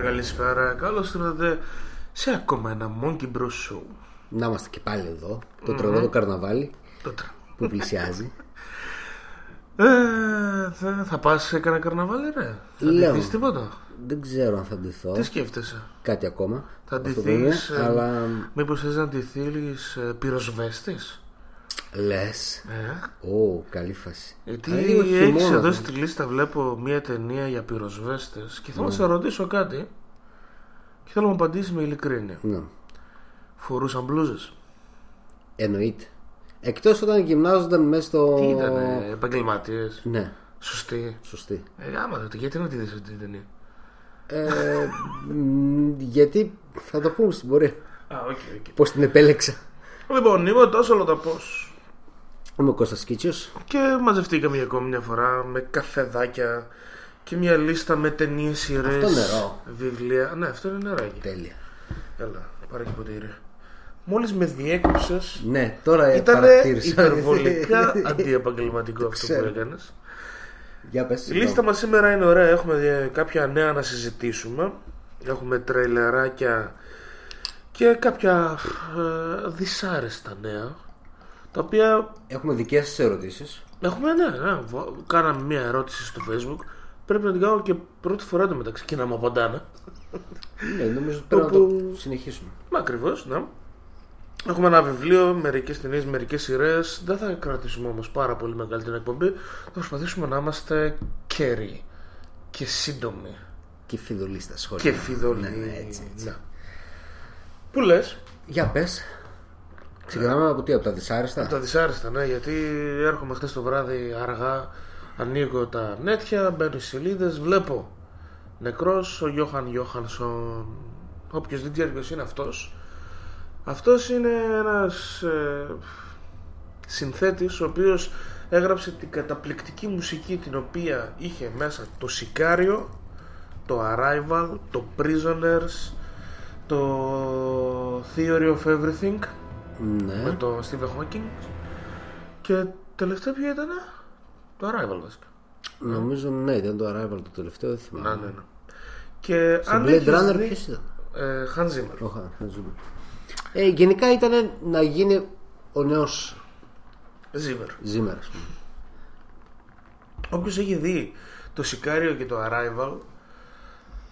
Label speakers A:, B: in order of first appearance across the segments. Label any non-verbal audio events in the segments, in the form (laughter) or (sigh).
A: Καλησπέρα, καλησπέρα. Καλώς ήρθατε σε ακόμα ένα Monkey Bros Show.
B: Να είμαστε και πάλι εδώ. Το mm-hmm. τρελό το καρναβάλι που πλησιάζει. (laughs)
A: Ε, θα, θα πας σε κανένα καρναβάλι, ρε; Θα
B: Λέω.
A: τίποτα;
B: Δεν ξέρω αν θα ντυθώ.
A: Τι σκέφτεσαι;
B: Κάτι ακόμα.
A: Θα
B: Αυτό
A: ντυθείς.
B: που είναι, αλλά
A: Μήπως θες να ντυθείς ε, πυροσβέστης;
B: Λες.
A: Ε.
B: Ω, καλή φάση.
A: Γιατί
B: Αλλά λίγο
A: έχει
B: χειμώνα,
A: εδώ
B: ναι.
A: στη λίστα βλέπω μια ταινία για πυροσβέστες και θέλω να
B: Ναι.
A: σε ρωτήσω κάτι και θέλω να μου απαντήσεις με ειλικρίνεια.
B: Ναι.
A: Φορούσαν μπλούζες.
B: Εννοείται. Εκτός όταν γυμνάζονταν μέσα στο.
A: Τι ήταν, επαγγελματίες.
B: Ναι,
A: Σωστή.
B: σωστή.
A: Ε, άμα τότε, γιατί να τη δεις αυτή την ταινία;
B: Ε, μ, γιατί θα το πούμε στην πορεία.
A: Α, οκ, οκ.
B: Πώς την επέλεξα.
A: Λοιπόν, είμαι ο τόσο όλο τα πώς.
B: Είμαι ο Κώστας Κίτσιος
A: Και μαζευτήκαμε για ακόμη μια φορά με καφεδάκια και μια λίστα με ταινίες, σειρές.
B: Αυτό νερό.
A: Βιβλία. Ναι, αυτό είναι νεράκι.
B: Τέλεια.
A: Έλα, πάρε και ποτήρι. Μόλις με διέκοψες.
B: Ναι, τώρα
A: Ήταν
B: παρατήρησα.
A: υπερβολικά (laughs) αντιεπαγγελματικό αυτό που
B: Ξέρω.
A: έκανες.
B: Για πες.
A: Η λίστα μας σήμερα είναι ωραία. Έχουμε ε, κάποια νέα να συζητήσουμε. Έχουμε τρέιλεράκια και κάποια ε, δυσάρεστα νέα. Τα οποία
B: Έχουμε δικές σας ερωτήσεις.
A: έχουμε, ναι, ναι. βο- Κάναμε μια ερώτηση στο facebook. Πρέπει να την κάνω και πρώτη φορά το μεταξύ και να μου απαντάνε.
B: Ναι, νομίζω ότι πρέπει να
A: Όπου-
B: το συνεχίσουμε.
A: Μα ακριβώς, ναι. Έχουμε ένα βιβλίο, μερικές ταινίες, μερικές σειρές. Δεν θα κρατήσουμε όμως πάρα πολύ μεγάλη την εκπομπή. Θα προσπαθήσουμε να είμαστε κέρι και σύντομοι.
B: Και φιδωλή στα σχόλια.
A: Και φιδωλοί.
B: Ναι, ναι, έτσι, έτσι.
A: Ναι. Πού λες,
B: Για πες. Ξεκινάμε από τι, από τα δυσάρεστα;
A: τα δυσάρεστα, ναι, γιατί έρχομαι χθες το βράδυ αργά, ανοίγω τα νέτια, μπαίνω στις σελίδες, βλέπω νεκρός ο Γιώχαν Γιώχανσον. Όποιος δεν ξέρει ποιος είναι αυτός. Αυτός είναι ένας ε, συνθέτης ο οποίος έγραψε την καταπληκτική μουσική την οποία είχε μέσα το Σικάριο, το Arrival, το Prisoners, το Theory of Everything με
B: Ναι.
A: το Stephen Hawking και τελευταίο ποιο ήταν το Arrival βασικά
B: Νομίζω ναι, ήταν το Arrival το τελευταίο, δεν
A: ναι,
B: θυμάμαι.
A: ναι, ναι. και
B: Στο
A: αν
B: Blade
A: έχεις
B: Runner
A: δει-
B: ποιος ήταν;
A: ε, Hans Zimmer
B: Ο Hans Zimmer. Ε, γενικά ήταν να γίνει ο νέος
A: Zimmer
B: Zimmer, ας πούμε.
A: Όποιος έχει δει το Σικάριο και το Arrival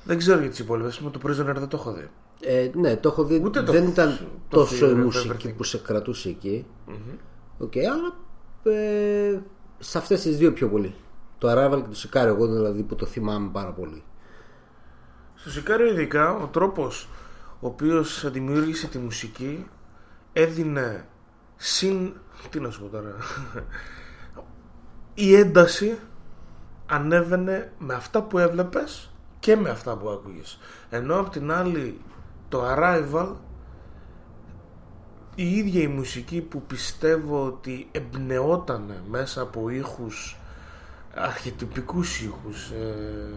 A: δεν ξέρω για τις υπόλοιπες με το Prisoner δεν το έχω δει
B: Ε, ναι, το έχω δει.
A: Ούτε το
B: δεν
A: φ-
B: ήταν
A: το
B: τόσο η
A: Theory of
B: μουσική
A: Everything.
B: που σε κρατούσε εκεί. Οκ, αλλά ε, σε αυτές τις δύο πιο πολύ. Το Arrival και το Sicario, εγώ δηλαδή που το θυμάμαι πάρα πολύ.
A: Στο Sicario ειδικά ο τρόπος ο οποίος δημιούργησε τη μουσική έδινε συν... Τι να σου πω τώρα... Η ένταση ανέβαινε με αυτά που έβλεπες και με αυτά που άκουγες. Ενώ απ' την άλλη το Arrival η ίδια η μουσική που πιστεύω ότι εμπνεόταν μέσα από ήχους αρχιτυπικούς ήχους ε,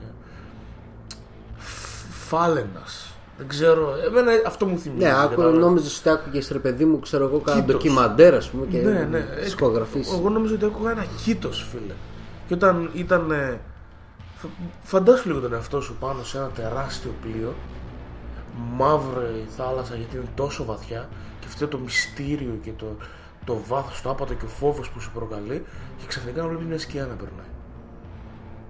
A: φάλαινας δεν ξέρω, εμένα αυτό μου θυμίζει
B: Ναι,
A: για
B: άκου,
A: να-
B: νόμιζα ότι άκουγε ρε παιδί μου, ξέρω εγώ, κάνα
A: Κήτος.
B: ντοκιμαντέρ, ας πούμε, και
A: ναι, ναι.
B: δισκογραφείς.
A: Εγώ νόμιζα ότι άκουγα ένα κήτος φίλε και όταν ήταν ε, φα- φαντάσου λίγο τον εαυτό σου πάνω σε ένα τεράστιο πλοίο μαύρη θάλασσα γιατί είναι τόσο βαθιά και αυτό το μυστήριο και το, το βάθος, το άπατο και ο φόβος που σου προκαλεί και ξαφνικά να βλέπεις μια σκιά να περνάει.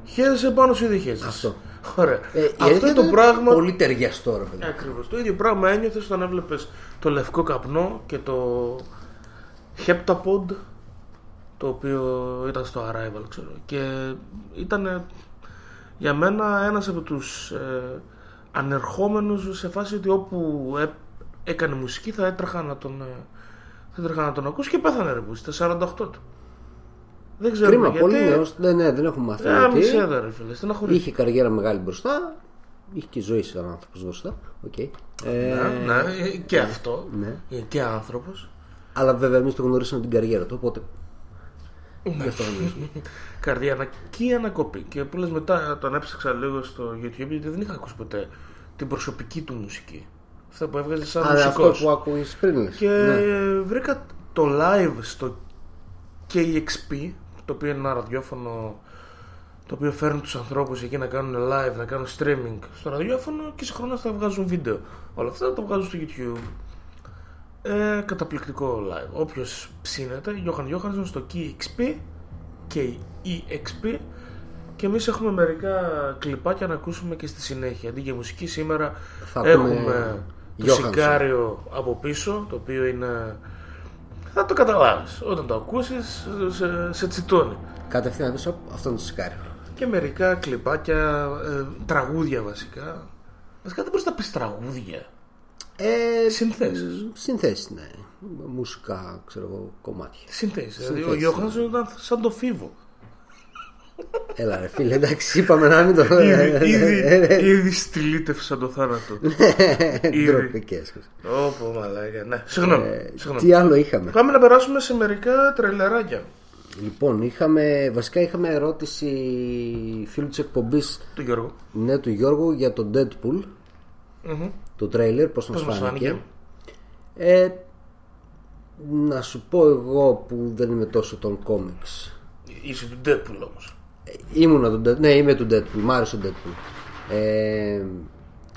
A: Χαίρεσαι πάνω σου ή δεν χαίρεσαι.
B: Αυτό.
A: Ωραία.
B: Ε, η
A: Αυτό
B: αλήθεια
A: το
B: ήταν
A: πράγμα
B: Πολύ ταιριαστό, ρε παιδί.
A: Ακριβώς. Το ίδιο πράγμα ένιωθες όταν έβλεπες το λευκό καπνό και το Heptapod το οποίο ήταν στο Arrival, ξέρω. Και ήταν για μένα ένας από τους ε, ανερχόμενους σε φάση ότι όπου ε, έκανε μουσική θα έτρεχα να τον, ε, θα έτρεχα να τον ακούσω και πέθανε ρε που στα 48 του. Δεν ξέρω
B: Κρίμα,
A: γιατί.
B: πολύ νέος. Ναι, ναι, δεν έχουμε μάθει.
A: Ε,
B: γιατί
A: μισέ ρε φίλε, στεναχωρήθηκα.
B: Είχε καριέρα μεγάλη μπροστά. Είχε και ζωή σαν άνθρωπος μπροστά. Οκ. Ε,
A: Ναι, ναι, και αυτό.
B: ναι.
A: Ε, Και άνθρωπος.
B: Αλλά βέβαια εμείς το γνωρίσαμε την καριέρα του, οπότε.
A: Ναι.
B: Γι' αυτό νομίζω. (laughs)
A: Καρδιακή ανακοπή. Και που λες μετά τον έψαξα λίγο στο YouTube γιατί δεν είχα ακούσει ποτέ την προσωπική του μουσική. Αυτά που έβγαζε σαν
B: Αλλά αυτό
A: μουσικός.
B: που άκουγε πριν. λες.
A: Και
B: Ναι.
A: βρήκα το live στο KEXP, το οποίο είναι ένα ραδιόφωνο το οποίο φέρνουν τους ανθρώπους εκεί να κάνουν live, να κάνουν streaming στο ραδιόφωνο και συγχρόνως θα βγάζουν βίντεο. Όλα αυτά τα βγάζουν στο YouTube. Ε, καταπληκτικό live. Όποιος ψήνεται, Johan Johansson στο KEXP, K-E-X-P και εμείς έχουμε μερικά κλιπάκια να ακούσουμε και στη συνέχεια. Αντί για μουσική σήμερα
B: Θα ακούμε
A: έχουμε το
B: Johansson.
A: σικάριο από πίσω, το οποίο είναι... Θα το καταλάβεις. Όταν το ακούσεις, σε, σε τσιτώνει.
B: Κατευθείαν πίσω αυτό είναι το σικάρι.
A: Και μερικά κλιπάκια, ε, τραγούδια βασικά. Βασικά δεν μπορείς να πεις τραγούδια.
B: Ε,
A: Συνθέσεις.
B: Συνθέσεις, ναι. Μουσικά, ξέρω εγώ, κομμάτια.
A: Συνθέσεις. Δηλαδή ο
B: Συνθέσεις,
A: Γιώχανσον ήταν σαν το φίβο.
B: Έλα, ρε φίλε, εντάξει, είπαμε να μην το.
A: ήδη, ήδη, ήδη στυλίτευσαν το θάνατο. ήδη.
B: Ντροπικές.
A: Όπο μαλάκα. Ναι, συγγνώμη. συγγνώμη.
B: Ε, Τι άλλο είχαμε;
A: Πάμε να περάσουμε σε μερικά τρελεράκια.
B: Λοιπόν, είχαμε, βασικά είχαμε ερώτηση φίλου της εκπομπή
A: Του Γιώργου.
B: ναι, του Γιώργου για το Deadpool,
A: Μμμ.
B: Το τρέιλερ, πώς μας
A: Πώς μας
B: φάνηκε.
A: φάνηκε.
B: Ε, να σου πω εγώ που δεν είμαι τόσο των κόμιξ.
A: Είσαι του Deadpool όμως.
B: Ήμουνα του Deadpool, ναι είμαι του Deadpool, μ' άρεσε ο Deadpool. Ε,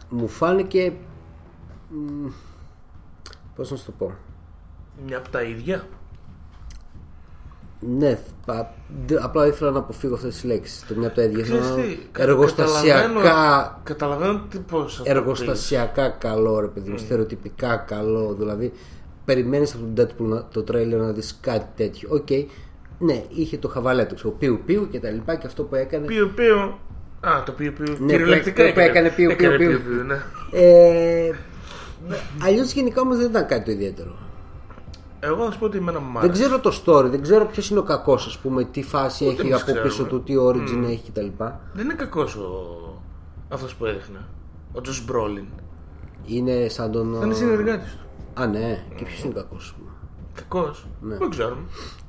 B: μου φάνηκε, μ, πώς να σου το πω,
A: Μια από τα ίδια.
B: Ναι, πα- δε- απλά ήθελα να αποφύγω αυτές τις λέξεις. Το μια από τα ίδια.
A: Ξέρεις
B: Σαν
A: τι, κα-
B: εργοστασιακά,
A: καταλαβαίνω- Καταλαβαίνω τι πώς θα το
B: εργοστασιακά καλό, ρε παιδί μου, στερεοτυπικά καλό. Δηλαδή, περιμένεις από τον Deadpool να- το τρέιλερ να δεις κάτι τέτοιο. Οκ, ναι, είχε το χαβαλέ του, ξέρω, πιου πιου και τα λοιπά και αυτό που έκανε.
A: πεις. Πιου πιου. Α, το πιου πιου.
B: Ναι,
A: Κυριολεκτικά
B: που- που έκανε πιου,
A: Έκανε
B: πιου, πιου.
A: πιου, ναι.
B: Ε, Αλλιώς γενικά όμως δεν ήταν κάτι το ιδιαίτερο.
A: Εγώ να σου πω ότι εμένα μου
B: Δεν
A: άρεσε.
B: ξέρω το story, δεν ξέρω ποιος είναι ο κακός, ας πούμε, τι φάση
A: Ούτε
B: έχει
A: εμείς
B: από πίσω
A: ξέρουμε.
B: του, τι origin έχει κτλ.
A: Δεν είναι κακός ο... αυτός που έδειχνε. Ο Τζος Μπρόλιν.
B: Είναι σαν τον.
A: Θα είναι συνεργάτης του.
B: Α, ναι, και ποιος είναι κακός, ας πούμε.
A: Κακός.
B: Ναι.
A: Δεν ξέρουμε.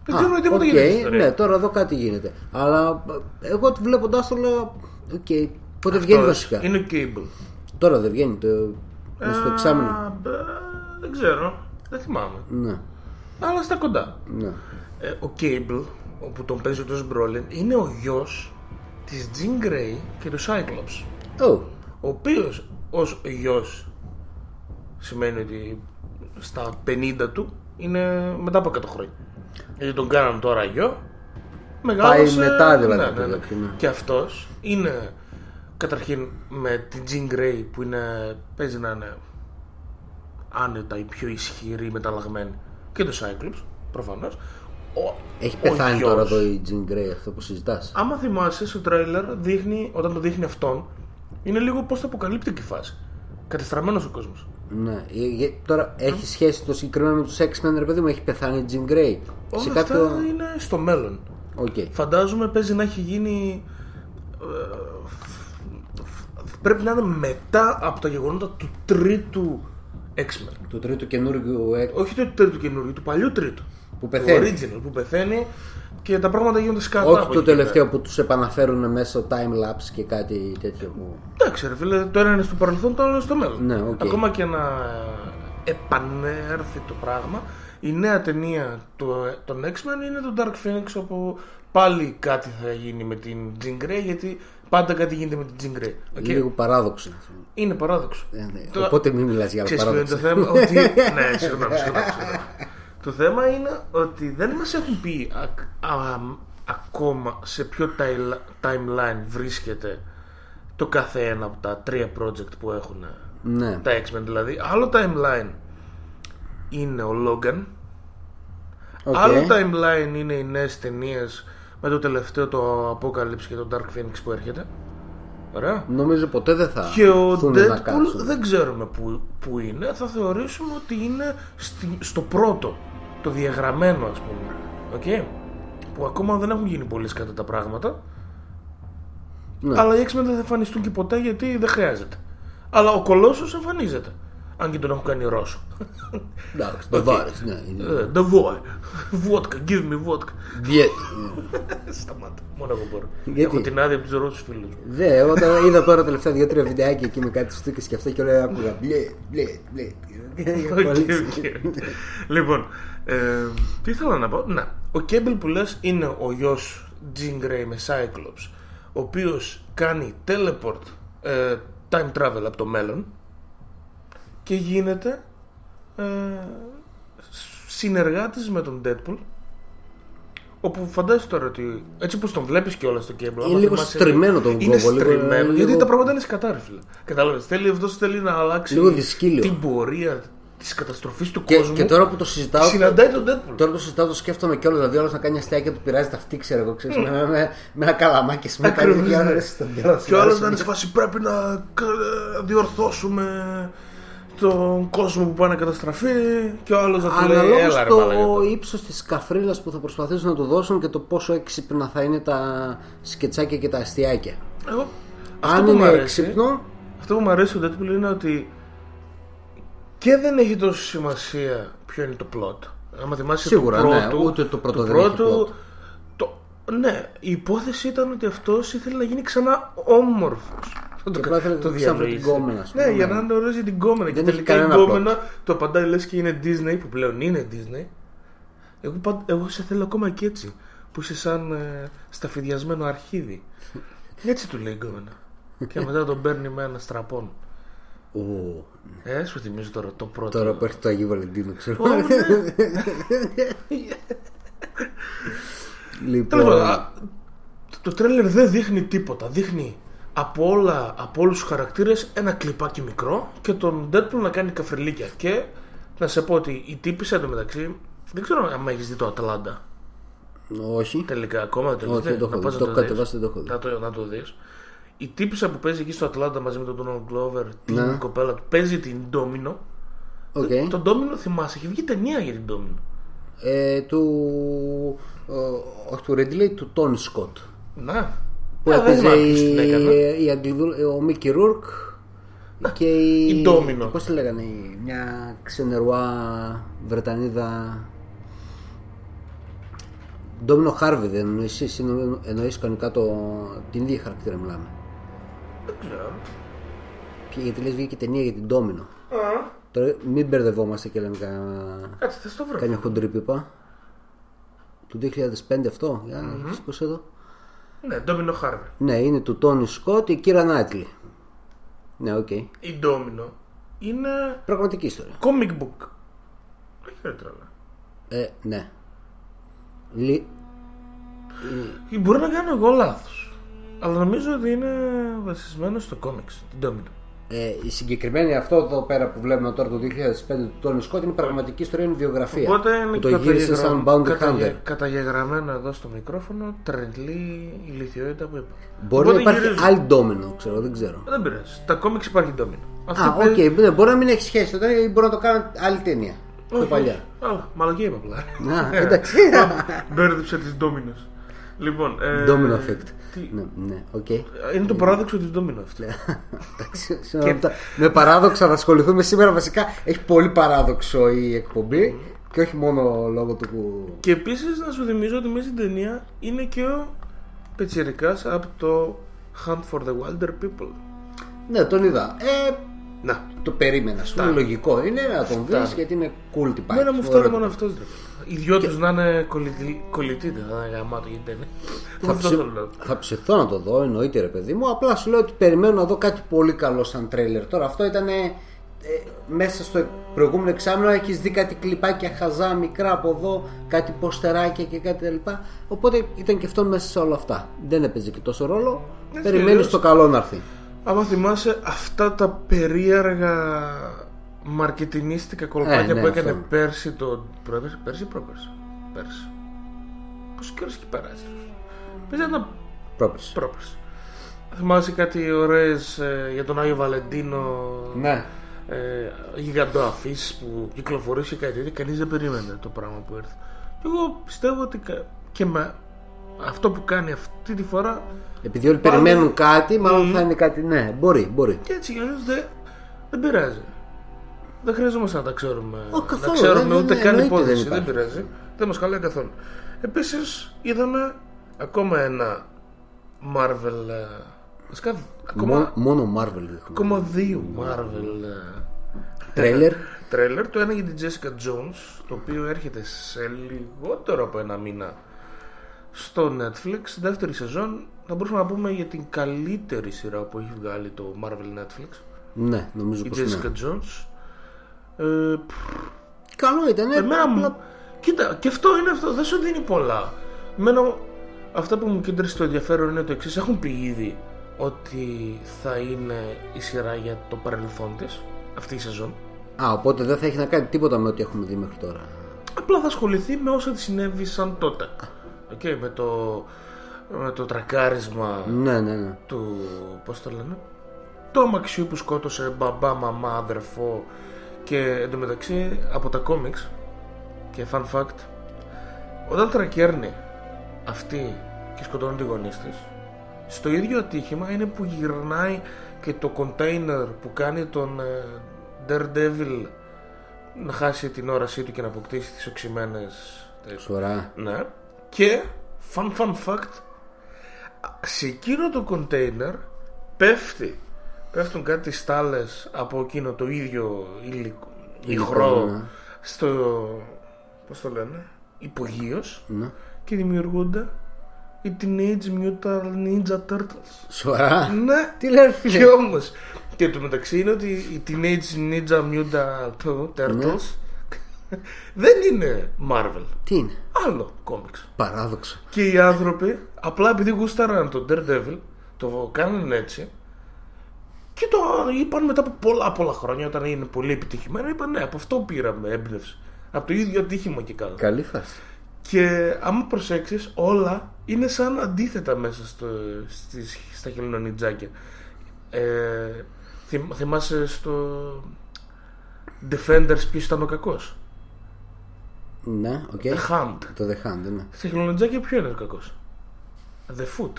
A: Δεν
B: Α,
A: ξέρουμε τίποτα
B: οκ,
A: για την ιστορία.
B: Ναι, τώρα εδώ κάτι γίνεται. Αλλά ε, εγώ βλέποντά το λέω. Οκ, πότε βγαίνει
A: Αυτός
B: βασικά.
A: Είναι ο Cable.
B: Τώρα δεν βγαίνει το. είναι στο εξάμηνο.
A: Α, μπε, Δεν ξέρω. Δεν θυμάμαι.
B: Ναι,
A: Αλλά στα κοντά.
B: ναι.
A: Ε, ο Cable, όπου τον παίζει ο Josh Brolin, είναι ο γιος της Jean Grey και του Cyclops.
B: Oh,
A: Ο οποίος ως γιος σημαίνει ότι στα 50 του είναι μετά από 100 χρόνια. Γιατί τον κάναν τώρα γιο. Μεγάλωσε,
B: μετά δηλαδή
A: ναι,
B: το
A: ναι, ναι.
B: τέτοιο, ναι.
A: Και αυτός είναι καταρχήν με την Jean Grey που είναι, παίζει να είναι άνετα η πιο ισχυρή μεταλλαγμένη και το Cyclops προφανώς. Ο,
B: έχει
A: ο
B: πεθάνει
A: γιος-
B: τώρα εδώ η Jean Grey αυτό που συζητάς.
A: Άμα θυμάσαι στο τρέιλερ δείχνει, όταν το δείχνει αυτόν είναι λίγο πώς το αποκαλύπτει η φάση. Κατεστραμμένος ο κόσμος.
B: Ναι. Ε, ε, Τώρα έχει σχέση το συγκεκριμένο με τους X-Men, ρε παιδί μου, έχει πεθάνει η Jean Grey.
A: Όλα
B: Σε
A: αυτά
B: κάποιο.
A: είναι στο μέλλον.
B: Οκ.
A: Φαντάζομαι παίζει να έχει γίνει. ε, Πρέπει να είναι μετά από τα γεγονότα του τρίτου X-Men.
B: Του τρίτου καινούργιου X.
A: Όχι του τρίτου καινούριου, του παλιού τρίτου.
B: Που πεθαίνει.
A: Του original που πεθαίνει και τα πράγματα γίνονται σκατά.
B: Όχι
A: από
B: το
A: εκεί και
B: τελευταίο που τους επαναφέρουν μέσω time lapse και κάτι τέτοιο. που-
A: Εντάξει, ρε φίλε, το ένα είναι στο παρελθόν, το άλλο είναι στο μέλλον.
B: Ναι, οκ.
A: Ακόμα και να επανέλθει το πράγμα, η νέα ταινία του- των X-Men είναι το Dark Phoenix, όπου πάλι κάτι θα γίνει με την Jean Grey, γιατί πάντα κάτι γίνεται με την Jean Grey. Οκ.
B: Λίγο παράδοξο.
A: Είναι παράδοξο.
B: Ε, ναι.
A: Το-
B: Οπότε μην μιλάς για
A: Ξέρεις ποιο είναι το
B: παράδοξο.
A: θέμα, ότι... (laughs) ναι, συγγνώμη, συγγνώμη, συγγνώμη. Το θέμα είναι ότι δεν μας έχουν πει ακ- α- ακόμα σε ποιο ti- timeline βρίσκεται το κάθε ένα από τα τρία project που έχουν
B: Ναι.
A: τα X-Men δηλαδή. Άλλο timeline είναι ο Logan.
B: Οκ.
A: Άλλο timeline είναι οι νέες ταινίες με το τελευταίο το Apocalypse και το Dark Phoenix που έρχεται. Ωραία.
B: Νομίζω ποτέ δεν θα
A: Και ο
B: έρθουν να
A: Deadpool
B: κάτσουν.
A: δεν ξέρουμε που, που είναι. Θα θεωρήσουμε ότι είναι στη- στο πρώτο. Το διαγραμμένο ας πούμε. Οκ. Που ακόμα δεν έχουν γίνει πολύ κατά τα πράγματα.
B: Ναι.
A: Αλλά οι X-Men δεν θα εμφανιστούν και ποτέ γιατί δεν χρειάζεται. Αλλά ο Κολόσος εμφανίζεται. Αν και τον έχουν κάνει Ρώσο.
B: Εντάξει, τοβάρις, ναι. είναι-
A: Ε, The boy. Vodka, give me vodka.
B: Διέ- (laughs)
A: Σταμάτα. Μόνο εγώ μπορώ.
B: Γιατί;
A: Έχω την άδεια από τους Ρώσους φίλους μου.
B: Δε, όταν είδα τώρα τελευταία δύο-τρία βιντεάκια εκεί με κάτι στούκες και αυτά και όλα άκουγα μπλε, μπλε, μπλε. (laughs)
A: Οκ, οκ. λοιπόν, ε, τι ήθελα να πω; Να, ο Κέμπελ που λες είναι ο γιος Jean Grey με Cyclops. ο οποίος κάνει teleport ε, time travel από το μέλλον και γίνεται ε, συνεργάτης με τον Deadpool όπου φαντάζεσαι τώρα ότι έτσι όπως τον βλέπεις και όλα στο Cable άμα
B: λίγο
A: θυμάσαι,
B: στριμμένο τον
A: Είναι
B: κόμπο, λίγο-
A: στριμμένο γιατί
B: λίγο-
A: τα πράγματα είναι σκατά ρε φίλε Κατάλαβες, θέλει, αυτός θέλει να αλλάξει
B: Λίγο δυσκύλιο.
A: την πορεία της καταστροφής του
B: Και,
A: κόσμου
B: και τώρα που το συζητάω.
A: συναντάει τον Deadpool
B: Τώρα το συζητάω, το σκέφτομαι κιόλας. Δηλαδή, όλος να κάνει αστεία και του πειράζει τα αυτή, ξέρω εγώ. Ξέρεις, με, με, με ένα καλαμάκι σημαίνει
A: Ακριβώς,
B: κάτι για
A: ναι.
B: να στον καιρό.
A: Και ο άλλο να είναι σε φάση πρέπει να κα- διορθώσουμε τον κόσμο που πάει να καταστραφεί και ο άλλος να του λέει
B: Αναλόγως
A: έλα ρε μαλάκα,
B: το
A: το-
B: ύψος της καφρίλας που θα προσπαθήσουν να του δώσουν και το πόσο έξυπνα θα είναι τα σκετσάκια και τα αστιάκια.
A: Εγώ, αυτό
B: Αν
A: που μου
B: είναι
A: αρέσει-
B: έξυπνο,
A: Αυτό που μου αρέσει στο Deadpool είναι ότι και δεν έχει τόσο σημασία ποιο είναι το plot. Άμα θυμάσαι
B: Σίγουρα,
A: το
B: ναι,
A: πρώτο,
B: ούτε το πρώτο
A: του
B: δεν έχει
A: πρώτου,
B: plot.
A: το, ναι, η υπόθεση ήταν ότι αυτός ήθελε να γίνει ξανά όμορφος.
B: Και απλά ήθελε να
A: το
B: ξαναβρει την
A: διανοήσει.
B: κόμενα, ας πούμε,
A: Ναι, για
B: ναι.
A: να είναι ωραίος για την κόμενα. Και
B: Δεν έχει
A: τελικά η
B: κανένα
A: κόμενα το απαντάει λες και είναι Disney, που πλέον είναι Disney. Εγώ, παν- εγώ σε θέλω ακόμα και έτσι. Που είσαι σαν ε, σταφυδιασμένο αρχίδι. (laughs) Έτσι του λέει η κόμενα. και μετά τον παίρνει με ένα στραπόν.
B: Ου,
A: Ε, σου θυμίζω τώρα το πρώτο.
B: τώρα που έρχεται το Αγίου Βαλεντίνου, ξέρω.
A: Ω, ναι. (laughs)
B: λοιπόν,
A: Τέλος πάντων, α, το τρέιλερ δεν δείχνει τίποτα. Δείχνει από, όλα, από όλους τους χαρακτήρες ένα κλιπάκι μικρό και τον Deadpool να κάνει καφριλίκια. Και να σε πω ότι η τύπισσα εντωμεταξύ δεν ξέρω αν έχεις δει το Ατλάντα
B: όχι.
A: τελικά ακόμα. Το
B: Όχι, δεν το έχω
A: να
B: δει.
A: πας
B: Το
A: να
B: έχω
A: δεις.
B: κατεβάσει, δεν το έχω δει.
A: Να το, να το δεις. Η τύπισσα που παίζει εκεί στο Ατλάντα μαζί με τον Donald Glover, την
B: Ναι.
A: κοπέλα του, παίζει την Domino.
B: Οκ.
A: Τον Domino θυμάσαι, έχει βγει ταινία για την Domino.
B: Ε, του. ο- Όχι του Ρίντλεϊ, του Τόνι Σκοτ.
A: Να.
B: Που
A: Α, δεν
B: έπαιζε
A: θυμάμαι ποιος την
B: η,
A: έκανε.
B: η Αγγλιδού- ο Μίκη Ρούρκ και η.
A: η Ντόμινο.
B: Πώς τη λέγανε, η- μια ξενερουά Βρετανίδα. Ντόμινο Χάρβι δεν εννοείς εσύ, εννο- εννοείς κανονικά το, την ίδια χαρακτήρα μιλάμε.
A: Δεν ξέρω.
B: Και γιατί λες βγήκε ταινία για την Ντόμινο.
A: Α,
B: Τώρα μην μπερδευόμαστε και λέμε κανένα,
A: Κάτσε, θα στο βρω.
B: καμιά χοντρή πίπα. Του 2005 αυτό, για να σηκώσω εδώ.
A: Ναι, Ντόμινο Χάρβι.
B: Ναι, είναι του Τόνι Σκότ, η Κύρα Νάιτλι. Ναι, οκ.
A: Η Ντόμινο είναι
B: Πραγματική ιστορία.
A: comic book. Όχι ρε τρέλα.
B: Ε, ναι. Λι...
A: Ή Μπορεί να κάνω εγώ λάθος. Αλλά νομίζω ότι είναι βασισμένο στο κόμιξ, την Ντόμινο.
B: Ε, η συγκεκριμένη αυτό εδώ πέρα που βλέπουμε τώρα το 2005 του Τόνι Σκότ είναι πραγματική ιστορία, είναι βιογραφία.
A: Οπότε είναι
B: που το γύρισε σαν Bounty Hunter.
A: καταγεγραμμένο εδώ στο μικρόφωνο τρελή ηλιθιότητα που είπα.
B: Μπορεί
A: Οπότε
B: να υπάρχει
A: γυρίζουν.
B: άλλη ντόμινο, ξέρω, δεν ξέρω.
A: Δεν πειράζει. Τα κόμιξ υπάρχει Ντόμινο. Αυτή
B: Α, οκ,
A: παίζει-
B: ναι, μπορεί να μην έχει σχέση τότε ή μπορεί να το κάνουν άλλη ταινία. Πιο
A: Όχι,
B: παλιά.
A: όχι. Α, μαλακία είπα απλά.
B: Α, εντάξει. (laughs)
A: Μπέρδεψα τις Ντόμινος. Λοιπόν, ε,
B: Domino effect.
A: τι-
B: Ναι, ναι, οκ.
A: Είναι το παράδοξο της Ντόμινο αυτό.
B: Εντάξει, σήμερα με τα- Με παράδοξα θα ασχοληθούμε σήμερα. Βασικά έχει πολύ παράδοξο η εκπομπή και όχι μόνο λόγω του που.
A: Και επίσης να σου θυμίζω ότι μέσα στην ταινία είναι και ο Πετσιρικάς από το Hunt for the Wilder People.
B: Ναι, τον είδα. Ε,
A: Να.
B: το περίμενα. Σου είναι λογικό. Είναι να τον δεις
A: Φτάνει.
B: γιατί είναι cool τυπάκι.
A: Μένα μου
B: Ωραίο
A: φτάνει
B: τυπάκι.
A: μόνο αυτός. Οι δυο του να είναι κολλητή, κολλητή, δεν θα είναι γαμάτο για την ταινία.
B: Θα,
A: Αυτό
B: ψη...
A: θέλω να λέω.
B: θα ψηθώ να το δω, εννοείται ρε παιδί μου. Απλά σου λέω ότι περιμένω να δω κάτι πολύ καλό σαν τρέιλερ. Τώρα αυτό ήταν ε, μέσα στο προηγούμενο εξάμεινο έχεις δει κάτι κλιπάκια χαζά μικρά από εδώ, κάτι ποστεράκια και κάτι λοιπά. Οπότε ήταν και αυτό μέσα σε όλα αυτά. Δεν έπαιζε και τόσο ρόλο.
A: Έτσι
B: Περιμένεις
A: αλλιώς.
B: το καλό να έρθει.
A: Άμα θυμάσαι αυτά τα περίεργα μαρκετινίστικα κολπάκια
B: Ε, ναι,
A: που έκανε
B: αυτό.
A: πέρσι το. Πέρσι, πέρσι ή πρόπερσι; Πέρσι. Πόσο καιρό έχει περάσει. Πες ένα
B: Πρόπερση.
A: πρόπερσι. Θυμάσαι κάτι ωραίες για τον Άγιο Βαλεντίνο.
B: Ναι.
A: ε, γιγαντό αφήσει που κυκλοφορούσε κάτι τέτοιο, κανείς δεν περίμενε το πράγμα που ήρθε. Και εγώ πιστεύω ότι κα- και με αυτό που κάνει αυτή τη φορά
B: Επειδή όλοι
A: Πάλι-
B: περιμένουν κάτι, μάλλον θα είναι κάτι. Ναι, μπορεί, μπορεί.
A: και έτσι κι αλλιώς δεν, δεν πειράζει. Δεν χρειαζόμαστε να τα ξέρουμε.
B: Ω,
A: να
B: καθόλου,
A: ξέρουμε
B: δεν-
A: ούτε
B: δεν-
A: καν
B: εννοείται
A: υπόθεση.
B: δεν
A: Δεν,
B: υπάρχει.
A: πειράζει. Δεν μας χαλάει καθόλου. Επίσης είδαμε ακόμα ένα Marvel. ε, Βασικά ακόμα,
B: Μόνο, μόνο Marvel δείχνουν.
A: ακόμα δύο Marvel. ε,
B: Τρέιλερ.
A: τρέλερ. Το ένα για την Jessica Jones, το οποίο έρχεται σε λιγότερο από ένα μήνα στο Netflix. Δεύτερη σεζόν θα μπορούσαμε να πούμε για την καλύτερη σειρά που έχει βγάλει το Marvel Netflix.
B: Ναι, νομίζω
A: Η
B: πως ναι.
A: Jessica Jones. Ε, πφ,
B: Καλό ήταν.
A: Εμένα
B: απλά-
A: μου. Κοίτα, και αυτό είναι αυτό, δεν σου δίνει πολλά. Εμένα αυτά που μου κέντρισε το ενδιαφέρον είναι το εξής. Έχουν πει ήδη ότι θα είναι η σειρά για το παρελθόν της, αυτή η σεζόν.
B: Α, οπότε δεν θα έχει να κάνει τίποτα με ό,τι έχουμε δει μέχρι τώρα.
A: Απλά θα ασχοληθεί με όσα τη συνέβησαν τότε. Okay, με, το, με το τρακάρισμα
B: Ναι, ναι, ναι.
A: του. Πώς το λένε. Το αμαξιού που σκότωσε μπαμπά, μαμά, αδερφό και εντωμεταξύ από τα κόμιξ και fun fact όταν τρακέρνει αυτή και σκοτώνει τη γονείς της στο ίδιο ατύχημα είναι που γυρνάει και το container που κάνει τον ε, Daredevil να χάσει την όρασή του και να αποκτήσει τις οξυμένες τέτοιες.
B: Σωρά.
A: Ναι. Και, fun fun fact, σε εκείνο το container πέφτει, πέφτουν κάτι στάλες από εκείνο το ίδιο υλικό, υγρό
B: ναι.
A: στο, πώς το λένε, υπογείως
B: Ναι.
A: και δημιουργούνται οι Teenage Mutant Ninja Turtles.
B: Σωρά.
A: Ναι,
B: Τι λέει, ρε φίλε;
A: και όμως, και το μεταξύ είναι ότι οι Teenage Ninja Mutant Turtles (laughs) δεν είναι Marvel.
B: Τι είναι;
A: Άλλο κόμιξ.
B: Παράδοξο.
A: Και οι άνθρωποι, απλά επειδή γούσταραν τον Daredevil, το κάνανε έτσι. Και το είπαν μετά από πολλά πολλά χρόνια, όταν είναι πολύ επιτυχημένο, είπαν ναι, από αυτό πήραμε έμπνευση. Από το ίδιο ατύχημα και καλά.
B: Καλή φάση.
A: Και άμα προσέξεις, όλα είναι σαν αντίθετα μέσα στο, στις, στα χελινονιτζάκια. Ε, θυμ- θυμάσαι στο Defenders ποιος ήταν ο κακός;
B: Ναι, οκ.
A: The Hand.
B: Το The Hand, ναι.
A: Στα χελωνονιντζάκια ποιο είναι ο κακός; The Foot.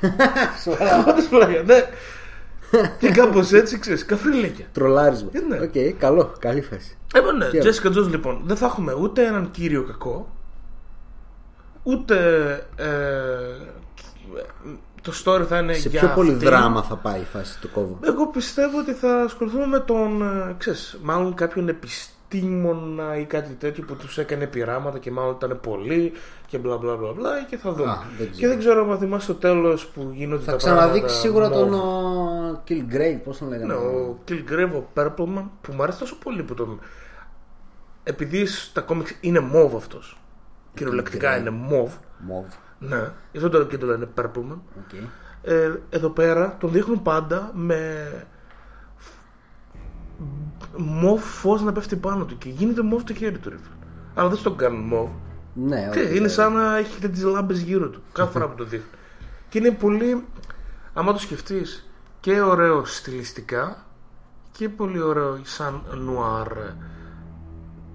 A: (laughs) Όντως, πλάκα, ναι. Και κάπως έτσι, ξέρεις, καφριλίκια.
B: Τρολάρισμα.
A: Ε, ναι.
B: Οκ, καλό. Καλή φάση.
A: Ε, μα ναι,
B: Και-
A: Jessica Jones λοιπόν, δεν θα έχουμε ούτε έναν κύριο κακό, ούτε ε, το story θα είναι
B: Σε
A: για
B: πιο πολύ
A: αυτήν.
B: δράμα θα πάει η φάση του κόβου.
A: Εγώ πιστεύω ότι θα ασχοληθούμε με τον, ε, ξέρεις, μάλλον κάποιον επιστήμονα ή κάτι τέτοιο που τους έκανε πειράματα και μάλλον ήταν πολλοί και μπλα μπλα μπλα μπλα και θα δούμε.
B: Α, δεν ξέρω.
A: και δεν ξέρω αν θυμάσαι στο τέλος που γίνονται
B: Θα
A: τα
B: ξαναδείξει
A: πράγματα
B: σίγουρα τον
A: mauve.
B: ο, Killgrave, πώς τον λέγανε;
A: Ναι, ο Killgrave, ο Purpleman, που μου αρέσει τόσο πολύ που τον. Επειδή στα κόμιξ είναι μοβ αυτός. Κυριολεκτικά
B: Killgrave.
A: είναι μοβ.
B: Μοβ.
A: Ναι, γι' αυτό το και το λένε Purpleman.
B: Οκ.
A: Ε, εδώ πέρα τον δείχνουν πάντα με μοβ φως να πέφτει πάνω του και γίνεται μοβ το χέρι του. ρε φίλε. Αλλά δεν στον κάνουν μοβ.
B: Ναι,
A: Και
B: όχι,
A: είναι
B: ναι.
A: σαν να έχει τις λάμπες γύρω του. Κάθε φορά που το δείχνει. Και είναι πολύ. Άμα το σκεφτείς, και ωραίο στιλιστικά και πολύ ωραίο σαν νουάρ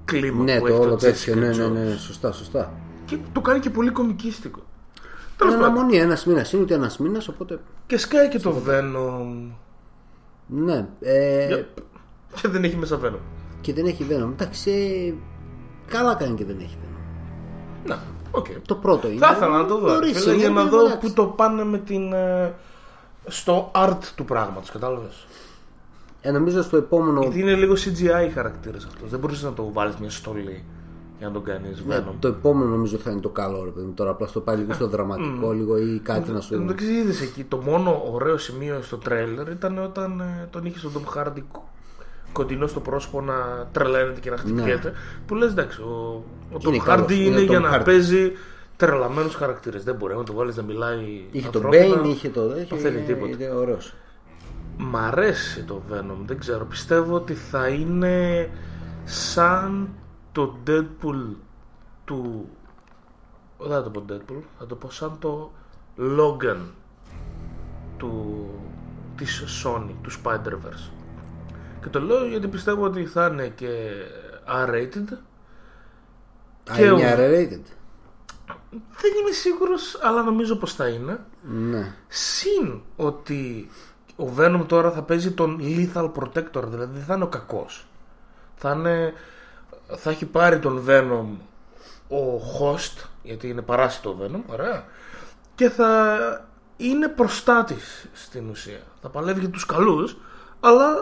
A: κλίμα
B: Ναι,
A: που
B: το
A: έχει
B: όλο
A: το
B: τέτοιο.
A: Jessica
B: Ναι, ναι,
A: Jones.
B: ναι, σωστά, σωστά.
A: Και το κάνει και πολύ κομικίστικο.
B: Είναι
A: Τέλο πάντων.
B: αναμονή, ένας μήνας είναι ούτε ένας μήνας, οπότε.
A: Και σκάει και το Venom.
B: Ναι. Ε,
A: Yep. Και δεν έχει μέσα Venom.
B: Και δεν έχει Venom. Εντάξει, ε, καλά κάνει και δεν έχει Venom.
A: Να, οκ.
B: Το πρώτο είναι.
A: Θα ήθελα να το δω.
B: νωρίς
A: Φίλε,
B: είναι,
A: για να
B: αλλά
A: δω
B: εντάξει.
A: που το πάνε με την. ε, στο art του πράγματος, κατάλαβες;
B: Ε, νομίζω στο επόμενο.
A: Γιατί είναι λίγο CGI χαρακτήρας αυτός. Δεν μπορείς να το βάλεις μια στολή για να τον κάνεις
B: Ναι,
A: Venom.
B: το επόμενο νομίζω θα είναι το καλό, ρε παιδί μου. Τώρα απλά στο πάει λίγο στο δραματικό, λίγο ή κάτι να
A: Εν τω
B: σου.
A: μεταξύ είδες εκεί, το μόνο ωραίο σημείο στο τρέλερ ήταν όταν ε, τον είχε στον Tom Hardy κο- κοντινό στο πρόσωπο να τρελαίνεται και να χτυπιέται. Που λες εντάξει, ο, ο Tom
B: Ναι. Είναι
A: Hardy
B: καλός,
A: είναι,
B: είναι ο
A: για
B: Tom
A: να
B: Hardy.
A: παίζει τρελαμένους χαρακτήρες. Δεν μπορεί να το βάλεις να μιλάει
B: Είχε τον
A: ανθρώπινα.
B: Bane, είχε το. Είχε,
A: θέλει τίποτα.
B: Είναι ωραίος.
A: Μ' αρέσει το Venom, δεν ξέρω. Πιστεύω ότι θα είναι σαν το Deadpool του... Δεν θα το πω Deadpool, θα το πω σαν το Logan του... της Sony, του Spider-Verse. Και το λέω γιατί πιστεύω ότι θα είναι και R-rated.
B: Α,
A: Και ο-
B: είναι R-rated.
A: Δεν είμαι σίγουρος, αλλά νομίζω πως θα είναι.
B: Ναι.
A: Συν ότι ο Venom τώρα θα παίζει τον Lethal Protector, δηλαδή δεν θα είναι ο κακός. Θα, είναι, θα έχει πάρει τον Venom ο host, γιατί είναι παράσιτο ο Venom, ωραία, και θα είναι προστάτης στην ουσία. Θα παλεύει για τους καλούς, αλλά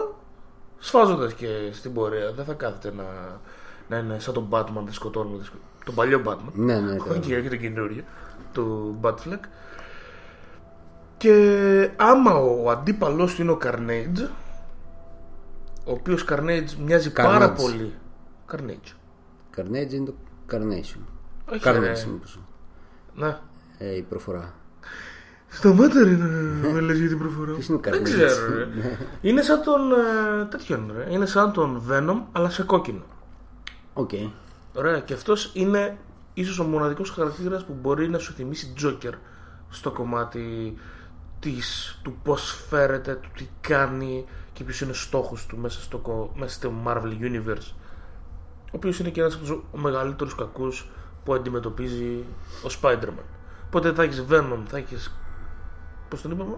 A: σφάζοντας και στην πορεία. Δεν θα κάθεται να, να είναι σαν τον Batman, δεν σκοτώνουμε, δεν σκο- τον παλιό Batman.
B: Ναι, ναι,
A: Όχι
B: καλά.
A: και το καινούριο του Batfleck. Και άμα ο αντίπαλός του είναι ο Carnage, ο οποίος Carnage μοιάζει πάρα
B: Carnage.
A: πολύ. Carnage.
B: Carnage είναι το Carnation.
A: Όχι,
B: Carnage
A: ρε.
B: μήπως.
A: Ναι.
B: Ε, η προφορά.
A: Σταμάτα ρε να με λες για την προφορά.
B: Ποιος είναι ο
A: Δεν
B: Carnage?
A: ξέρω ρε. Είναι σαν τον ε, τέτοιον ρε. Είναι σαν τον Venom αλλά σε κόκκινο.
B: Οκ.
A: Ωραία. Και αυτός είναι ίσως ο μοναδικός χαρακτήρας που μπορεί να σου θυμίσει Joker στο κομμάτι της, του πώς φέρεται, του τι κάνει και ποιος είναι ο στόχος του μέσα στο, κο- μέσα στο Marvel Universe. Ο οποίος είναι και ένας από τους μεγαλύτερους κακούς που αντιμετωπίζει ο Spider-Man. Οπότε θα έχεις Venom, θα έχεις... Πώς τον είπαμε;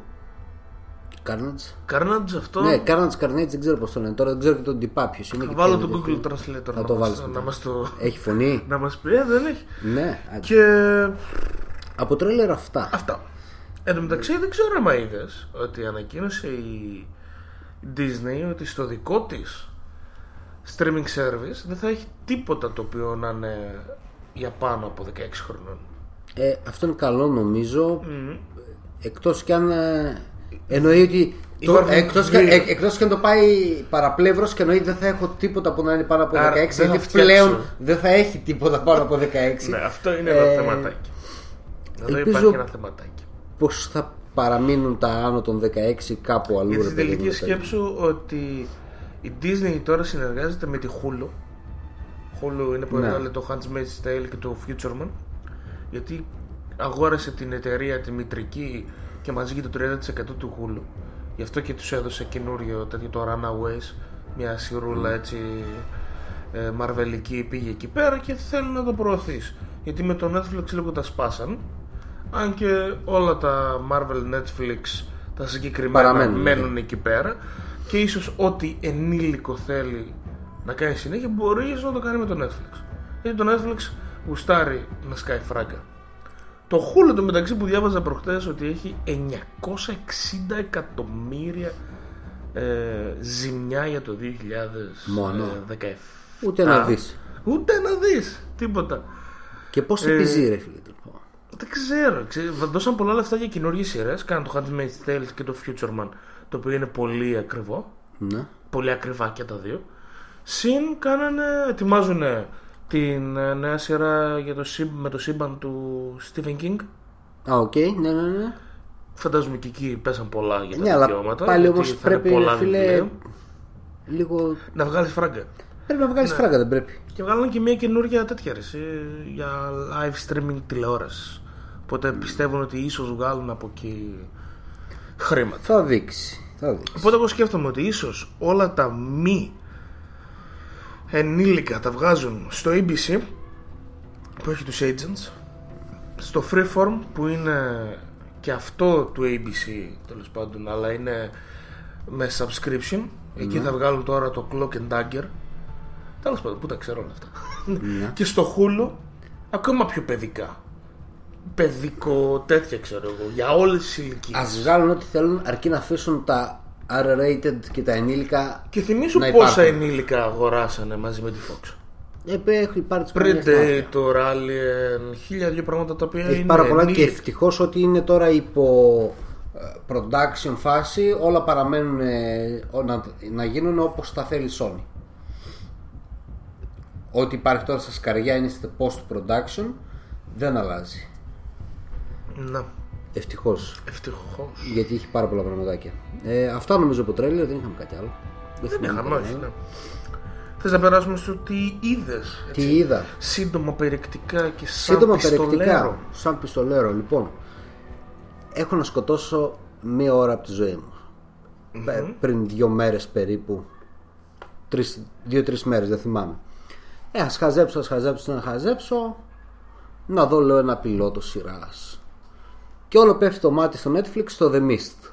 B: Carnage.
A: Carnage αυτό.
B: Ναι, Carnage Carnage δεν ξέρω πώς το λένε. Τώρα δεν ξέρω και τον τυπά ποιος είναι.
A: θα
B: και
A: βάλω
B: ποιο
A: το
B: είναι
A: Google
B: το-
A: Translator
B: Θα
A: να,
B: το
A: μας,
B: βάλεις
A: να,
B: μετά.
A: μας το...
B: Έχει φωνή; (laughs)
A: να μας πει. Ε, δεν έχει.
B: Ναι, άντε.
A: Και
B: Από τρέλερ αυτά.
A: Αυτά. Εν τω μεταξύ δεν ξέρω αν είδες ότι ανακοίνωσε η Disney ότι στο δικό της streaming service δεν θα έχει τίποτα το οποίο να είναι για πάνω από 16 χρονών.
B: Ε, αυτό είναι καλό νομίζω. Εκτός κι αν ε, εννοεί ότι. Το,
A: Υπάρχουν
B: εκτός, κι, αν-
A: δύο.
B: ε, εκτός κι αν το πάει παραπλεύρος και εννοεί δεν θα έχω τίποτα που να είναι πάνω από 16
A: Άρα, δεν θα
B: γιατί
A: φτιάξω.
B: πλέον δεν θα έχει τίποτα πάνω από 16
A: Ναι, αυτό είναι
B: Ε,
A: ένα θεματάκι. Εδώ
B: ελπίζω-
A: υπάρχει ένα θεματάκι.
B: Πως θα παραμείνουν τα άνω των 16 κάπου αλλού
A: Για
B: ρε
A: την
B: παιδί μου,
A: τελική
B: ρε παιδί.
A: σκέψου ότι η Disney τώρα συνεργάζεται με τη Hulu. Hulu είναι που
B: Ναι.
A: έβγαλε το Handmaid's Tale και το Futureman. Γιατί αγόρασε την εταιρεία τη μητρική και μαζί και το 30% του Hulu. Γι' αυτό και τους έδωσε καινούριο τέτοιο το Runaways. Μια σιρούλα έτσι ε, μαρβελική πήγε εκεί πέρα και θέλει να το προωθήσει. Γιατί με το Netflix λίγο τα σπάσαν. Αν και όλα τα Marvel Netflix τα συγκεκριμένα
B: Παραμένουν,
A: μένουν εκεί πέρα και ίσως ό,τι ενήλικο θέλει να κάνει συνέχεια μπορείς ίσως να το κάνει με το Netflix. Γιατί το Netflix γουστάρει να σκάει φράγκα. Το Hulu το μεταξύ που διάβαζα προχτές ότι έχει 960 εκατομμύρια ε, ζημιά για το 2017.
B: Μόνο. Ούτε να δεις.
A: Ούτε να δεις. Τίποτα.
B: Και πώς
A: Ε,
B: επιζεί ρε φίλε λοιπόν.
A: Δεν ξέρω. ξέρω. Δώσαν πολλά λεφτά για καινούργιες σειρές. Κάναν το Handmaid's Tale και το Futureman. Το οποίο είναι πολύ ακριβό.
B: Ναι.
A: Πολύ ακριβά και τα δύο. Συν κάνανε, ετοιμάζουν την ε, νέα σειρά για το, σύμπ- με το σύμπαν του Stephen King.
B: Α, οκ, ναι, ναι, ναι.
A: Φαντάζομαι και εκεί πέσαν πολλά για τα
B: Ναι, αλλά
A: δικαιώματα.
B: πάλι
A: γιατί
B: όμως
A: θα είναι
B: πρέπει,
A: πολλά
B: ρε φίλε,
A: βιβλία.
B: λίγο...
A: να βγάλεις φράγκα.
B: Πρέπει να βγάλεις φράγκα, δεν πρέπει.
A: Και βγάλαν και μια καινούργια τέτοια ρε, εσύ, για live streaming τηλεόρασης. Οπότε πιστεύουν ότι ίσως βγάλουν από εκεί χρήματα.
B: Θα δείξει. Θα δείξει.
A: Οπότε εγώ σκέφτομαι ότι ίσως όλα τα μη ενήλικα τα βγάζουν στο ABC που έχει τους agents στο Freeform που είναι και αυτό του ABC τέλος πάντων αλλά είναι με subscription. Εκεί θα βγάλουν τώρα το Clock and Dagger. Τέλος πάντων που τα ξέρω όλα αυτά.
B: Ναι. (laughs)
A: και στο Hulu ακόμα πιο παιδικά. Παιδικό τέτοια ξέρω εγώ για όλες τις ηλικίες.
B: Ας βγάλουν ό,τι θέλουν αρκεί να αφήσουν τα R-rated και τα ενήλικα
A: και θυμίσου
B: να
A: πόσα
B: υπάρχουν.
A: ενήλικα αγοράσανε μαζί με τη Fox
B: Ε, έχει πάρει τις πανιές μάτια.
A: Predator, Alien, χίλια δύο πράγματα τα οποία
B: Έχει
A: είναι
B: πάρα πολλά και
A: ενήλικα.
B: ευτυχώς ότι είναι τώρα υπό ε, production φάση όλα παραμένουν ε, ο- να, να γίνουν όπως τα θέλει η Sony Ό,τι υπάρχει τώρα στα σκαριά είναι στο post production δεν αλλάζει
A: Να,
B: Ευτυχώς
A: ευτυχώς.
B: γιατί έχει πάρα πολλά πραγματάκια ε, Αυτά νομίζω από τρέλερ δεν είχαμε κάτι άλλο
A: Δεν
B: θυμάμαι
A: είχαμε,
B: κανένα
A: όχι,
B: άλλο.
A: ναι. Θες να περάσουμε στο τι είδες, έτσι.
B: Τι είδα;
A: Σύντομα, περιεκτικά και σαν
B: Σύντομα
A: πιστολέρο.
B: περιεκτικά, σαν πιστολέρο. Λοιπόν, έχω να σκοτώσω μία ώρα από τη ζωή μου. Πε- Πριν δύο μέρες περίπου. Τρεις, δύο-τρεις μέρες, δεν θυμάμαι. Ε, ας χαζέψω, ας χαζέψω, να χαζέψω. Να δω, λέω, ένα πιλότο σειράς. Και όλο πέφτει το μάτι στο Netflix στο The Mist.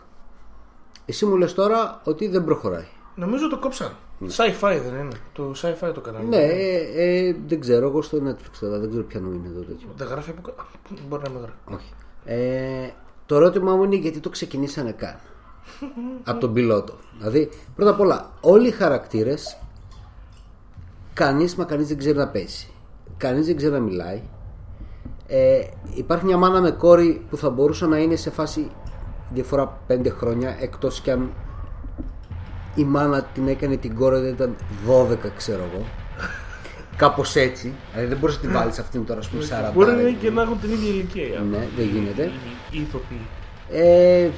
B: Εσύ μου λες τώρα ότι δεν προχωράει.
A: Νομίζω το κόψαν. Sci-fi δεν είναι. Το sci-fi το κανάλι.
B: Ναι, ε, ε, δεν ξέρω, εγώ στο Netflix τώρα, δεν ξέρω ποιανού είναι εδώ τέτοιο.
A: Δεν γράφει από κάτω. Μπορεί να με γράφει.
B: Όχι. Ε, το ερώτημά μου είναι γιατί το ξεκινήσανε καν. (laughs) από τον πιλότο. Δηλαδή, πρώτα απ' όλα, όλοι οι χαρακτήρες κανείς μα κανείς δεν ξέρει να πέσει. Κανείς δεν ξέρει να μιλάει. Ε, υπάρχει μια μάνα με κόρη που θα μπορούσε να είναι σε φάση διαφορά 5 χρόνια εκτός κι αν η μάνα την έκανε την κόρη δεν ήταν 12 ξέρω εγώ Κάπως έτσι. Δηλαδή δεν μπορείς να τη βάλεις αυτήν τώρα, ας πούμε, 40.
A: Μπορεί να είναι και να έχουν την ίδια ηλικία.
B: Ναι, δεν γίνεται.
A: Οι ηθοποιοί.
B: Ε,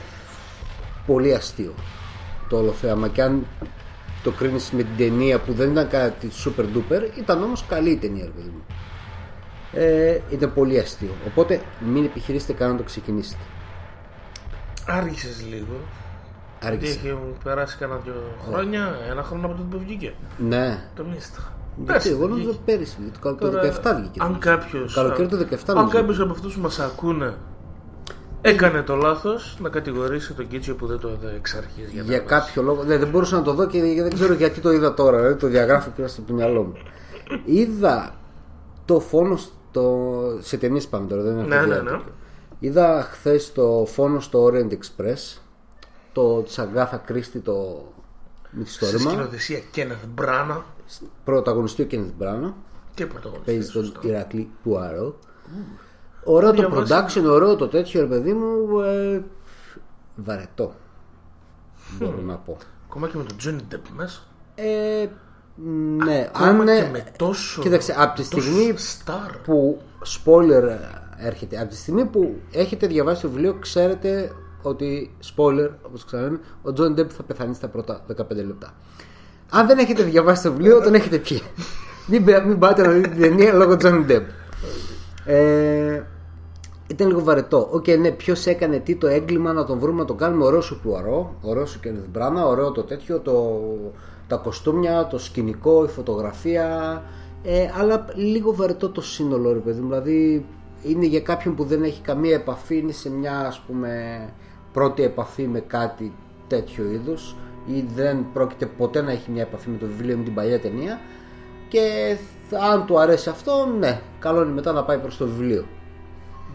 B: πολύ αστείο το όλο θέαμα. Και αν το κρίνεις με την ταινία που δεν ήταν κάτι super duper, ήταν όμως καλή η ταινία, ρε παιδί μου. Ε, ήταν πολύ αστείο. Οπότε μην επιχειρήσετε καν να το ξεκινήσετε.
A: Άργησες λίγο. Γιατί
B: Άργησε.
A: έχει περάσει κανένα δυο χρόνια, ένα χρόνο από τότε που βγήκε.
B: Ναι.
A: Το μίστηχα.
B: Γιατί εγώ νόμιζα πέρυσι, το, καλο- το 17 βγήκε.
A: Αν κάποιο.
B: Το καλοκαίρι του 17
A: Αν
B: νομίζω.
A: κάποιος από αυτούς που μας ακούνε έκανε το λάθος, να κατηγορήσει τον Κίτσιο που δεν το είδε εξ αρχής. Για,
B: Για
A: να
B: κάποιο λόγο. Ναι, δεν μπορούσα να το δω και δεν ξέρω γιατί το είδα τώρα. Δηλαδή το διαγράφω και στο μυαλό μου. Είδα το φόνος στο... σε ταινίες πάμε τώρα, δεν είναι
A: Ναι,
B: αυτό
A: ναι,
B: διάλογο.
A: ναι.
B: Είδα χθες το φόνο στο Orient Express. Το της Αγκάθα Κρίστη το
A: Στη
B: μυθιστόρημα.
A: σκηνοθεσία Κένεθ Μπράνα
B: Πρωταγωνιστή ο Kenneth Branagh.
A: και πρωταγωνιστής.
B: Παίζει τον Ηρακλή Πουαρό. Ωραίο το
A: διαβάσει.
B: production, ωραίο το τέτοιο, ρε παιδί μου. Ε, βαρετό. Μπορώ να πω.
A: Ακόμα και με τον Τζόνι Ντεπ μέσα.
B: Ε, ναι,
A: Ακόμα
B: αν
A: και
B: ε,
A: με τόσο.
B: Κοίταξε, από τη
A: τόσο
B: στιγμή
A: Star.
B: που spoiler ε, έρχεται, από τη στιγμή που έχετε διαβάσει το βιβλίο, ξέρετε ότι spoiler, όπως ξαναλέμε, ο Τζον Ντεπ θα πεθάνει στα πρώτα 15 λεπτά. Αν δεν έχετε διαβάσει το βιβλίο, τον έχετε πιει. μην, πα- μην πάτε να δείτε την ταινία λόγω Τζον Ντεπ. Ε, ήταν λίγο βαρετό. Οκ, ναι, ποιος έκανε τι το έγκλημα να τον βρούμε να τον κάνουμε. Ωραίος ο Πουαρό, ωραίος ο Κένεθ Μπράνα, ωραίο το τέτοιο, το, τα κοστούμια, το σκηνικό, η φωτογραφία. Ε, αλλά λίγο βαρετό το σύνολο, ρε παιδί μου. Δηλαδή είναι για κάποιον που δεν έχει καμία επαφή, είναι σε μια ας πούμε πρώτη επαφή με κάτι τέτοιο είδους ή δεν πρόκειται ποτέ να έχει μια επαφή με το βιβλίο ή με την παλιά ταινία και αν του αρέσει αυτό, ναι, καλό είναι μετά να πάει προς το βιβλίο.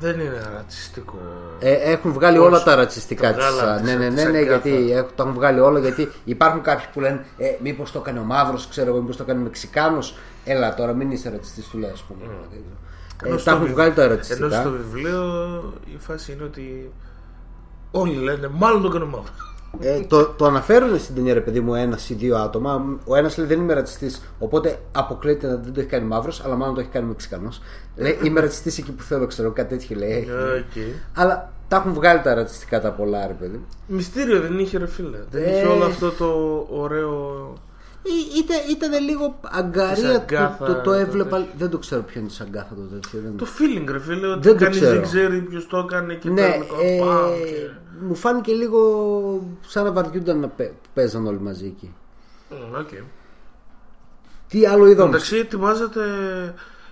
A: Δεν είναι ρατσιστικό.
B: Ε, έχουν βγάλει
A: Πώς
B: όλα τα ρατσιστικά
A: το
B: της
A: βγάλανε
B: α,
A: της-
B: Ναι, ναι, ναι,
A: της
B: ναι,
A: Αγκάθα.
B: γιατί έχουν, τα έχουν βγάλει όλα. Γιατί υπάρχουν κάποιοι που λένε ε, Μήπως το έκανε ο μαύρος, ξέρω εγώ, μήπως το έκανε ο Μεξικάνος. Έλα τώρα, μην είσαι ρατσιστής, του λέει, ας πούμε. Ε,
A: Ενώ
B: τα
A: στο
B: έχουν
A: βι-
B: βγάλει τα
A: Ενώ
B: ρατσιστικά.
A: στο βιβλίο η φάση είναι ότι όλοι λένε μάλλον το έκανε μαύρος.
B: Ε, το, το αναφέρουν στην ταινία, ρε παιδί μου, ένας ή δύο άτομα. Ο ένας λέει δεν είμαι ρατσιστής, οπότε αποκλείεται να δεν το έχει κάνει μαύρος, αλλά μάλλον το έχει κάνει Μεξικανός. Λέει είμαι ρατσιστής εκεί που θέλω, ξέρω, κάτι τέτοιο λέει.
A: Οκ.
B: Αλλά τα έχουν βγάλει τα ρατσιστικά τα πολλά, ρε παιδί. μου.
A: Μυστήριο δεν είχε ρε φίλε. Δεν
B: Ε.
A: είχε όλο αυτό το ωραίο.
B: Ή- Ήταν, ήταν λίγο
A: Της
B: αγκαρία
A: Αγκάθα,
B: το, το, το
A: το
B: έβλεπα. Δεν το ξέρω ποιο είναι της Αγκάθα το τέτοιο. Δεν...
A: Το feeling ρε φίλε ότι
B: Δεν το
A: κανείς
B: ξέρω.
A: δεν ξέρει ποιος το έκανε και
B: ναι,
A: το
B: ε,
A: παμ και-
B: μου φάνηκε λίγο σαν να βαριούνταν να παί- παίζαν όλοι μαζί εκεί.
A: Μ, οκ.
B: Τι άλλο είδα όμως;
A: Εντάξει, ετοιμάζεται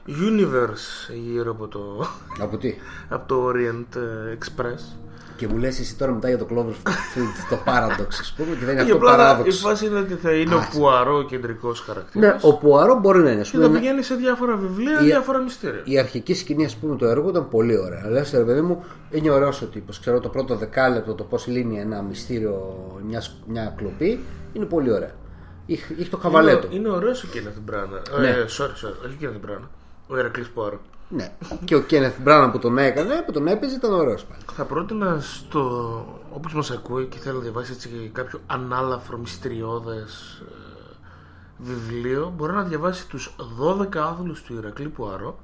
A: universe γύρω από το,
B: Από τι; (laughs)
A: από το Orient Express.
B: Και μου λες εσύ τώρα μετά για το Cloverfield το Paradox, ας πούμε, και δεν είναι
A: Και
B: αυτό
A: απλά η
B: παράδοξο.
A: φάση είναι ότι θα είναι ο
B: Α,
A: Πουαρό ο κεντρικός χαρακτήρας.
B: Ναι, ο Πουαρό μπορεί να είναι. ας
A: Και
B: πούμε,
A: θα
B: να-
A: πηγαίνει σε διάφορα βιβλία,
B: Η-
A: διάφορα μυστήρια.
B: Η αρχική σκηνή, ας πούμε, το έργο ήταν πολύ ωραία. Λες, ρε παιδί μου, είναι ωραίος ο τύπος. Ξέρω το πρώτο δεκάλεπτο το πώς λύνει ένα μυστήριο, μιας, μια κλοπή, είναι πολύ ωραία. Είχε, είχε το χαβαλέτο.
A: Είναι, είναι ωραίος ο Κένεθ Μπράνα.
B: Ναι.
A: Ε, sorry, sorry, όχι ο Κένεθ Μπράνα. Ο Ερακλή Πουαρό.
B: Ναι. και ο Κένεθ Μπράνα που τον έκανε, που τον έπαιζε, ήταν ωραίος πάλι.
A: Θα πρότεινα στο. Όποιο μας ακούει και θέλει να διαβάσει έτσι κάποιο ανάλαφρο μυστηριώδες βιβλίο, μπορεί να διαβάσει τους 12 άθλους του Ηρακλή Πουαρό,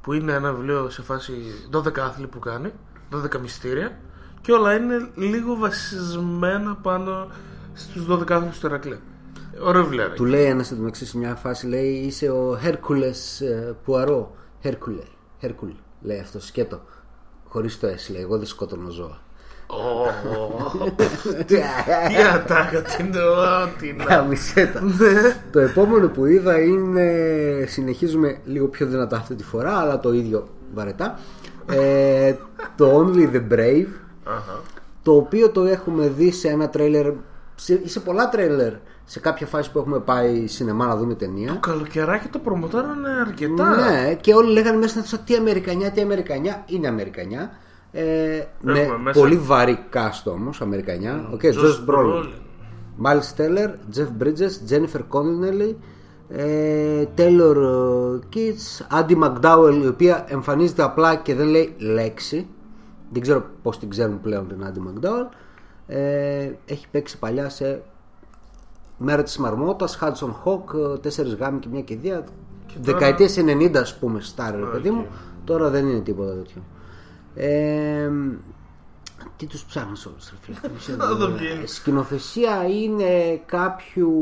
A: που είναι ένα βιβλίο σε φάση 12 άθλοι που κάνει, 12 μυστήρια, και όλα είναι λίγο βασισμένα πάνω στους 12 άθλους του Ηρακλή. Ωραίο βιβλίο.
B: Του λέει ένας εντωμεταξύ σε μια φάση, λέει είσαι ο Χέρκουλες Πουαρό. Χέρκουλε. Χέρκουλ, λέει αυτός, σκέτο. Χωρίς το S, λέει. Εγώ δεν σκότωνω ζώα.
A: Τι ατάκα την ό,τι να.
B: Καμισέτα. το επόμενο που είδα είναι. Συνεχίζουμε λίγο πιο δυνατά αυτή τη φορά, αλλά το ίδιο βαρετά. Ε, το Only the Brave.
A: Αχα.
B: Το οποίο το έχουμε δει σε ένα τρέιλερ. Σε, σε πολλά τρέιλερ. Σε κάποια φάση που έχουμε πάει σινεμά να δούμε ταινία.
A: Το καλοκαιράκι το προμοτάρανε αρκετά.
B: Ναι, και όλοι λέγανε μέσα στην αίθουσα τι Αμερικανιά, τι Αμερικανιά. Είναι Αμερικανιά. Ε, με
A: μέσα-
B: πολύ βαρύ cast όμως, Αμερικανιά. Οκ, Josh Brolin. Miles Teller, Jeff Bridges, Jennifer Connelly, ε, Taylor ε, Kitsch, Andie MacDowell, η οποία εμφανίζεται απλά και δεν λέει λέξη. Δεν ξέρω πώς την ξέρουν πλέον την Andie MacDowell. Ε, έχει παίξει παλιά σε Μέρα τη Μαρμότα, Hudson Hawk, Τέσσερις γάμοι και μια κηδεία.
A: τώρα-
B: Δεκαετίες 90, ας πούμε, σταρ, ρε
A: Οκ.
B: παιδί μου. Τώρα δεν είναι τίποτα τέτοιο. Ε, τι τους ψάχνω σε όλους ρε φίλε. (laughs) Δεν ξέρω.
A: Να δω ποιοι είναι.
B: Σκηνοθεσία είναι κάποιου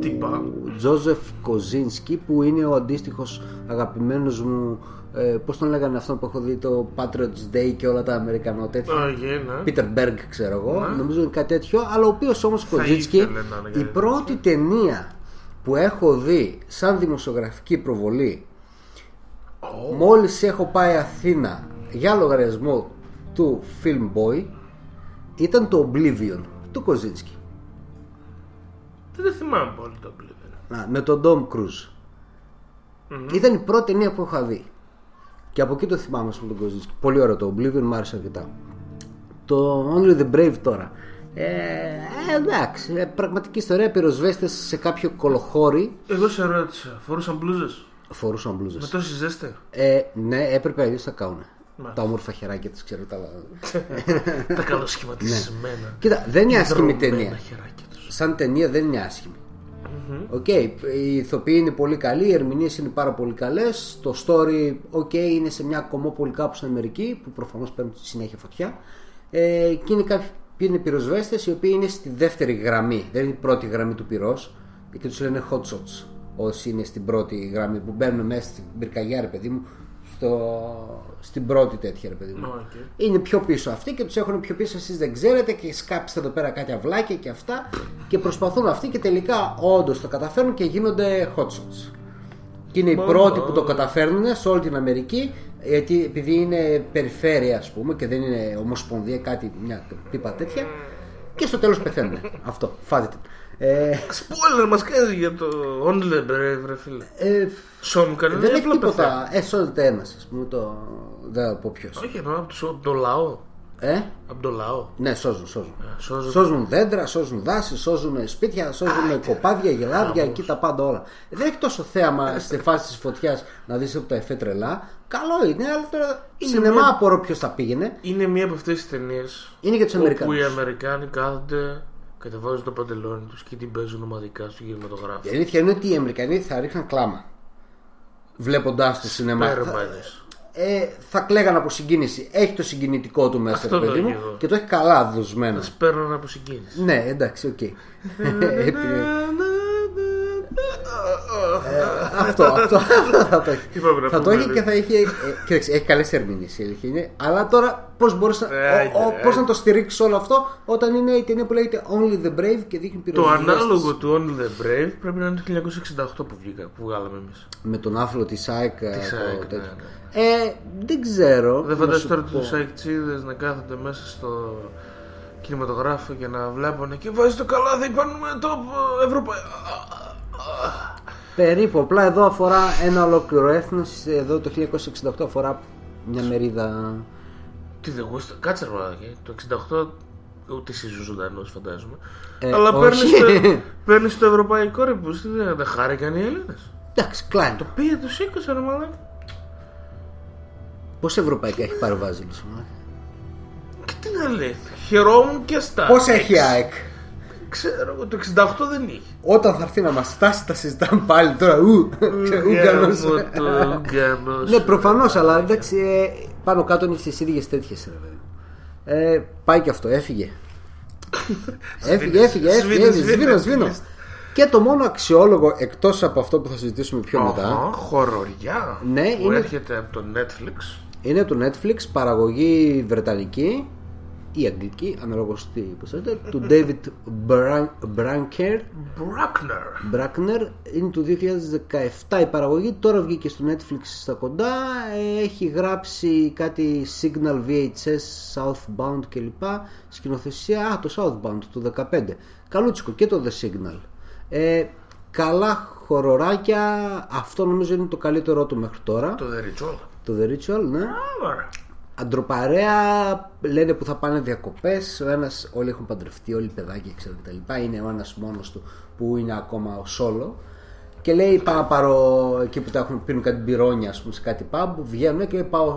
A: Τύπα.
B: Joseph Kosinski που είναι ο αντίστοιχος αγαπημένος μου ε, πώς τον λέγανε αυτό που έχω δει το Patriots Day και όλα τα Αμερικανό τέτοια;
A: Α, γένα.
B: Πίτερ Μπέργκ ξέρω εγώ
A: Ναι.
B: νομίζω είναι κάτι τέτοιο αλλά ο οποίος όμως Κοζίνσκι
A: ήθελε να είναι
B: η
A: κάτι
B: πρώτη ταινία που έχω δει σαν δημοσιογραφική προβολή
A: Ω,
B: Μόλις έχω πάει Αθήνα για λογαριασμό του Film Boy ήταν το Oblivion του Κοζίνσκι
A: Δεν το θυμάμαι πολύ το Oblivion.
B: Να, με τον Tom Cruise. Ήταν η πρώτη ταινία που είχα δει. Και από εκεί το θυμάμαι με τον Κοζίνσκι. Πολύ ωραίο το Oblivion, μου άρεσε αρκετά. Το Only the Brave τώρα. Ε, ε, εντάξει, ε, πραγματική ιστορία. Πυροσβέστες σε κάποιο κολοχώρι
A: Εγώ σε ρώτησα, φορούσαν μπλούζες;
B: φορούσαν μπλούζες.
A: Με τόση ζέστη.
B: Ε, ναι, έπρεπε αλλιώς να κάνουν.
A: Μάλιστα.
B: Τα όμορφα χεράκια της, ξέρω τα. (laughs)
A: Τα καλοσχηματισμένα.
B: Κοίτα, δεν είναι άσχημη
A: Ιδρωμένα
B: ταινία.
A: χεράκια τους.
B: Σαν ταινία δεν είναι άσχημη. Οκ, οι ηθοποιοί είναι πολύ καλοί, οι ερμηνείες είναι πάρα πολύ καλές. Το story, οκ, είναι σε μια κωμόπολη κάπου στην Αμερική που προφανώς παίρνουν συνέχεια φωτιά. Ε, και είναι κάποιοι που είναι πυροσβέστες οι οποίοι είναι στη δεύτερη γραμμή. Δεν είναι η πρώτη γραμμή του πυρός, και τους λένε hot shots. Όσοι είναι στην πρώτη γραμμή που μπαίνουν μέσα στην πυρκαγιά, ρε παιδί μου, στο, στην πρώτη τέτοια, ρε παιδί μου.
A: Οκ.
B: Είναι πιο πίσω αυτοί και τους έχουν πιο πίσω εσείς δεν ξέρετε και σκάψετε εδώ πέρα κάτι αυλάκια και αυτά και προσπαθούν αυτοί και τελικά όντως το καταφέρνουν και γίνονται hot shots. Και είναι οι
A: Μα,
B: πρώτοι
A: μα.
B: που το καταφέρνουν σε όλη την Αμερική γιατί επειδή είναι περιφέρεια ας πούμε και δεν είναι ομοσπονδία κάτι μια πίπα τέτοια και στο τέλος πεθαίνουν. Αυτό, φάτε την. Ε,
A: Spoiler μας κάνεις για το Only the Brave, ρε φίλε.
B: ε,
A: Σον κανένα
B: δεν έχει
A: απλά πεθαίνει.
B: τίποτα. Ε, σώζεται ένας, ας πούμε. Το... Δεν θα πω ποιος.
A: Όχι, εννοώ από το- από το λαό.
B: Ε,
A: Από το λαό.
B: ναι, σώζουν, σώζουν.
A: Ε, Σώζουν.
B: Σώζουν δέντρα, σώζουν δάση, σώζουν σπίτια, σώζουν κοπάδια, γελάδια, εκεί τα πάντα όλα. Δεν έχει τόσο θέαμα στη φάση της φωτιάς να δεις από τα εφέ τρελά. Καλό είναι, αλλά τώρα
A: Είναι
B: σινεμά
A: μια-
B: απορώ ποιος θα πήγαινε.
A: Είναι μία από αυτές τις ταινίες
B: Είναι για τους
A: όπου
B: Αμερικανού.
A: οι Αμερικάνοι κάθονται, κατεβάζουν το παντελόνι τους και την παίζουν ομαδικά στο κινηματογράφο.
B: Η αλήθεια είναι ότι οι Αμερικανοί θα ρίχναν κλάμα. Βλέποντά το σινεμά. Θα,
A: Πέρμανες.
B: ε, θα κλαίγαν από συγκίνηση. Έχει το συγκινητικό του μέσα,
A: Αυτό
B: ρε παιδί
A: λέω
B: μου,
A: κι εγώ.
B: και το έχει καλά δοσμένο.
A: Θα σπέρνουν από συγκίνηση.
B: Ναι, εντάξει, οκ. Επειδή- αυτό, αυτό, αυτό θα το έχει.
A: Είπαμε να
B: θα το
A: πούμε,
B: έχει
A: ρε.
B: και θα έχει. Ε, κοίταξε, έχει καλές ερμηνείες η αλήθεια είναι. Αλλά τώρα πώς μπορείς να,
A: Ε,
B: ο- ο-
A: ε,
B: πώς να το στηρίξει όλο αυτό όταν είναι η ταινία που λέγεται Only the Brave και δείχνει
A: Το
B: πυροσβέστες.
A: ανάλογο του Only the Brave πρέπει να είναι το 1968 που, βγήκα, που βγάλαμε εμείς.
B: Με τον άθλο της ΑΕΚ. ε,
A: Της
B: το
A: ΑΕΚ,
B: τέτοιο.
A: ναι,
B: Ε, δεν ξέρω.
A: Δεν
B: να
A: φαντάζεσαι
B: σου
A: τώρα
B: πω.
A: τους αεκτσίδες να κάθονται μέσα στο κινηματογράφο και να βλέπουν και βάζει το καλάθι πάνω με το Ευρωπαϊκό.
B: Περίπου. Απλά εδώ αφορά ένα ολόκληρο έθνος. Εδώ το 1968 αφορά μια μερίδα.
A: Τι δεν γούστα, κάτσε ρε μαλάκι. Το 68 ούτε εσύ ήσουν ζωντανός φαντάζομαι.
B: Ε,
A: Αλλά
B: όχι.
A: παίρνεις το, (laughs) παίρνεις το ευρωπαϊκό ρε που δεν τα χάρηκαν οι Έλληνες.
B: Εντάξει, κλάιν.
A: Το πήγε, το σήκωσε ρε μαλάκι.
B: Πόσα ευρωπαϊκά έχει πάρει ο Βάζελος, μάλλον;
A: Και τι να λέει, χαιρόμουν και στα.
B: Πόσα έχει η
A: έξι.
B: ΑΕΚ;
A: Ξέρω εγώ, το 68 δεν είχε.
B: Όταν θα έρθει να μας φτάσει, τα συζητάμε πάλι τώρα. Ου, Ούγκανος.
A: Γάμο το Ούγκανος.
B: Ναι, προφανώς, αλλά εντάξει, ε, πάνω κάτω είναι στις ίδιες τέτοιες. Ε, πάει και αυτό, έφυγε. (laughs) έφυγε, έφυγε, έφυγε.
A: Σβήνε,
B: έφυγε,
A: σβήνε,
B: Σβήνω, σβήνω.
A: σβήνε.
B: Και το μόνο αξιόλογο εκτός από αυτό που θα συζητήσουμε πιο μετά
A: Αχα, χοροριά
B: Ναι,
A: που
B: είναι-
A: έρχεται από το Netflix.
B: είναι το Netflix, παραγωγή βρετανική ή αγγλική, αναλόγως τι πώς λέτε, του David Bran- Branker
A: Bruckner.
B: Brackner είναι του 2017 η παραγωγή τώρα βγήκε στο Netflix στα κοντά Ε, έχει γράψει κάτι Signal VHS Southbound κλπ σκηνοθεσία, α το Southbound του 15 καλούτσικο και το The Signal ε, καλά χοροράκια αυτό νομίζω είναι το καλύτερό του μέχρι τώρα
A: Το The Ritual.
B: το The Ritual ναι
A: Άρα.
B: Αντροπαρέα λένε που θα πάνε διακοπές Ο ένας, όλοι έχουν παντρευτεί, όλοι παιδάκια ξέρω κτλ Είναι ο ένας μόνος του που είναι ακόμα ο solo Και λέει πάω να πάρω εκεί που τα έχουν πίνουν κάτι μπυρόνια, ας πούμε, σε κάτι pub. Βγαίνουν και λέει πάω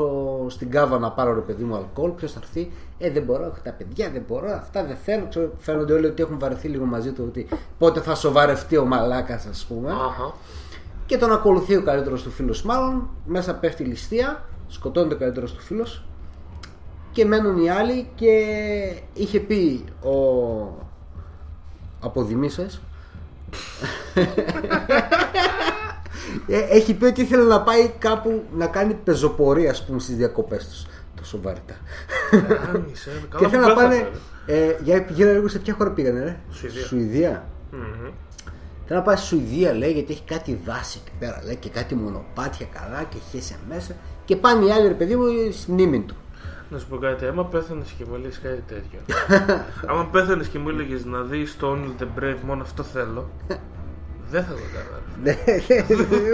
B: στην κάβα να πάρω ρε παιδί μου αλκοόλ. Ποιος θα έρθει, Ε, δεν μπορώ, έχω τα παιδιά, δεν μπορώ, αυτά δεν θέλω. Ξέρω, φαίνονται όλοι ότι έχουν βαρεθεί λίγο μαζί του. Ότι πότε θα σοβαρευτεί ο μαλάκας, ας πούμε.
A: Αχα.
B: Και τον ακολουθεί ο καλύτερος του φίλος, μάλλον. Μέσα πέφτει η ληστεία, σκοτώνεται ο καλύτερος του φίλος. Και μένουν οι άλλοι και είχε πει ο Αποδημήσες ε, έχει πει ότι ήθελε να πάει κάπου να κάνει πεζοπορία ας πούμε στις διακοπές τους τόσο βαρύτα
A: Άνοιξε.
B: και
A: Καλά
B: ήθελε
A: που
B: να πάνε
A: πέθανε.
B: ε, για πηγαίνω λίγο σε ποια χώρα πήγανε ρε;
A: Σουηδία.
B: Σουηδία
A: Μμμ.
B: Θέλω να πάει στη Σουηδία λέει γιατί έχει κάτι δάση εκεί πέρα λέει και κάτι μονοπάτια καλά και χέσε μέσα και πάνε οι άλλοι ρε παιδί μου στη μνήμη του
A: Να σου πω κάτι, άμα πέθανες και μου έλεγε κάτι τέτοιο. (laughs) άμα πέθανες και μου έλεγες να δεις το Only the Brave, μόνο αυτό θέλω. δεν θα το κάνω.
B: Ναι,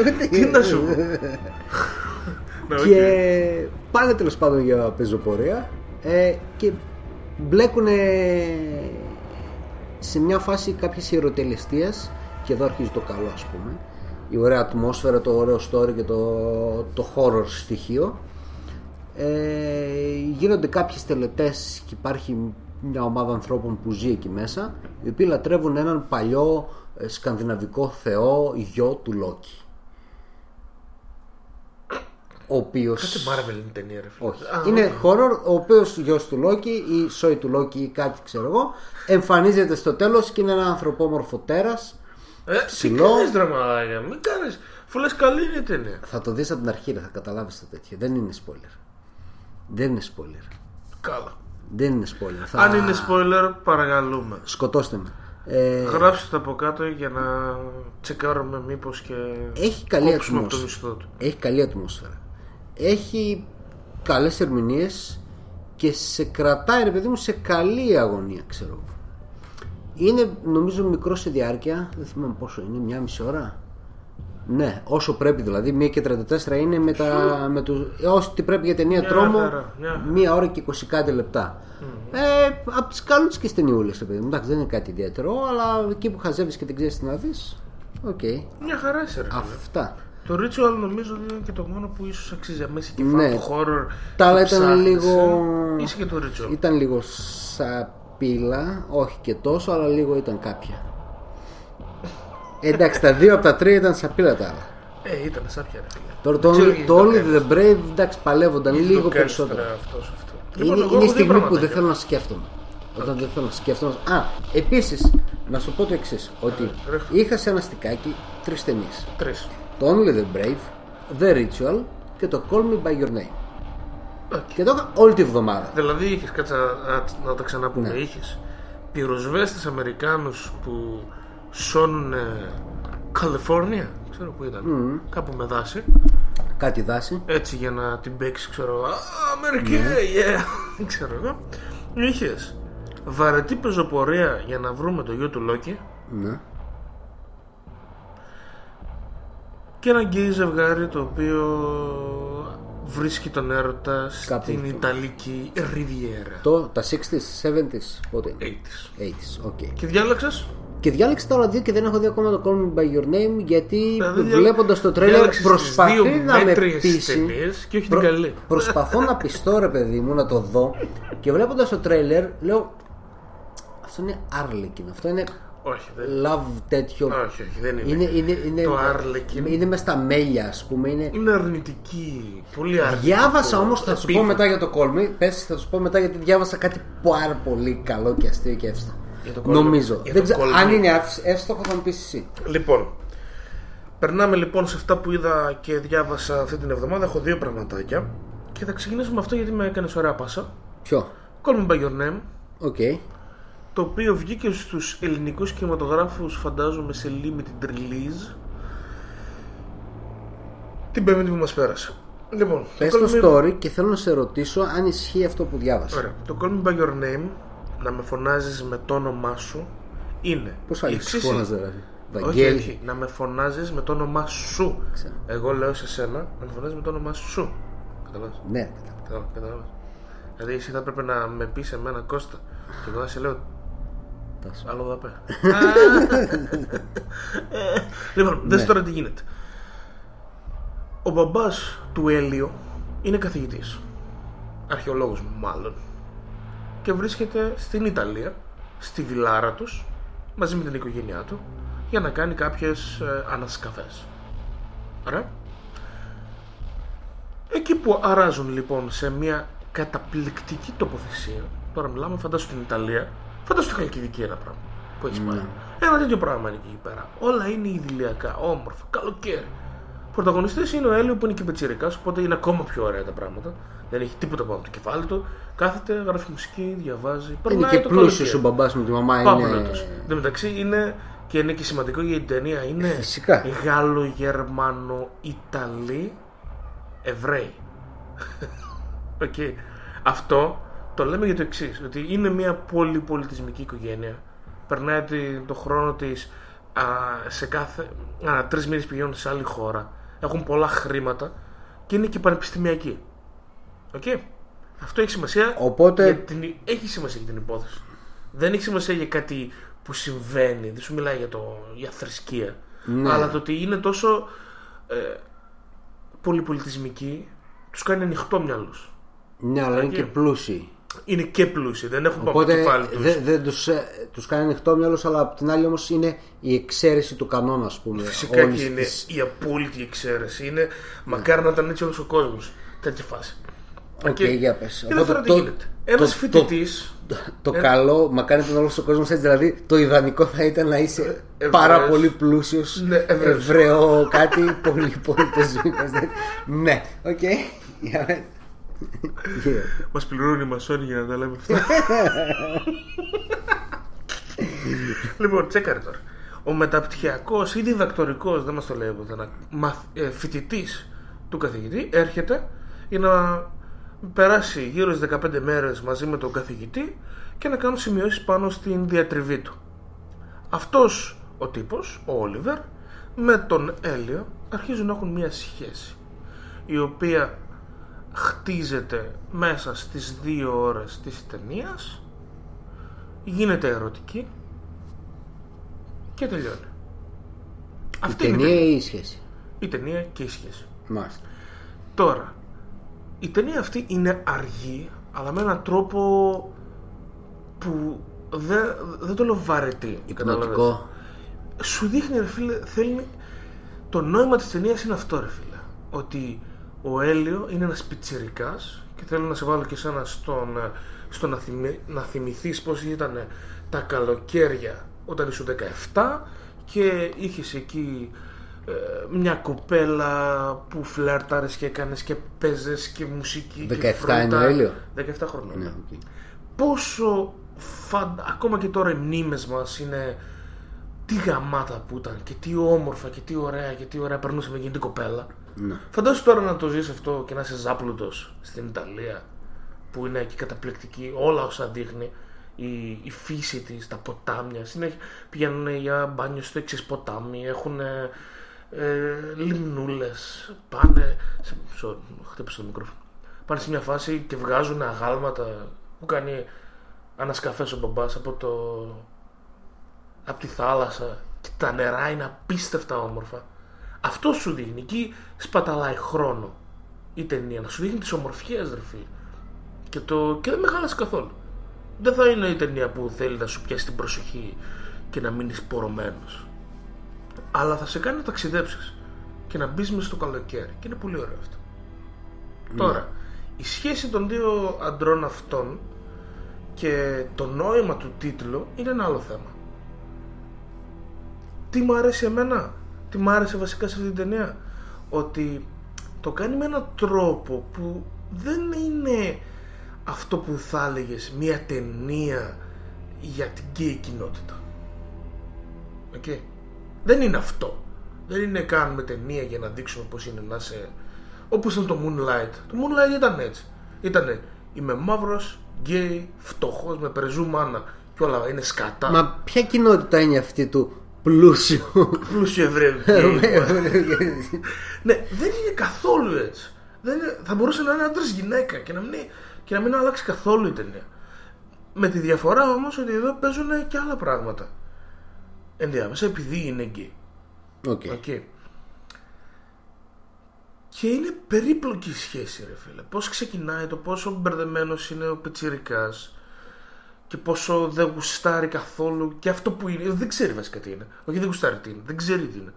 B: ούτε- (laughs)
A: Τι να σου πω. (laughs) Ναι, οκ.
B: και πάνε τέλος πάντων για πεζοπορία ε, και μπλέκουν σε μια φάση κάποιες ιεροτελεστίας και εδώ αρχίζει το καλό ας πούμε η ωραία ατμόσφαιρα, το ωραίο story και το, το horror στοιχείο ε, γίνονται κάποιες τελετές και υπάρχει μια ομάδα ανθρώπων που ζει εκεί μέσα οι οποίοι λατρεύουν έναν παλιό ε, σκανδιναβικό θεό γιο του Λόκη ο οποίος
A: Κάτσε Marvel είναι ταινία, ρε φίλε.
B: όχι.
A: Α,
B: είναι horror ο οποίος γιος του Λόκη ή σόι του Λόκη ή κάτι ξέρω εγώ εμφανίζεται στο τέλος και είναι ένα ανθρωπόμορφο τέρας.
A: Ε, τι
B: ψηλό.
A: κάνεις δραματάκια, μην κάνεις. Φου λες καλή είναι η ταινία.
B: Θα το δεις από την αρχή, ρε, θα καταλάβεις το τέτοιο. Δεν είναι spoiler. Δεν είναι spoiler.
A: Καλά.
B: Δεν είναι spoiler. Θα...
A: Αν είναι spoiler, παρακαλούμε.
B: Σκοτώστε με. Ε,
A: Γράψτε το από κάτω για να τσεκάρουμε μήπως και
B: Έχει καλή
A: κόψουμε από το
B: ατμόσφαιρα.
A: μισθό του.
B: Έχει καλή ατμόσφαιρα. Έχει καλές ερμηνείες και σε κρατάει ρε παιδί μου σε καλή αγωνία ξέρω εγώ. Είναι νομίζω μικρό σε διάρκεια, δεν θυμάμαι πόσο είναι, μια μισή ώρα. Ναι, όσο πρέπει δηλαδή, μία και 34 είναι με, τα, με το, ε, όσο τι πρέπει για ταινία
A: Μια
B: τρόμο,
A: χαρά, μια χαρά.
B: μία ώρα και 20 κάτι λεπτά. Ε, από τις καλούτσικε ταινιούλες, παιδί μου. Εντάξει, δεν είναι κάτι ιδιαίτερο, αλλά εκεί που χαζεύεις και δεν ξέρεις τι να δεις. Οκ.
A: Μια χαρά είσαι ρε φίλε.
B: Αυτά.
A: Το Ritual νομίζω ότι είναι και το μόνο που ίσως αξίζει μέσα και
B: Ναι.
A: φαν του horror.
B: Τα άλλα
A: και
B: ήταν
A: ψάχνεσαι.
B: λίγο-
A: Είσαι και το Ritual.
B: Ήταν λίγο σαπίλα, όχι και τόσο, αλλά λίγο ήταν κάποια. Εντάξει, τα δύο από τα τρία ήταν σαπίλα τα άλλα.
A: Ε, ήταν σάπια ρε φίλε.
B: Τώρα το,
A: Δεν ξέρω
B: Only-
A: γιατί
B: το
A: το
B: Only
A: κάνεις.
B: the Brave, εντάξει, παλεύονταν
A: Γιατί
B: λίγο
A: το κάνεις
B: περισσότερο.
A: τώρα αυτός αυτός.
B: Είναι,
A: Λοιπόν, εγώ
B: είναι η
A: έχω δύο
B: στιγμή που δεν
A: πραγματάκια.
B: θέλω να σκέφτομαι. Όταν δεν θέλω να σκέφτομαι. Α, επίσης, να σου πω το εξής: Ότι
A: ρέχω.
B: είχα σε ένα στικάκι τρεις ταινίες.
A: Τρεις.
B: Το Only the Brave, The Ritual και το Call Me by Your Name.
A: Οκ.
B: Και το είχα όλη τη βδομάδα.
A: Δηλαδή είχες, κάτσε να, να, να τα ξαναπούμε,
B: Ναι.
A: είχες πυροσβέστες Αμερικάνους που σώνουν Καλιφόρνια, ξέρω που ήταν, κάπου με δάση,
B: Κάτι δάση.
A: έτσι για να την παίξει, ξέρω, «Α, Αμερική,
B: Ναι.
A: yeah, (laughs) ξέρω εγώ. Είχες βαρετή πεζοπορία για να βρούμε το γιο του Λόκι
B: Ναι.
A: και ένα γκέι ζευγάρι το οποίο βρίσκει τον έρωτα
B: Κάπου
A: στην
B: αυτό.
A: Ιταλική Ριβιέρα.
B: Το, τα 60s, 70s, πότε είναι;
A: 80's.
B: 80s, οκ.
A: Και διάλεξες;
B: Και διάλεξα τα άλλα δύο και δεν έχω δει ακόμα το Call Me By Your Name γιατί
A: Δηλαδή, δια-
B: βλέποντας το τρέιλερ
A: διάλεξες τις
B: προσπαθεί
A: δύο
B: να με
A: μέτριες
B: πείσει.
A: ταινίες και όχι την καλή.
B: Προσπαθώ να πειστώ ρε παιδί μου να το δω και βλέποντας το τρέλερ λέω αυτό είναι Arlequin, αυτό είναι
A: Όχι, δεν
B: love τέτοιο.
A: Όχι, όχι, δεν είναι.
B: Είναι, είναι, είναι,
A: Το Arlequin.
B: είναι μες στα μέλια ας πούμε είναι...
A: Είναι αρνητική. Πολύ αρνητική.
B: Διάβασα όμως, θα σου πω μετά για το Call Me Πες, θα σου πω μετά γιατί διάβασα κάτι πάρα πολύ καλό και αστείο και εύστοχο
A: Για το Call Me.
B: Νομίζω
A: Για
B: Δεν
A: το
B: ξέρω,
A: Call
B: Αν
A: Me.
B: είναι εύς- εύστοχο θα μου πεις εσύ
A: Λοιπόν, περνάμε λοιπόν σε αυτά που είδα και διάβασα αυτή την εβδομάδα. Έχω δύο πραγματάκια. Και θα ξεκινήσουμε με αυτό γιατί με έκανες ωραία πάσα.
B: Ποιο;
A: Call me by your name.
B: Οκ
A: Το οποίο βγήκε στους ελληνικούς κινηματογράφους φαντάζομαι σε limited release. Την πέμπτη που μας πέρασε. Λοιπόν,
B: Πες
A: Call
B: το
A: Me-
B: story και θέλω να σε ρωτήσω αν ισχύει αυτό που διάβασα
A: Ωραία. Το Call Me By Your Name, να με φωνάζεις με το όνομά σου, είναι...
B: Πώς
A: η
B: άλλη
A: εξής-
B: φώναζε ρε
A: Όχι,
B: Βαγγέλη
A: όχι. Να με φωνάζεις με το όνομά σου.
B: Ξέρω.
A: Εγώ λέω σε σένα να με φωνάζεις με το όνομά σου. Καταλάβεις.
B: Ναι
A: Καταλάβεις. Καταλάβεις. Δηλαδή εσύ θα έπρεπε να με πεις εμένα Κώστα και εγώ να σε λέω
B: Τάσο.
A: άλλο δαπέ. (laughs) (laughs) Λοιπόν, δες τώρα τι γίνεται. Ο μπαμπάς του Έλιο είναι καθηγητής. Αρχαιολόγος μάλλον. Και βρίσκεται στην Ιταλία, στη βιλάρα τους, μαζί με την οικογένειά του, για να κάνει κάποιες ε, ανασκαφές. Ωραία. Εκεί που αράζουν λοιπόν σε μια καταπληκτική τοποθεσία, τώρα μιλάμε φαντάσου στην Ιταλία, φαντάσου στη Χαλκιδική ένα πράγμα που έχεις πάει. Ένα τέτοιο πράγμα είναι εκεί πέρα. Όλα είναι ιδηλιακά, όμορφα, καλοκαίρι. Πρωταγωνιστή είναι ο Έλιο που είναι και πετσυρικά, οπότε είναι ακόμα πιο ωραία τα πράγματα. Δεν έχει τίποτα πάνω από το κεφάλι του. Κάθεται, γράφει μουσική, διαβάζει.
B: Είναι
A: περνάει
B: και
A: το
B: πλούσιος
A: καλοκαίρι.
B: ο μπαμπάς με τη μαμά.
A: Πάμε
B: Είναι...
A: είναι... Εν τω μεταξύ είναι και είναι και σημαντικό για την ταινία. Είναι
B: Φυσικά.
A: Γάλλο-Γερμανο-Ιταλοί Εβραίοι. (laughs) Οκ. Αυτό το λέμε για το εξής. Ότι είναι μια πολυπολιτισμική οικογένεια. Περνάει τη- το χρόνο της σε κάθε. Α, τρεις μήνες πηγαίνουν σε άλλη χώρα. Έχουν πολλά χρήματα και είναι και πανεπιστημιακοί. Οκ. Αυτό έχει σημασία.
B: Οπότε-
A: για την, έχει σημασία για την υπόθεση. Δεν έχει σημασία για κάτι που συμβαίνει. Δεν σου μιλάει για, το, για θρησκεία.
B: Ναι.
A: Αλλά το ότι είναι τόσο ε, πολυπολιτισμικοί τους κάνει ανοιχτό μυαλό.
B: Ναι, αλλά είναι
A: Εκεί.
B: και πλούσιοι.
A: Είναι και πλούσιοι, δεν έχουν πάνω
B: Οπότε
A: το κεφάλι τους.
B: δεν δεν τους, ε, τους κάνει ανοιχτό μυαλό, αλλά απ' την άλλη όμως είναι η εξαίρεση του κανόνα, ας πούμε.
A: Φυσικά
B: όλης
A: και είναι
B: της-
A: η απόλυτη εξαίρεση. Είναι μακάρι να ήταν έτσι όλο ο κόσμο. Τέτοια φάση.
B: ΟΚ,
A: Και-
B: για πες.
A: Και εδώ τώρα τι γίνεται. Ένα
B: το-
A: φοιτητή.
B: Το, το καλό, μακάρι να ήταν όλο ο κόσμο έτσι. Δηλαδή, το ιδανικό θα ήταν να είσαι
A: Εβραίος.
B: πάρα πολύ πλούσιο,
A: Ναι, Εβραίος.
B: Εβραίο, κάτι πολύ πολιτισμικό. ναι, ΟΚ. Για πες.
A: Μας πληρώνουν οι μασόνοι για να τα λέμε αυτά. (laughs) λοιπόν, τσέκαρε τώρα. Ο μεταπτυχιακός ή διδακτορικός, δεν μας το λέει πουθενά, φοιτητής του καθηγητή έρχεται για να περάσει γύρω στις 15 μέρες μαζί με τον καθηγητή και να κάνουν σημειώσεις πάνω στην διατριβή του. Αυτός ο τύπος, ο Όλιβερ, με τον Έλιο αρχίζουν να έχουν μία σχέση η οποία χτίζεται μέσα στις δύο ώρες της ταινίας γίνεται ερωτική και τελειώνει.
B: Η
A: Αυτή είναι η
B: ταινία
A: ταινία.
B: ή η σχέση;
A: η ταινία και η σχέση.
B: Μάλιστα.
A: Τώρα, η ταινία αυτή είναι αργή, αλλά με έναν τρόπο που δεν, δεν το λέω βαρετή. καταλαβαίνεις.
B: Υπνοτικό.
A: Σου δείχνει, ρε φίλε, θέλει... Το νόημα της ταινίας είναι αυτό, ρε φίλε. Ότι ο Έλιο είναι ένας πιτσιρικάς και θέλω να σε βάλω και εσένα στον, ε, στο να, θυμη, να θυμηθείς πώς ήταν τα καλοκαίρια όταν ήσουν 17 και είχες εκεί ε, μια κοπέλα που φλέρταρες και έκανες και παίζες και μουσική
B: 17
A: και φρούτα.
B: είναι ο Έλιο;
A: 17 χρόνια.
B: Ναι, ΟΚ.
A: Πόσο φαν... ακόμα και τώρα οι μνήμες μας είναι τι γαμάτα που ήταν και τι όμορφα και τι ωραία και τι ωραία περνούσαμε εκείνη την κοπέλα.
B: Ναι.
A: Φαντάσου τώρα να το ζεις αυτό και να είσαι ζάπλουτος στην Ιταλία που είναι εκεί καταπληκτική όλα όσα δείχνει η, η φύση της, τα ποτάμια συνέχεια πηγαίνουν για μπάνιο στο εξής ποτάμι έχουν ε, λιμνούλες πάνε σε, sorry, χτύπησα το μικρόφωνο πάνε σε μια φάση και βγάζουν αγάλματα που κάνει ανασκαφές ο μπαμπάς από το από τη θάλασσα και τα νερά είναι απίστευτα όμορφα. Αυτό σου δείχνει. Εκεί σπαταλάει χρόνο η ταινία. Να σου δείχνει τις ομορφιές ρε φίλε. Και, το... και δεν με χάλασε καθόλου. Δεν θα είναι η ταινία που θέλει να σου πιάσει την προσοχή και να μείνεις πορωμένος. Αλλά θα σε κάνει να ταξιδέψεις και να μπεις μέσα στο καλοκαίρι. Και είναι πολύ ωραίο αυτό. Τώρα, η σχέση των δύο αντρών αυτών και το νόημα του τίτλου είναι ένα άλλο θέμα. Τι μου αρέσει εμένα, τι μου άρεσε βασικά σε αυτή την ταινία, ότι το κάνει με έναν τρόπο που δεν είναι αυτό που θα έλεγες μια ταινία για την γκέι κοινότητα. ΟΚ. Δεν είναι αυτό. Δεν είναι κάνουμε ταινία για να δείξουμε πώς είναι να είσαι... Όπως ήταν το Moonlight. Το Moonlight ήταν έτσι. Ήτανε είμαι μαύρος, γκέι, φτωχός, με πρεζού μάνα και όλα είναι σκατά.
B: Μα ποια κοινότητα είναι αυτή του πλούσιου.
A: Πλούσιο Εβραίο (laughs) γκέι. ναι, δεν είναι καθόλου έτσι. Δεν είναι, θα μπορούσε να είναι άντρας γυναίκα και να, μην, και να μην αλλάξει καθόλου η ταινία. Με τη διαφορά όμως ότι εδώ παίζουν και άλλα πράγματα. Ενδιάμεσα επειδή είναι γκέι.
B: ΟΚ.
A: ΟΚ. Και είναι περίπλοκη η σχέση, ρε φίλε. Πώς ξεκινάει το πόσο μπερδεμένος είναι ο πιτσιρικάς και πόσο δεν γουστάρει καθόλου και αυτό που είναι. Δεν ξέρει βασικά τι είναι. Όχι, δεν γουστάρει τι είναι. Δεν ξέρει τι είναι.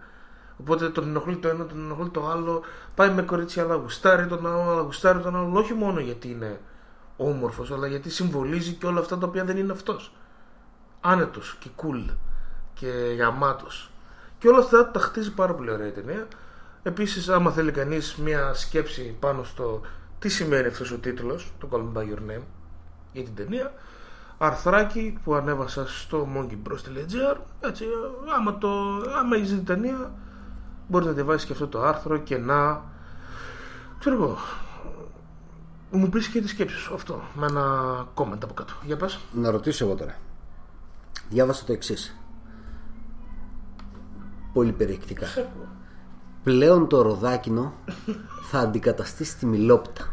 A: Οπότε τον ενοχλεί το ένα, τον ενοχλεί το άλλο. Πάει με κορίτσια, αλλά γουστάρει τον άλλο, αλλά γουστάρει τον άλλο. Όχι μόνο γιατί είναι όμορφος, αλλά γιατί συμβολίζει και όλα αυτά τα οποία δεν είναι αυτός. Άνετος και cool και γαμάτος. Και όλα αυτά τα χτίζει πάρα πολύ ωραία η ταινία. Επίσης, άμα θέλει κανείς μια σκέψη πάνω στο τι σημαίνει αυτός ο τίτλος, το Call Me By Your Name, για την ταινία, αρθράκι που ανέβασα στο monkeybros.gr έτσι, άμα, το, άμα έχεις δει την ταινία μπορείς να διαβάσεις και αυτό το άρθρο και να ξέρω εγώ μου πεις και τη σκέψη σου αυτό με ένα comment από κάτω για πες
B: Να ρωτήσω εγώ τώρα. Διάβασα το εξής. Πολύ περιεκτικά. Πλέον το ροδάκινο θα αντικαταστήσει τη μιλόπιτα.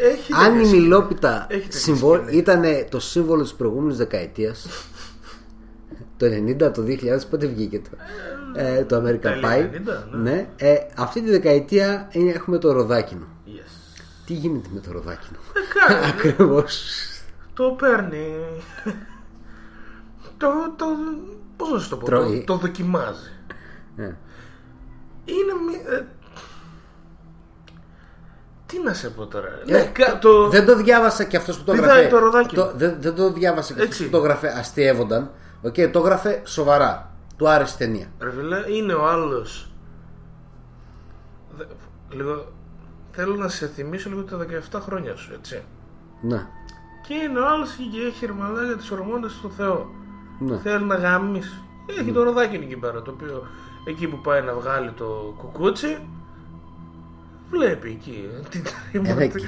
A: Έχει
B: Αν η
A: τέτοια
B: μιλόπιτα
A: Έχει τέτοια
B: συμβολ...
A: σκηνή.
B: ήταν το σύμβολο της προηγούμενης δεκαετίας το 90, το 2000, πότε βγήκε το, ε, το American
A: τέλη
B: Pie
A: 90,
B: ναι. ε, αυτή τη δεκαετία είναι- έχουμε το ροδάκινο
A: yes.
B: τι γίνεται με το ροδάκινο;
A: Ε, κάνει. (laughs)
B: ακριβώς
A: το παίρνει το, το, πώς να σου το πω
B: Τρώει.
A: το, το δοκιμάζει
B: Ναι.
A: είναι μια, ε, τι να σε πω τώρα
B: Ε,
A: ναι, κα- το,
B: Δεν το διάβασα και αυτός που το
A: Πηδάει
B: γράφε.
A: το ροδάκι.
B: Το- δεν, δεν το διάβασα και αυτός
A: Έτσι.
B: που το γράφε αστείευονταν. Οκ, το γράφε σοβαρά. Του άρεσε η ταινία.
A: Ρε φίλε, είναι ο άλλος Δε- Λίγο Θέλω να σε θυμίσω λίγο τα 17 χρόνια σου, έτσι
B: Ναι.
A: Και είναι ο άλλος και έχει ρεμαλάγια τις ορμόνες του Θεό
B: ναι.
A: Θέλει να γαμίσει Έχει το ροδάκι εκεί πέρα Το οποίο εκεί που πάει να βγάλει το κουκούτσι Βλέπει εκεί ε, την
B: Ένα
A: τρίμα
B: εκεί.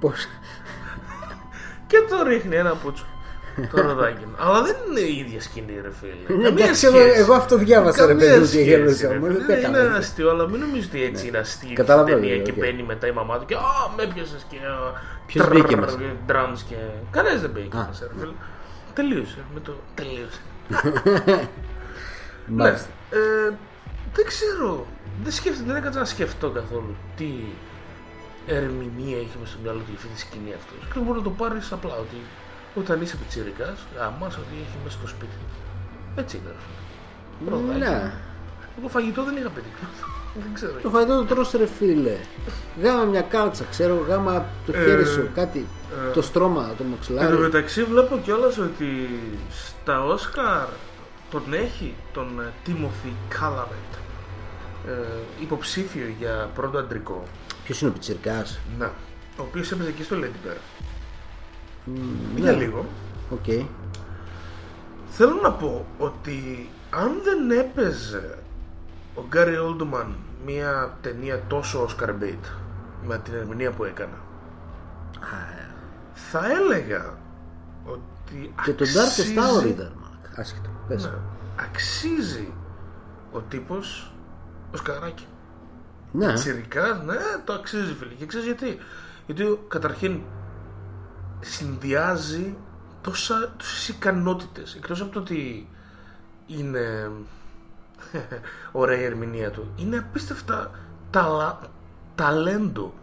B: Πώς...
A: Και το ρίχνει ένα πούτσο Το ροδάκι Αλλά δεν είναι η ίδια σκηνή ρε φίλε
B: Ναι,
A: Καμία
B: εντάξει, εγώ,
A: σχέση.
B: εγώ αυτό διάβασα ρε
A: Καμία
B: παιδί μου και
A: σχέση,
B: γέλασα.
A: ρε
B: Μου
A: φίλε.
B: λέει,
A: Δεν
B: «Τι
A: είναι
B: έκανα».
A: αστείο, αλλά μην νομίζετε ότι έτσι είναι αστείο.
B: Ναι. Καταλαβαίνω,
A: ταινία
B: ναι,
A: και
B: οκ.
A: μπαίνει μετά η μαμά του και Α, με έπιασες και.
B: Ποιος μπήκε μέσα;
A: Drums και. Κανένας δεν μπήκε
B: Α.
A: μέσα, ρε φίλε. Τελείωσε. Με το. Τελείωσε. (laughs)
B: Μάλιστα.
A: Ναι. Ε, δεν ξέρω. Δεν σκέφτεται, δεν έκατσα να σκεφτώ καθόλου τι ερμηνεία έχει μέσα στο μυαλό του για αυτή τη σκηνή αυτό. Και μπορεί να το πάρεις απλά ότι όταν είσαι πιτσιρικάς, αμά ότι έχει μέσα στο σπίτι. Έτσι είναι. ρε φίλε. Ροδάκι.
B: Ναι.
A: Εγώ φαγητό δεν είχα παιδί. (laughs) δεν ξέρω.
B: Το φαγητό το τρως ρε φίλε. Γάμα μια κάλτσα, ξέρω, γάμα το
A: Ε,
B: χέρι σου, κάτι. Το στρώμα, το
A: Εν τω
B: μαξιλάρι.
A: μεταξύ βλέπω κιόλας ότι στα Όσκαρ τον έχει τον ε, Timothée Chalamet ε, υποψήφιο για πρώτο αντρικό.
B: Ποιος είναι ο πιτσιρικάς;
A: Να. Ο οποίος έπαιζε και στο Lady Bird.
B: Ναι.
A: Για λίγο.
B: ΟΚ.
A: Θέλω να πω ότι αν δεν έπαιζε ο Γκάρι Όλντουμαν μια ταινία τόσο Oscar bait με την ερμηνεία που έκανα θα έλεγα ότι
B: Και τον
A: αξίζει-
B: Darkest Tower ήταν. μαλάκα. Άσχετο. Πες.
A: Ναι. αξίζει ο τύπος ο Σκαράκι
B: Ναι.
A: Τσιρικά, ναι, το αξίζει φίλε. Και ξέρεις γιατί; Γιατί καταρχήν συνδυάζει τόσα, τόσες ικανότητες. Εκτός από το ότι είναι (laughs) ωραία η ερμηνεία του. Είναι απίστευτα ταλα, ταλέντο.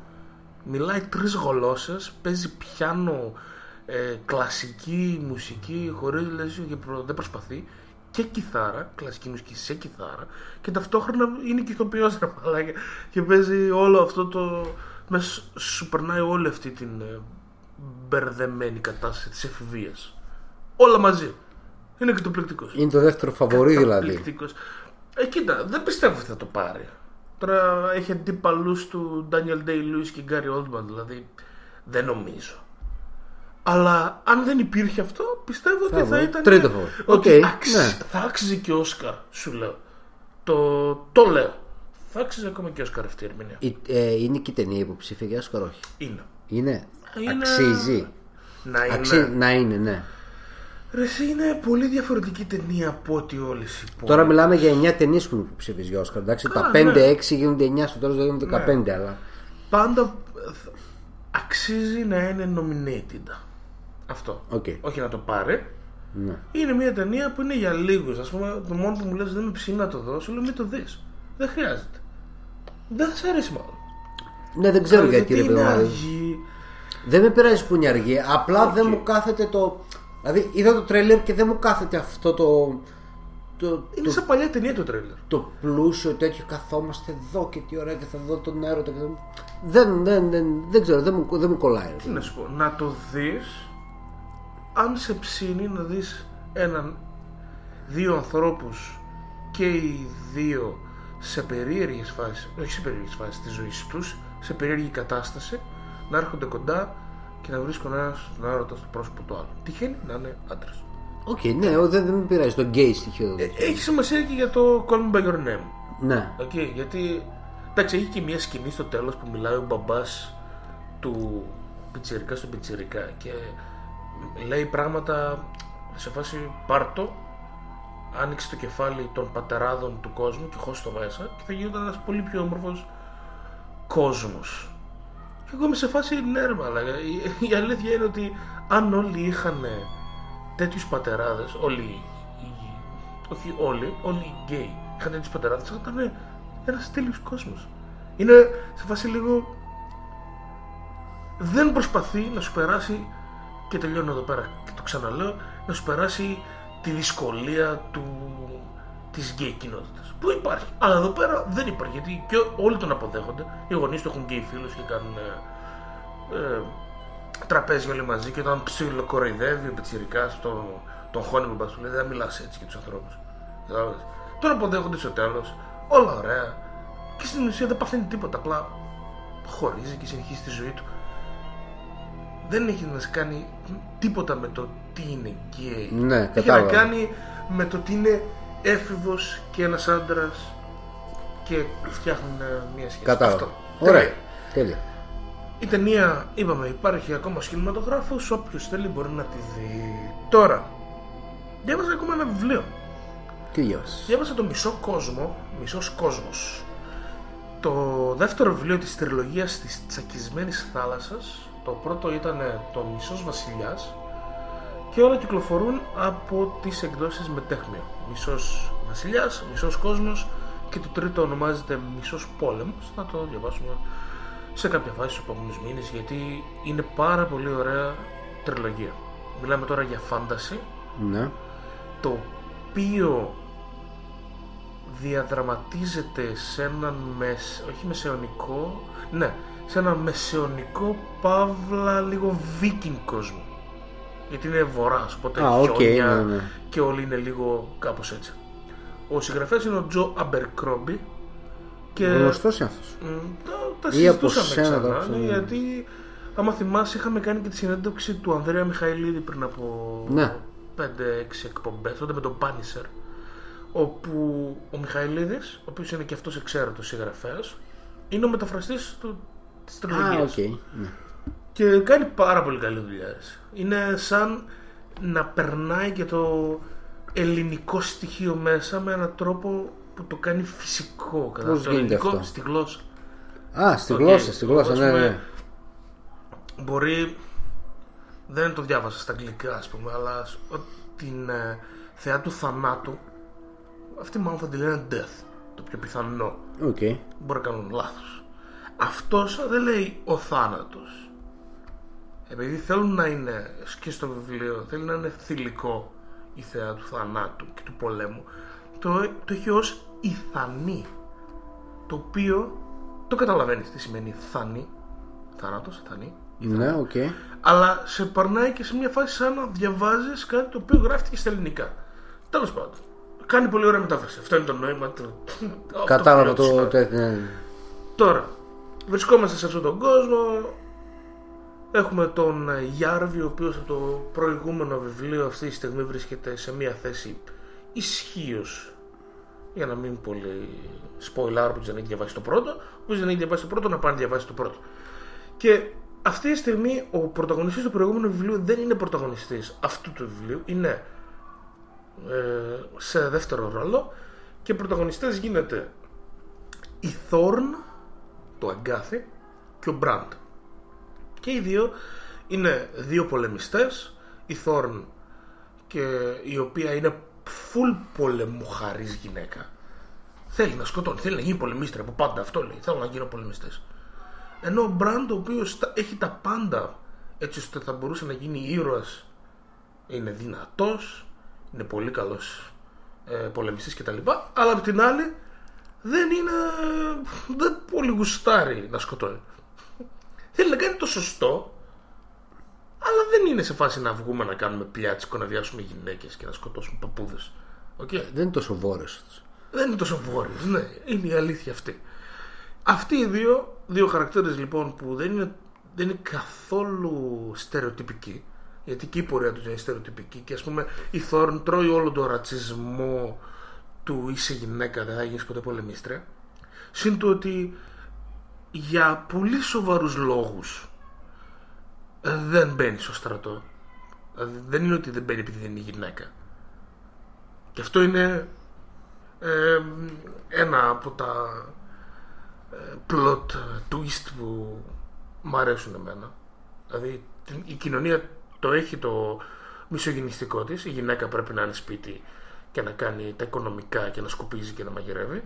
A: Μιλάει τρεις γλώσσες, παίζει πιάνο, ε, κλασική μουσική, χωρίς λες, και προ- δεν προσπαθεί. Και κιθάρα, κλασική μουσική σε κιθάρα. Και ταυτόχρονα είναι και ηθοποιός ρε μαλάκα. Και παίζει όλο αυτό το... Μες, σου περνάει όλη αυτή την ε, μπερδεμένη κατάσταση της εφηβείας. Όλα μαζί. Είναι καταπληκτικός.
B: Είναι το δεύτερο φαβορή δηλαδή.
A: Καταπληκτικός. Ε, κοίτα, δεν πιστεύω ότι θα το πάρει. Τώρα έχει αντιπάλους τον Daniel Day-Lewis και Gary Oldman, δηλαδή δεν νομίζω. Αλλά αν δεν υπήρχε αυτό, πιστεύω ότι
B: Θα
A: θα
B: βγει.
A: ήταν.
B: Τρίτο φαβορί.
A: Ότι
B: ΟΚ,
A: αξι-
B: ναι.
A: θα άξιζε και Όσκαρ, σου λέω. Το, το λέω. Θα άξιζε ακόμα και Όσκαρ αυτή η ερμηνεία.
B: Η- ε, είναι και η ταινία υποψήφια για Όσκαρ, όχι.
A: Είναι.
B: Είναι.
A: Είναι-
B: Αξίζει.
A: Να είναι.
B: Αξίζει να είναι, ναι.
A: Ρε, εσύ είναι πολύ διαφορετική ταινία από ό,τι όλες οι υπόλοιπες.
B: Τώρα μιλάμε για 9 ταινίες που είναι υποψήφιες για Όσκαρ. Εντάξει, τα
A: Καλά,
B: 5-6
A: ναι.
B: γίνονται 9, στο τέλος δεν γίνονται 15, αλλά.
A: Πάντα ε, θ- αξίζει να είναι nominated. Αυτό.
B: ΟΚ.
A: Όχι να το πάρει.
B: Ναι.
A: Είναι μια ταινία που είναι για λίγους. Ας πούμε, το μόνο που μου λες δεν με ψήνει να το δω, σου λέω μην το δεις. Δεν χρειάζεται. Δεν θα σε αρέσει μάλλον.
B: Ναι, δεν ξέρω γιατί ρε
A: είναι
B: παιδί μου.
A: αργή.
B: Δεν με πειράζει που είναι αργή. Απλά δεν
A: ΟΚ.
B: μου κάθεται το. Δηλαδή είδα το τρέλερ και δεν μου κάθεται αυτό το. Το,
A: Είναι
B: το,
A: σαν παλιά ταινία το τρέλερ.
B: το πλούσιο τέτοιο καθόμαστε εδώ και τι ωραία και θα δω τον έρωτα. Και θα... δεν, δεν, δεν, δεν ξέρω, δεν μου, δεν μου κολλάει. ρε παιδί
A: Τι
B: μου.
A: να σου πω, να το δεις αν σε ψήνει να δεις έναν δύο ανθρώπους και οι δύο σε περίεργες φάσεις όχι σε περίεργες φάσεις της ζωής τους σε περίεργη κατάσταση να έρχονται κοντά και να βρίσκουν ένα τον έρωτα στο πρόσωπο του άλλου τυχαίνει να είναι άντρας
B: ΟΚ, ναι, ο- δεν, δεν με πειράζει το γκέι στοιχείο. εδώ.
A: έχει σημασία και για το Call Me By Your Name
B: ναι.
A: Okay, γιατί εντάξει, έχει και μια σκηνή στο τέλος που μιλάει ο μπαμπάς του πιτσιρικά στον πιτσιρικά και λέει πράγματα σε φάση πάρτο άνοιξε το κεφάλι των πατεράδων του κόσμου και χώσει το μέσα και θα γινόταν ένας πολύ πιο όμορφος κόσμος και εγώ είμαι σε φάση ναι ρε μαλάκα. η, η αλήθεια είναι ότι αν όλοι είχαν τέτοιους πατεράδες όλοι οι, όχι όλοι, όλοι οι γκέι είχαν τέτοιους πατεράδες θα ήταν ένας τέλειος κόσμος είναι σε φάση λίγο δεν προσπαθεί να σου περάσει και τελειώνω εδώ πέρα και το ξαναλέω να σου περάσει τη δυσκολία του της γκέι κοινότητας που υπάρχει. Αλλά εδώ πέρα δεν υπάρχει γιατί και όλοι τον αποδέχονται. Οι γονείς του έχουν γκέι φίλους και κάνουν ε, ε, τραπέζι όλοι μαζί και όταν ψιλοκοροϊδεύει ο πιτσιρικάς τον, τον χώνει με μπας του λέει δεν μιλάς έτσι για τους ανθρώπους. Κατάλαβες. τον αποδέχονται στο τέλος όλα ωραία. Και στην ουσία δεν παθαίνει τίποτα απλά χωρίζει και συνεχίζει τη ζωή του δεν έχει να σε κάνει τίποτα με το τι είναι γκέι.
B: Ναι,
A: έχει να
B: κατάλαβα.
A: κάνει με το τι είναι έφηβος και ένας άντρας και φτιάχνουν ε, μια σχέση.
B: Κατάλαβα.
A: Αυτό.
B: Ωραία.
A: Τέλεια.
B: Τέλεια.
A: Η ταινία, είπαμε, υπάρχει ακόμα ο κινηματογράφος, όποιος θέλει μπορεί να τη δει. Τώρα, διάβασα ακόμα ένα βιβλίο.
B: Τι διάβασες.
A: Διάβασα το Μισό Κόσμο, Μισός Κόσμος. Το δεύτερο βιβλίο της τριλογίας της Τσακισμένης Θάλασσας. Το πρώτο ήταν το Μισός Βασιλιάς και όλα κυκλοφορούν από τις εκδόσεις Μετέχμιο. Μισός Βασιλιάς, Μισός Κόσμος και το τρίτο ονομάζεται Μισός Πόλεμος. Θα το διαβάσουμε σε κάποια φάση στους επόμενους μήνες γιατί είναι πάρα πολύ ωραία τριλογία. Μιλάμε τώρα για fantasy
B: Ναι.
A: το οποίο διαδραματίζεται σε έναν μεσ... όχι μεσαιωνικό ναι, σε έναν μεσαιωνικό παύλα λίγο βίκινγκ κόσμο γιατί είναι βορράς οπότε
B: Α, οκ,
A: χιόνια
B: ναι, ναι.
A: και όλοι είναι λίγο κάπως έτσι ο συγγραφέας είναι ο Τζο Αμπερκρόμπι και
B: Γνωστός είναι αυτός.
A: Μ, τα, τα
B: Ή από
A: συζητούσαμε
B: σένα τα
A: ξανά,
B: ξέρω.
A: ναι, γιατί άμα θυμάσαι είχαμε κάνει και τη συνέντευξη του Ανδρέα Μιχαηλίδη πριν από
B: Ναι.
A: 5-6 εκπομπές, τότε με τον Punisher όπου ο Μιχαηλίδης, ο οποίος είναι και αυτός εξαίρετος συγγραφέας είναι ο μεταφραστής του, της
B: Α,
A: τριλογίας
B: οκ. Ναι.
A: και κάνει πάρα πολύ καλή δουλειά. ρε. Είναι σαν να περνάει και το ελληνικό στοιχείο μέσα με έναν τρόπο που το κάνει φυσικό. Κατά
B: Πώς
A: το
B: γίνεται
A: ελληνικό
B: αυτό;
A: στη γλώσσα.
B: Α, στη
A: Οκ.
B: γλώσσα, στη γλώσσα,
A: Ας
B: ναι,
A: πούμε,
B: ναι.
A: Μπορεί. Δεν το διάβασα στα αγγλικά, ας πούμε, αλλά σ- ο- την ε, θεά του θανάτου. Αυτή μάλλον θα τη λένε death. Το πιο πιθανό.
B: Οκ.
A: Μπορεί να κάνουν λάθος. Αυτός δεν λέει ο θάνατος. Επειδή θέλουν να είναι και στο βιβλίο, θέλει να είναι θηλυκό η θεά του θανάτου και του πολέμου. Το, το έχει ως η Θανή. Το οποίο το καταλαβαίνεις τι σημαίνει θανή. Θάνατος, θανή.
B: Ναι, οκ.
A: Αλλά σε περνάει και σε μια φάση σαν να διαβάζεις κάτι το οποίο γράφτηκε στα ελληνικά. Τέλος πάντων. Κάνει πολύ ωραία μετάφραση. Αυτό είναι το νόημα του. αυτό
B: Κατάλαβα
A: που (laughs) λέω
B: το.
A: του
B: το- ναι.
A: Τώρα, βρισκόμαστε σε αυτόν τον κόσμο. Έχουμε τον ε, Γιάρβη, ο οποίος από το προηγούμενο βιβλίο αυτή τη στιγμή βρίσκεται σε μια θέση ισχύως. Για να μην πολύ spoiler που δεν έχει διαβάσει το πρώτο. Όποιος δεν έχει διαβάσει το πρώτο, να πάει να διαβάσει το πρώτο. Και αυτή τη στιγμή ο πρωταγωνιστής του προηγούμενου βιβλίου δεν είναι πρωταγωνιστής αυτού του βιβλίου. Είναι ε, σε δεύτερο ρόλο και πρωταγωνιστές γίνεται η Θόρν, το Αγκάθι και ο Μπραντ. Και οι δύο είναι δύο πολεμιστές, η Θόρν και η οποία είναι full πολεμοχαρής γυναίκα. Θέλει να σκοτώνει, θέλει να γίνει πολεμίστρια από πάντα αυτό λέει, θέλω να γίνω πολεμιστής. Ενώ ο Μπραντ ο οποίος τα- έχει τα πάντα έτσι ώστε θα μπορούσε να γίνει ήρωας είναι δυνατός είναι πολύ καλός ε, πολεμιστής κτλ. Αλλά απ' την άλλη δεν είναι δεν πολύ γουστάρει να σκοτώνει θέλει να κάνει το σωστό αλλά δεν είναι σε φάση να βγούμε να κάνουμε πιάτσικο, να βιάσουμε γυναίκες και να σκοτώσουμε παππούδες. Οκ.
B: Δεν είναι τόσο βόρειος.
A: Δεν είναι τόσο βόρειος, ναι. Είναι η αλήθεια αυτή. Αυτοί οι δύο, δύο χαρακτήρες λοιπόν που δεν είναι, δεν είναι καθόλου στερεοτυπικοί, γιατί και η πορεία τους είναι στερεοτυπική και ας πούμε η Θόρν τρώει όλο τον ρατσισμό του είσαι γυναίκα, δεν θα γίνεις ποτέ πολεμίστρια. Συν το ότι για πολύ σοβαρούς λόγους ε, δεν μπαίνει στο στρατό. Δηλαδή, δεν είναι ότι δεν μπαίνει επειδή δεν είναι γυναίκα. Και αυτό είναι ε, ένα από τα ε, plot twist που μ' αρέσουν εμένα. Δηλαδή την- η κοινωνία το έχει το μισογυνιστικό της. Η γυναίκα πρέπει να είναι σπίτι και να κάνει τα οικονομικά και να σκουπίζει και να μαγειρεύει.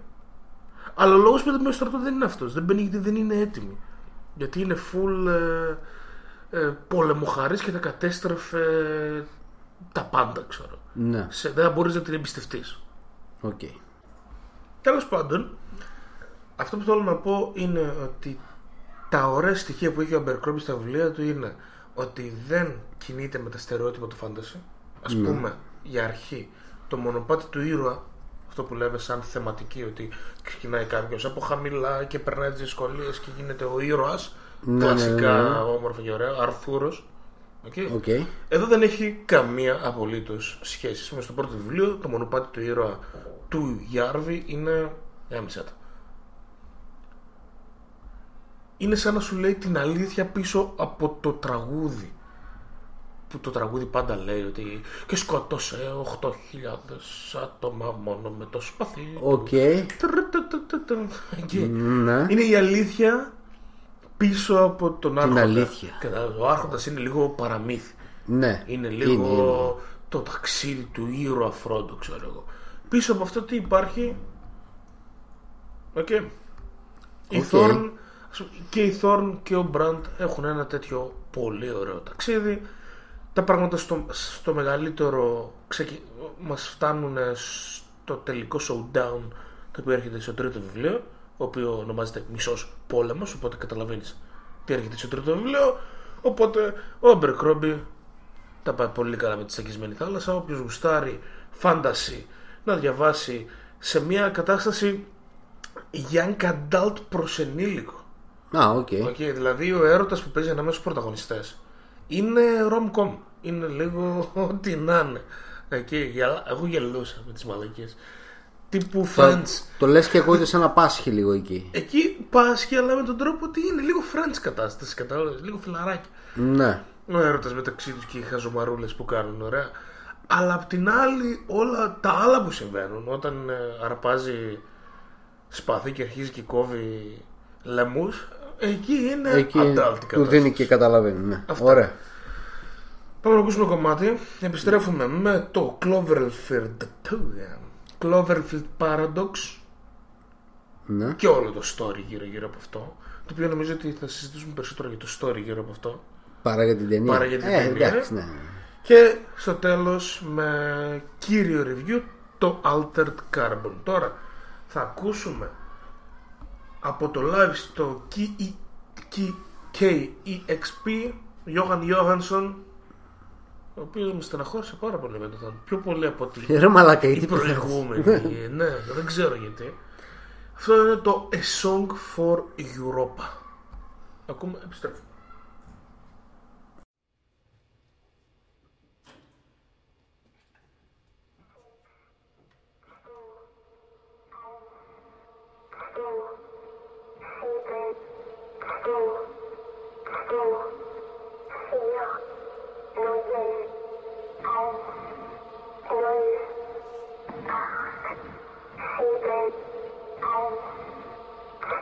A: Αλλά ο λόγος που δεν μπαίνει στο στρατό δεν είναι αυτός. Δεν μπαίνει γιατί δεν είναι έτοιμη. Γιατί είναι full ε, ε, πολεμοχαρής και θα κατέστρεφε τα πάντα, ξέρω.
B: Ναι,
A: Σε, δεν θα μπορείς να την εμπιστευτείς.
B: οκ.
A: Τέλος πάντων, αυτό που θέλω να πω είναι ότι τα ωραία στοιχεία που έχει ο Abercrombie στα βιβλία του είναι ότι δεν κινείται με τα στερεότυπα του fantasy. Ας πούμε, για αρχή, το μονοπάτι του ήρωα, αυτό που λέμε σαν θεματική, ότι ξεκινάει κάποιος από χαμηλά και περνάει τις δυσκολίες και γίνεται ο ήρωας.
B: Ναι,
A: κλασικά
B: ναι, ναι, ναι.
A: όμορφο και ωραίο, Αρθούρος.
B: Οκ.
A: Εδώ δεν έχει καμία απολύτως σχέση. Με στο πρώτο βιβλίο, το μονοπάτι του ήρωα του Γιάρβη είναι. Έμισα τα. Είναι σαν να σου λέει την αλήθεια πίσω από το τραγούδι που το τραγούδι πάντα λέει ότι και σκότωσε 8.000 άτομα μόνο με το σπαθί. Ok.
B: Okay.
A: Ναι. Είναι η αλήθεια πίσω από τον άρχοντα.
B: Την
A: αλήθεια. Ο άρχοντας είναι λίγο παραμύθι.
B: Ναι.
A: Είναι λίγο το ταξίδι του ήρωα Φρόντο, ξέρω εγώ. Πίσω από αυτό τι υπάρχει; Οκ. Η και η Θόρν και ο Μπραντ έχουν ένα τέτοιο πολύ ωραίο ταξίδι τα πράγματα στο, στο μεγαλύτερο ξεκι... μας φτάνουν στο τελικό showdown το οποίο έρχεται στο τρίτο βιβλίο ο οποίο ονομάζεται Μισός Πόλεμος οπότε καταλαβαίνεις τι έρχεται στο τρίτο βιβλίο οπότε ο Abercrombie τα πάει πολύ καλά με τη τσακισμένη θάλασσα. Όποιος γουστάρει fantasy να διαβάσει σε μια κατάσταση young adult προς ενήλικο.
B: Α, ok.
A: Ok, δηλαδή ο έρωτας που παίζει ανάμεσα στους πρωταγωνιστές είναι rom-com. Είναι λίγο (laughs) ό,τι να είναι. Εκεί, γελα- εγώ γελούσα με τις μαλακίες. Τύπου
B: Το,
A: Friends.
B: το λες και εγώ είδες σαν να πάσχει λίγο εκεί.
A: Εκεί πάσχει αλλά με τον τρόπο ότι είναι λίγο Friends κατάσταση, κατάλαβες, λίγο φιλαράκι.
B: Ναι.
A: ο έρωτας μεταξύ τους και οι χαζομαρούλες που κάνουν, ωραία. Αλλά απ' την άλλη, όλα τα άλλα που συμβαίνουν, όταν ε, αρπάζει σπαθί και αρχίζει και κόβει λαιμού, εκεί είναι
B: Εκεί
A: adult η
B: του
A: κατάσταση.
B: δίνει και καταλαβαίνει. Ναι.
A: Αυτά.
B: Ωραία.
A: Πάμε να ακούσουμε κομμάτι. Επιστρέφουμε με το Cloverfield. Cloverfield Paradox
B: Ναι.
A: και όλο το story γύρω-γύρω από αυτό. Το οποίο νομίζω ότι θα συζητήσουμε περισσότερο για το story γύρω από αυτό.
B: Παρά για την ταινία.
A: Παρά για την
B: ε,
A: ταινία.
B: Εντάξει, ναι.
A: Και στο τέλος με κύριο review το Altered Carbon. Τώρα θα ακούσουμε από το live στο KE KEXP Johan Johansson ο οποίος με στεναχώρησε πάρα πολύ με το θάνατο. Πιο πολύ από ότι
B: Ρε μαλάκα,
A: η
B: γιατί πεθαίνεις.
A: προηγούμενη. ναι, δεν ξέρω γιατί. Αυτό είναι το A Song for Europa. Ακούμε, επιστρέφουμε.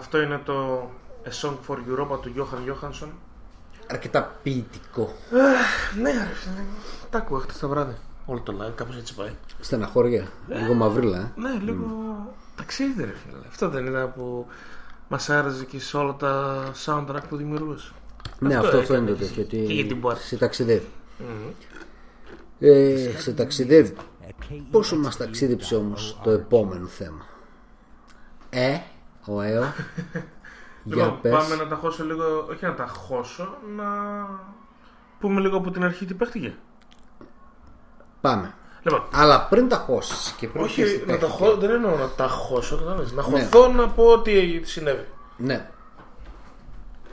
A: Αυτό είναι το A Song for Europa του Johan Johansson.
B: Αρκετά ποιητικό.
A: Ναι, ρε φίλε. Τα ακούω χτες το βράδυ. Όλο το live, κάπως έτσι πάει.
B: Στεναχώρια. Λίγο μαυρίλα. Ε.
A: Ναι, λίγο ταξίδι, ρε φίλε. Αυτό δεν είναι που μας άρεσε και σε όλα τα soundtrack που δημιουργούσε.
B: Ναι, αυτό, αυτό
A: έκανε
B: είναι το
A: και
B: τέτοιο.
A: εσύ. Και γιατί
B: Ότι
A: μου άρεσε.
B: σε ταξιδεύει. Ε, σε ταξιδεύει. Πόσο μας ταξίδεψε όμως το επόμενο θέμα; Ε, ο ΑΕΟ. (laughs) Για
A: Λοιπόν,
B: πες.
A: πάμε να τα χώσω λίγο, όχι να τα χώσω, να πούμε λίγο από την αρχή τι παίχτηκε.
B: Πάμε.
A: Λοιπόν,
B: Αλλά πριν τα χώσεις και πριν πεις τι
A: όχι να τα
B: παίχτηκε.
A: χώσω, δεν εννοώ να τα χώσω, κατάλαβες. να
B: Ναι.
A: χωθώ να πω τι συνέβη.
B: Ναι.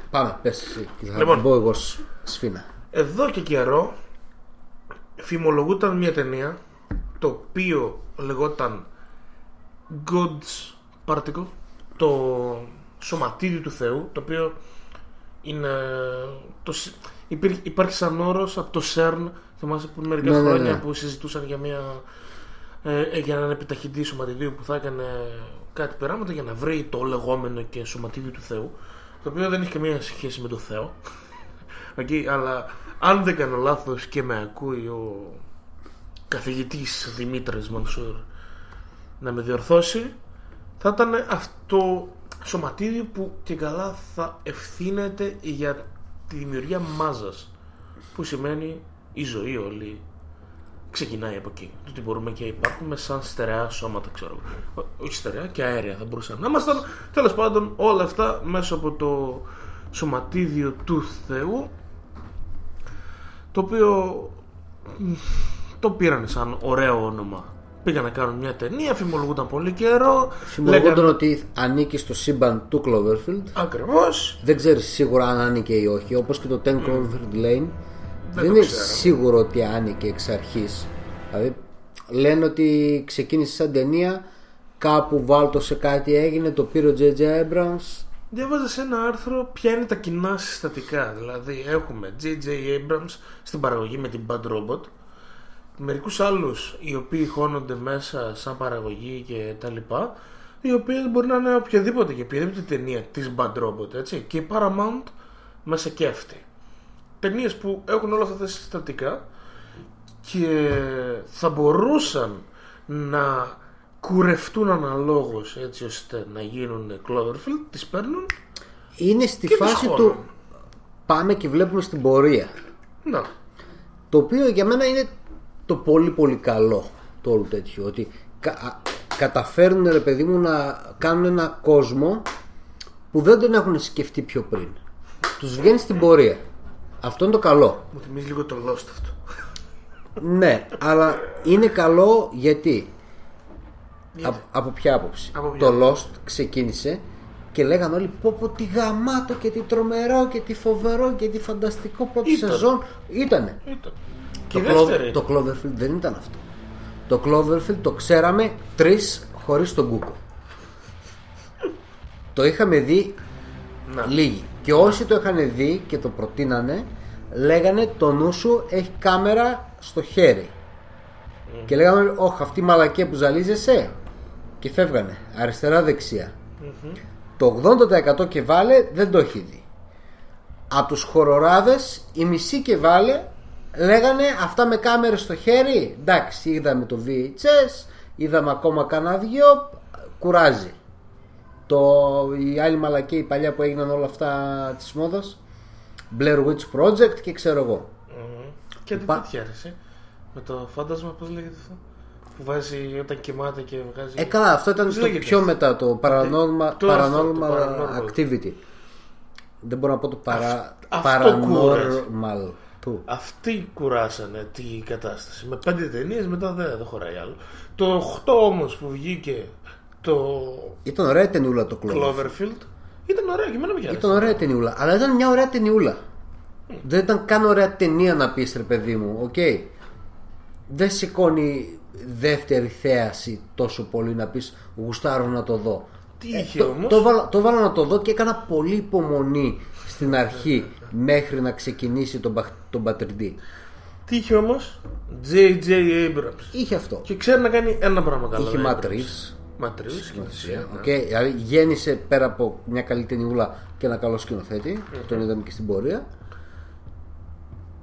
B: Πάμε, πες εσύ. Και θα
A: Λοιπόν.
B: μπω εγώ σ- σφίνα.
A: Εδώ και καιρό φημολογούταν μια ταινία το οποίο λεγόταν God's Particle το σωματίδιο του Θεού το οποίο είναι το, συ- υπήρ- υπάρχει σαν όρος από το CERN θυμάσαι που μερικά
B: Ναι, ναι,
A: χρόνια
B: ναι.
A: που συζητούσαν για μια ε, ε, για έναν επιταχυντή σωματιδίου που θα έκανε κάτι πειράματα για να βρει το λεγόμενο και σωματίδιο του Θεού το οποίο δεν έχει καμία σχέση με το Θεό (laughs) Οκ, αλλά αν δεν κάνω λάθος και με ακούει ο καθηγητής Δημήτρης Μανσούρ να με διορθώσει θα ήταν αυτό σωματίδιο που και καλά θα ευθύνεται για τη δημιουργία μάζας που σημαίνει η ζωή όλη ξεκινάει από εκεί. Το ότι μπορούμε και υπάρχουμε σαν στερεά σώματα, ξέρω. εγώ. Ό- Όχι στερεά και αέρια θα μπορούσαν να ήμασταν. Τέλος πάντων, όλα αυτά μέσα από το σωματίδιο του Θεού το οποίο μ, το πήραν σαν ωραίο όνομα. Πήγαν να κάνουν μια ταινία, φημολογούνταν πολύ καιρό.
B: Φημολογούνταν ότι ανήκει στο σύμπαν του Cloverfield.
A: Ακριβώς.
B: Δεν ξέρεις σίγουρα αν άνοικε ή όχι. Όπως και το 10 Cloverfield Lane. Δεν,
A: το
B: είναι
A: ξέρω.
B: σίγουρο ότι άνοικε εξ αρχής. Δηλαδή, λένε ότι ξεκίνησε σαν ταινία. Κάπου βάλτο σε κάτι έγινε. Το πήρε ο J.J. Abrams.
A: Διάβαζα σε ένα άρθρο ποια είναι τα κοινά συστατικά. Δηλαδή έχουμε J.J. Abrams στην παραγωγή με την Bad Robot, μερικούς άλλους οι οποίοι χώνονται μέσα σαν παραγωγή και τα λοιπά, οι οποίες μπορεί να είναι οποιαδήποτε και οποιαδήποτε ταινία της Bad Robot, έτσι. Και η Paramount μέσα και αυτή. Ταινίες που έχουν όλα αυτά τα συστατικά και θα μπορούσαν να κουρευτούν αναλόγως έτσι ώστε να γίνουν Cloverfield, τις παίρνουν
B: Είναι στη
A: Και τις
B: φάση
A: χώνουν.
B: του πάμε και βλέπουμε στην πορεία.
A: να,
B: Το οποίο για μένα είναι το πολύ πολύ καλό το όλο τέτοιο. Ότι κα, α- καταφέρνουν ρε παιδί μου να κάνουν ένα κόσμο που δεν τον έχουν σκεφτεί πιο πριν. Τους βγαίνει στην πορεία. Αυτό είναι το καλό.
A: μου θυμίζει λίγο το Lost αυτό.
B: Ναι, αλλά είναι καλό γιατί; Από, από ποια άποψη;
A: Από ποια
B: το Lost ξεκίνησε και λέγανε όλοι πω πω τι γαμάτο και τι τρομερό και τι φοβερό και τι φανταστικό πρώτη
A: Ήταν.
B: σεζόν. Ήτανε.
A: Ήταν.
B: Το,
A: Και η
B: Clo-
A: δεύτερη.
B: το Cloverfield δεν ήταν αυτό. Το Cloverfield το ξέραμε τρεις χωρίς τον Google. το είχαμε δει
A: Να.
B: λίγοι. Και όσοι το είχαν δει και το προτείνανε, λέγανε το νου σου έχει κάμερα στο χέρι. Και λέγαμε, Όχι, αυτή η μαλακία που ζαλίζεσαι. Και φεύγανε. Αριστερά-δεξιά. Το 80% και βάλε δεν το έχει δει. Από τους χοροράδες οι μισοί και βάλε λέγανε αυτά με κάμερες στο χέρι εντάξει είδαμε το VHS είδαμε ακόμα κανένα δυο κουράζει το, η άλλη μαλακή η παλιά που έγιναν όλα αυτά της μόδας Blair Witch Project και ξέρω εγώ
A: Μμμ. Και την
B: Πα-
A: τέτοια αρέσει. Με το φάντασμα, πώς λέγεται αυτό. Που βάζει όταν κοιμάται και βγάζει.
B: Ε, καλά, αυτό ήταν
A: Πώς
B: το
A: λέγεται
B: πιο
A: αυτό;
B: μετά, το paranormal,
A: το αυτό, το
B: paranormal
A: paranormal.
B: activity. Δεν μπορώ να πω το παρα,
A: αυτό κούρασε.
B: paranormal. Πού;
A: Αυτοί κουράσανε την κατάσταση. Με πέντε ταινίες μετά δεν, δεν χωράει άλλο. Το 8 όμως που βγήκε το
B: Ήταν ωραία η ταινιούλα το Clover.
A: Cloverfield ήταν ωραίο και εμένα με άρεσε.
B: Ήταν ωραία η ταινιούλα, αλλά ήταν μια ωραία ταινιούλα. Δεν ήταν καν ωραία ταινία να πεις ρε παιδί μου, οκ. Δεν σηκώνει δεύτερη θέαση τόσο πολύ να πεις γουστάρω να το δω.
A: Τι είχε
B: το,
A: όμως;
B: το, βάλα, το βάλα να το δω και έκανα πολύ υπομονή στην αρχή μέχρι να ξεκινήσει τον, παχ- τον πατιρντί.
A: Τι είχε όμως, J.J. Abrams.
B: Είχε αυτό.
A: Και ξέρει να κάνει ένα πράγμα καλά.
B: Είχε
A: ο Abrams.
B: Matt
A: Reeves. Matt Reeves σκηνοθεσία. ναι.
B: Οκ, δηλαδή γέννησε πέρα από μια καλή ταινιούλα και ένα καλό σκηνοθέτη. Τον είδαμε και στην πορεία.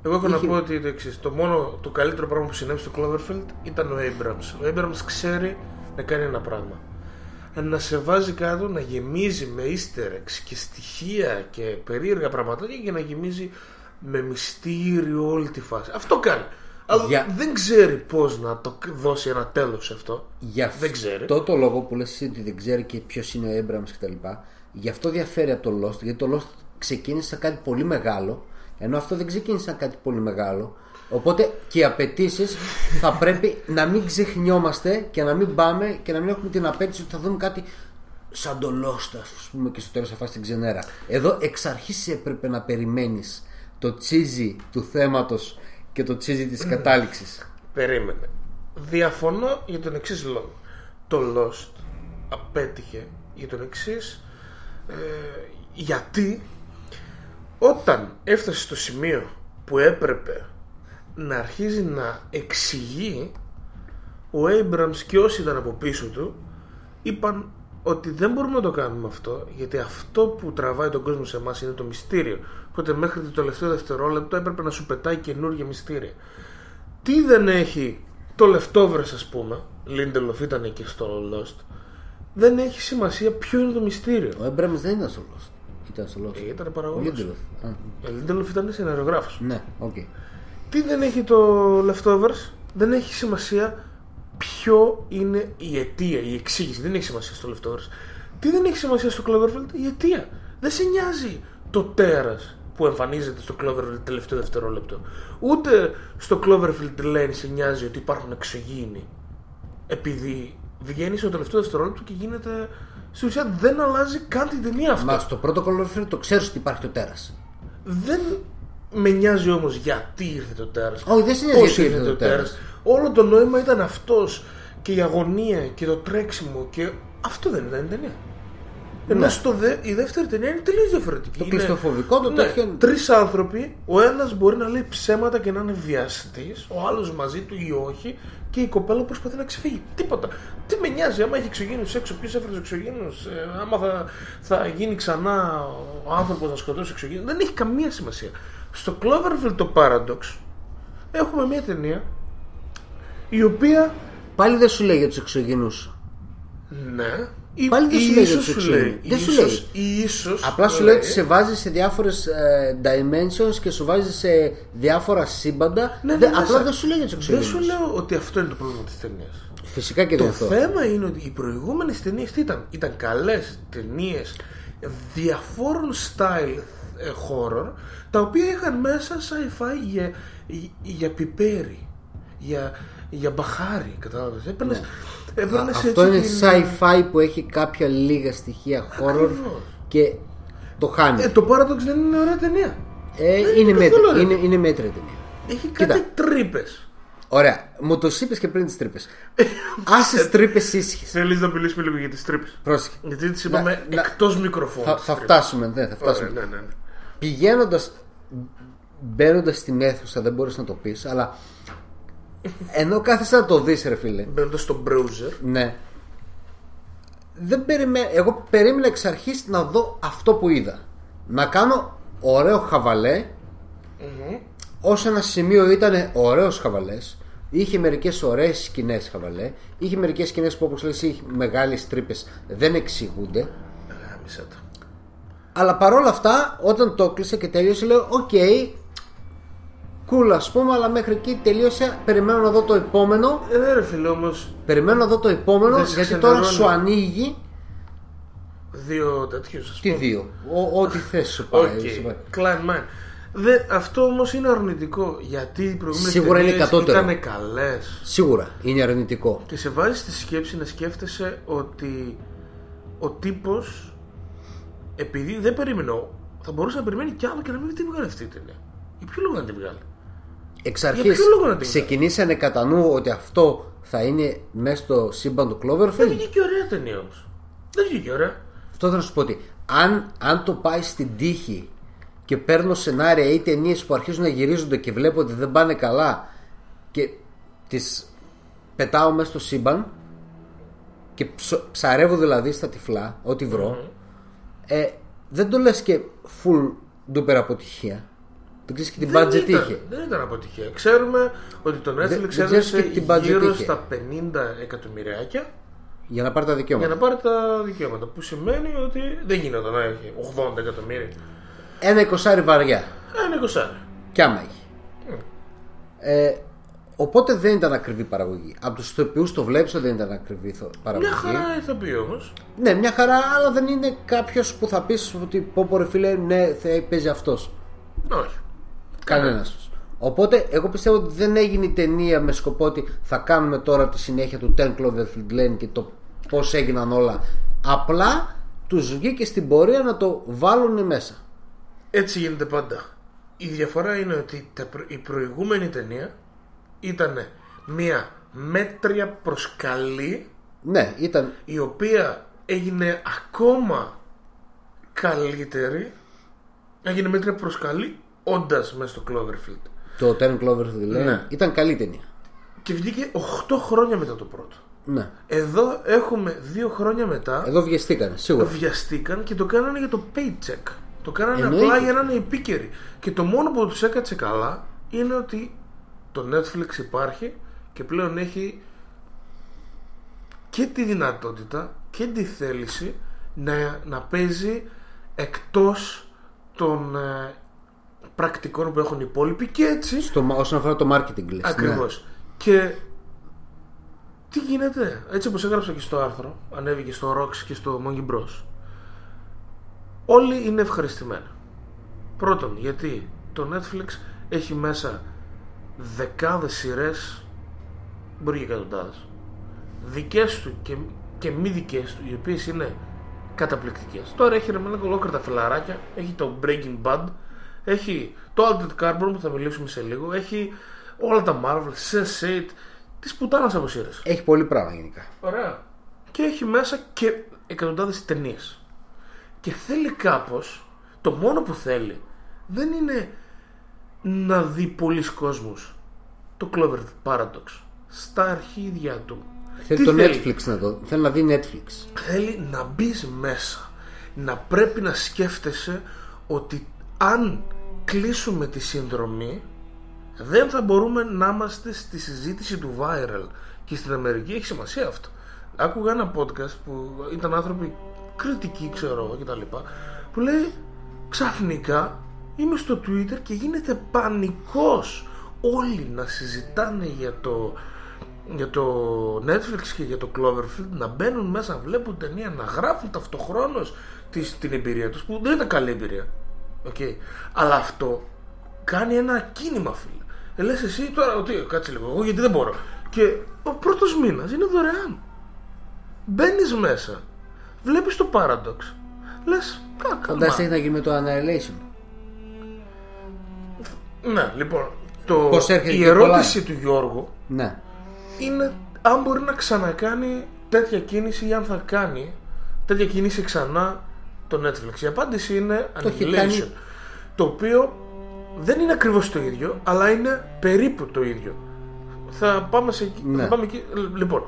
A: Εγώ έχω
B: Είχε-
A: να πω ότι το εξής. Το μόνο το καλύτερο πράγμα που συνέβη στο Cloverfield ήταν ο Abrams. Ο Abrams ξέρει να κάνει ένα πράγμα. Να σε βάζει κάτω, να γεμίζει με easter eggs και στοιχεία και περίεργα πραγματάκια και να γεμίζει με μυστήριο όλη τη φάση. Αυτό κάνει. Αλλά
B: Για-
A: δεν ξέρει πώς να το δώσει ένα τέλος σε αυτό.
B: Γι'
A: Δεν ξέρει.
B: αυτό το λόγο που λες εσύ ότι δεν ξέρει και ποιος είναι ο Abrams κτλ. Γι' αυτό διαφέρει από το Lost. Γιατί το Lost ξεκίνησε σαν κάτι πολύ μεγάλο, ενώ αυτό δεν ξεκίνησε σαν κάτι πολύ μεγάλο. Οπότε και οι απαιτήσεις θα πρέπει να μην ξεχνιόμαστε και να μην πάμε και να μην έχουμε την απέτηση ότι θα δούμε κάτι σαν το Lost, ας πούμε, και στο τέλος θα φας την ξενέρα. Εδώ εξ αρχής έπρεπε να περιμένεις το τσίζι του θέματος και το τσίζι της κατάληξης.
A: Περίμενε. Διαφωνώ για τον εξής λόγο. Το Lost απέτυχε για τον εξής. γιατί όταν έφτασε στο σημείο που έπρεπε να αρχίζει να εξηγεί ο Abrams και όσοι ήταν από πίσω του είπαν ότι δεν μπορούμε να το κάνουμε αυτό γιατί αυτό που τραβάει τον κόσμο σε εμάς είναι το μυστήριο οπότε μέχρι το τελευταίο δευτερόλεπτο έπρεπε να σου πετάει καινούργια μυστήρια τι δεν έχει το leftovers ας πούμε Lindelof ήταν και στο Lost δεν έχει σημασία ποιο είναι το μυστήριο
B: Ο Abrams δεν ήταν στο Lost. Ήταν στο Lost.
A: Ε, ήταν
B: Ο
A: παραγωγός
B: Lindelof. Α,
A: ο Lindelof ήταν σεναριογράφος
B: Ναι, οκ.
A: Τι δεν έχει το leftovers δεν έχει σημασία ποιο είναι η αιτία, η εξήγηση. Δεν έχει σημασία στο leftovers. Τι δεν έχει σημασία στο Cloverfield η αιτία. Δεν σε νοιάζει το τέρας που εμφανίζεται στο Cloverfield τελευταίο δευτερόλεπτο. Ούτε στο Cloverfield Lane σε νοιάζει ότι υπάρχουν εξωγήινοι επειδή βγαίνει στο τελευταίο δευτερόλεπτο και γίνεται στην ουσία δεν αλλάζει καν την ταινία αυτό
B: Μα στο πρώτο Cloverfield το ξέρεις ότι υπάρχει το τέρας.
A: δεν με νοιάζει όμως γιατί ήρθε το τέρας.
B: Όχι, δεν σε νοιάζει γιατί ήρθε το τέρας.
A: Όλο το νόημα ήταν αυτός και η αγωνία και το τρέξιμο και αυτό δεν ήταν η ταινία. Ενώ
B: Ναι.
A: στο δε, η δεύτερη ταινία είναι τελείως διαφορετική.
B: Το
A: Είναι-
B: κλειστοφοβικό, το
A: ναι,
B: τέτοιο-
A: Τρεις άνθρωποι, ο ένας μπορεί να λέει ψέματα και να είναι βιαστής, ο άλλος μαζί του ή όχι, και η κοπέλα προσπαθεί να ξεφύγει. Τίποτα. Τι με νοιάζει, άμα έχει εξωγήνου έξω, ποιο έφερε εξωγήνου, ε, άμα θα, θα γίνει ξανά ο άνθρωπος να σκοτώσει εξωγήνου. Δεν έχει καμία σημασία. Στο Cloverfield το Paradox έχουμε μια ταινία η οποία
B: Πάλι δεν σου λέει για τους εξωγενούς.
A: ναι. Ή,
B: Πάλι δεν
A: ή
B: σου λέει
A: ίσως
B: για τους
A: σου λέει.
B: εξωγήινους. Δεν σου
A: ίσως- ή ίσως
B: Απλά σου
A: λέει.
B: λέει ότι σε βάζει σε διάφορες dimensions και σου βάζει σε διάφορα σύμπαντα.
A: Ναι,
B: Δεν-
A: ναι,
B: απλά
A: ναι,
B: δεν σου λέει για τους
A: Δεν
B: εξωγενούς.
A: σου λέω ότι αυτό είναι το πρόβλημα της ταινίας.
B: Φυσικά και
A: Το
B: δεν αυτό.
A: θέμα είναι ότι οι προηγούμενες ταινίες τι ήταν; Ήταν καλές ταινίες διαφόρων style ε, horror τα οποία είχαν μέσα sci-fi για, για, για πιπέρι, για, για μπαχάρι. Κατάλαβες. Έπαιρνε.
B: Α, Αυτό είναι sci-fi που έχει κάποια λίγα στοιχεία horror
A: Ακριβώς.
B: και το χάνει.
A: Ε, το Paradox δεν είναι ωραία ταινία.
B: Ε,
A: δεν
B: είναι,
A: είναι
B: μέτρη,
A: καθόλου
B: είναι, είναι μέτρια ταινία.
A: Έχει
B: Κοίτα.
A: κάτι τρύπες.
B: Ωραία, μου το είπες και πριν τις τρύπες. (laughs) Άσε τρύπες ήσυχες.
A: Θέλεις να μιλήσουμε λίγο για τις τρύπες;
B: Πρόσεχε.
A: Γιατί τις είπαμε
B: να-
A: εκτός μικροφώνου.
B: Θα, θα φτάσουμε, ναι, θα φτάσουμε.
A: Ωραία, ναι, ναι, ναι.
B: Πηγαίνοντας, μπαίνοντας στην αίθουσα, δεν μπορείς να το πεις, αλλά ενώ κάθεσαι να το δεις, ρε φίλε.
A: Μπαίνοντας στο browser.
B: Ναι. Δεν περιμέ... Εγώ περίμενα εξ αρχής να δω αυτό που είδα. Να κάνω ωραίο χαβαλέ. Όσο ένα σημείο ήταν ωραίος χαβαλές. Είχε μερικές ωραίες σκηνές χαβαλέ. Είχε μερικές σκηνές που όπως λες είχε μεγάλες τρύπες δεν εξηγούνται.
A: Γάμησέ το.
B: Αλλά παρόλα αυτά, όταν το έκλεισα και τελείωσε, λέω: OK, cool ας πούμε, αλλά μέχρι εκεί τελείωσε. Περιμένω να δω το επόμενο.
A: Ε, ναι, ρε φίλε, όμως
B: Περιμένω να δω το επόμενο,
A: Δεν σε
B: γιατί τώρα
A: ξενερώνει.
B: σου ανοίγει
A: δύο τέτοιους. ας
B: τι
A: πούμε.
B: δύο; Ο- Ό,τι θες σου πάει.
A: Οκ.
B: σου πάει.
A: Κλάιν μάιν. Δε, αυτό όμως είναι αρνητικό γιατί οι προηγούμενες
B: Σίγουρα είναι κατώτερο.
A: ήταν καλές.
B: Σίγουρα είναι αρνητικό.
A: Και σε βάζει στη σκέψη να σκέφτεσαι ότι ο τύπος επειδή δεν περίμενε, θα μπορούσε να περιμένει κι άλλο και να μην τη βγάλει αυτή η ταινία. Για ποιο λόγο να τη βγάλει;
B: Εξ αρχής
A: ποιο λόγο να την
B: ξεκινήσανε κατά νου ότι αυτό θα είναι μέσα στο σύμπαν του
A: Δεν
B: Cloverfield.
A: βγήκε ωραία ταινία όμως. Δεν βγήκε ωραία.
B: Αυτό θα σου πω ότι αν, αν το πάει στην τύχη και παίρνω σενάρια ή ταινίες που αρχίζουν να γυρίζονται και βλέπω ότι δεν πάνε καλά και τις πετάω μέσα στο σύμπαν και ψο- ψαρεύω δηλαδή στα τυφλά, ό,τι βρω, ε, δεν το λες και full duper αποτυχία. Δεν ξέρεις και την
A: Δεν
B: budget
A: ήταν,
B: είχε.
A: δεν ήταν αποτυχία. Ξέρουμε ότι το Netflix
B: δεν ξέρεις
A: έδωσε
B: και τι budget
A: γύρω
B: είχε.
A: στα 50 εκατομμυριάκια
B: Για να πάρει τα
A: για
B: δικαιώματα.
A: να πάρει τα δικαιώματα. Που σημαίνει ότι δεν γίνεται να έχει 80 εκατομμύρια.
B: Ένα εικοσάρι βαριά.
A: Ένα εικοσάρι.
B: Κι άμα έχει. Ε, οπότε δεν ήταν ακριβή παραγωγή. Από τους ηθοποιούς το βλέπεις ότι δεν ήταν ακριβή θο- παραγωγή.
A: Μια χαρά ηθοποιεί όμως.
B: Ναι, μια χαρά, αλλά δεν είναι κάποιος που θα πεις ότι πω πω ρε φίλε, ναι, θα παίζει αυτός.
A: Όχι.
B: Κανένας τους. Οπότε, εγώ πιστεύω ότι δεν έγινε η ταινία με σκοπό ότι θα κάνουμε τώρα τη συνέχεια του Ten Cloverfield Lane και το πώς έγιναν όλα. Απλά τους βγήκε στην πορεία να το βάλουν μέσα.
A: Έτσι γίνεται πάντα. Η διαφορά είναι ότι τα προ- η προηγούμενη ταινία ήταν μια μέτρια προς καλή
B: Ναι, ήταν.
A: η οποία έγινε ακόμα καλύτερη έγινε μέτρια προς καλή όντας μέσα στο Cloverfield
B: Το Ten Cloverfield Lane
A: Ναι.
B: ήταν καλή ταινία.
A: και βγήκε 8 χρόνια μετά το πρώτο
B: Ναι.
A: εδώ έχουμε 2 χρόνια μετά
B: Εδώ βιαστήκανε, σίγουρα.
A: βιαστήκαν και το κάνανε για το paycheck. Το κάνανε
B: Εννοείται.
A: απλά για να είναι επίκαιροι. Και το μόνο που τους έκατσε καλά είναι ότι το Netflix υπάρχει και πλέον έχει και τη δυνατότητα και τη θέληση να, να παίζει εκτός των ε, πρακτικών που έχουν οι υπόλοιποι και έτσι
B: Στο, όσον αφορά το marketing λες.
A: Ακριβώς. Και τι γίνεται, έτσι όπως έγραψα και στο άρθρο, ανέβηκε στο Rocks και στο Monkey Bros. Όλοι είναι ευχαριστημένοι. Πρώτον, γιατί το Netflix έχει μέσα δεκάδες σειρές, μπορεί και εκατοντάδες, δικές του και, και μη δικές του, οι οποίες είναι καταπληκτικές. Τώρα έχει ρε μαλάκα ολόκληρα τα φιλαράκια, έχει το Breaking Bad, έχει το Altered Carbon που θα μιλήσουμε σε λίγο, έχει όλα τα Marvel, Sense8, τις πουτάνας από σειρές.
B: Ναι. Έχει πολύ πράγμα γενικά.
A: Ωραία. Και έχει μέσα και εκατοντάδες ταινίες. Και θέλει κάπως, το μόνο που θέλει, δεν είναι να δει πολλοί κόσμος το Clover Paradox στα αρχίδια του.
B: Θέλει
A: Τι
B: το Netflix να το. Θέλει να δει Netflix.
A: Θέλει να μπεις μέσα. Να πρέπει να σκέφτεσαι ότι αν κλείσουμε τη συνδρομή δεν θα μπορούμε να είμαστε στη συζήτηση του viral. Και στην Αμερική έχει σημασία αυτό. Άκουγα ένα podcast που ήταν άνθρωποι κριτικοί, ξέρω εγώ κτλ. Που λέει ξαφνικά είμαι στο Twitter και γίνεται πανικός όλοι να συζητάνε για το για το Netflix και για το Cloverfield να μπαίνουν μέσα, να βλέπουν ταινία, να γράφουν ταυτοχρόνως τις, την εμπειρία τους που δεν ήταν καλή εμπειρία. Okay. Αλλά αυτό κάνει ένα κίνημα φίλε. Ε, λες εσύ τώρα ότι κάτσε λίγο εγώ γιατί δεν μπορώ. Και ο πρώτος μήνας είναι δωρεάν. Μπαίνεις μέσα, βλέπεις το Paradox. Λες, κα, καλά.
B: Φαντάζεσαι έχει να γίνει με το Annihilation.
A: Ναι, λοιπόν, το,
B: Πώς έρχεται
A: η
B: και
A: ερώτηση του Γιώργου
B: Ναι.
A: είναι αν μπορεί να ξανακάνει τέτοια κίνηση ή αν θα κάνει τέτοια κίνηση ξανά το Netflix. Η απάντηση είναι
B: Το έχει
A: Annihilation.
B: κάνει.
A: Το οποίο δεν είναι ακριβώς το ίδιο, αλλά είναι περίπου το ίδιο. Θα πάμε, σε, εκεί-
B: Ναι.
A: θα πάμε εκεί. Λοιπόν,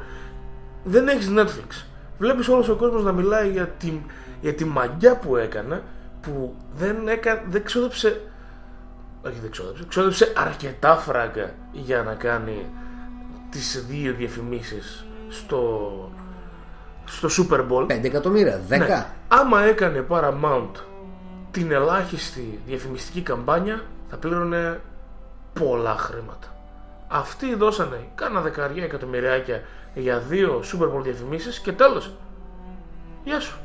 A: δεν έχεις Netflix. Βλέπεις όλος ο κόσμος να μιλάει για τη, για τη μαγιά που έκανε, που δεν, έκα, δεν ξόδεψε όχι δεν ξόδεψε, ξόδεψε αρκετά φράγκα για να κάνει τις δύο διαφημίσεις στο, στο Super Bowl.
B: 5 εκατομμύρια, 10.
A: Ναι. Άμα έκανε Paramount την ελάχιστη διαφημιστική καμπάνια θα πλήρωνε πολλά χρήματα. Αυτοί δώσανε κάνα δεκαριά εκατομμυριάκια για δύο Super Bowl διαφημίσεις και τέλος. Γεια σου.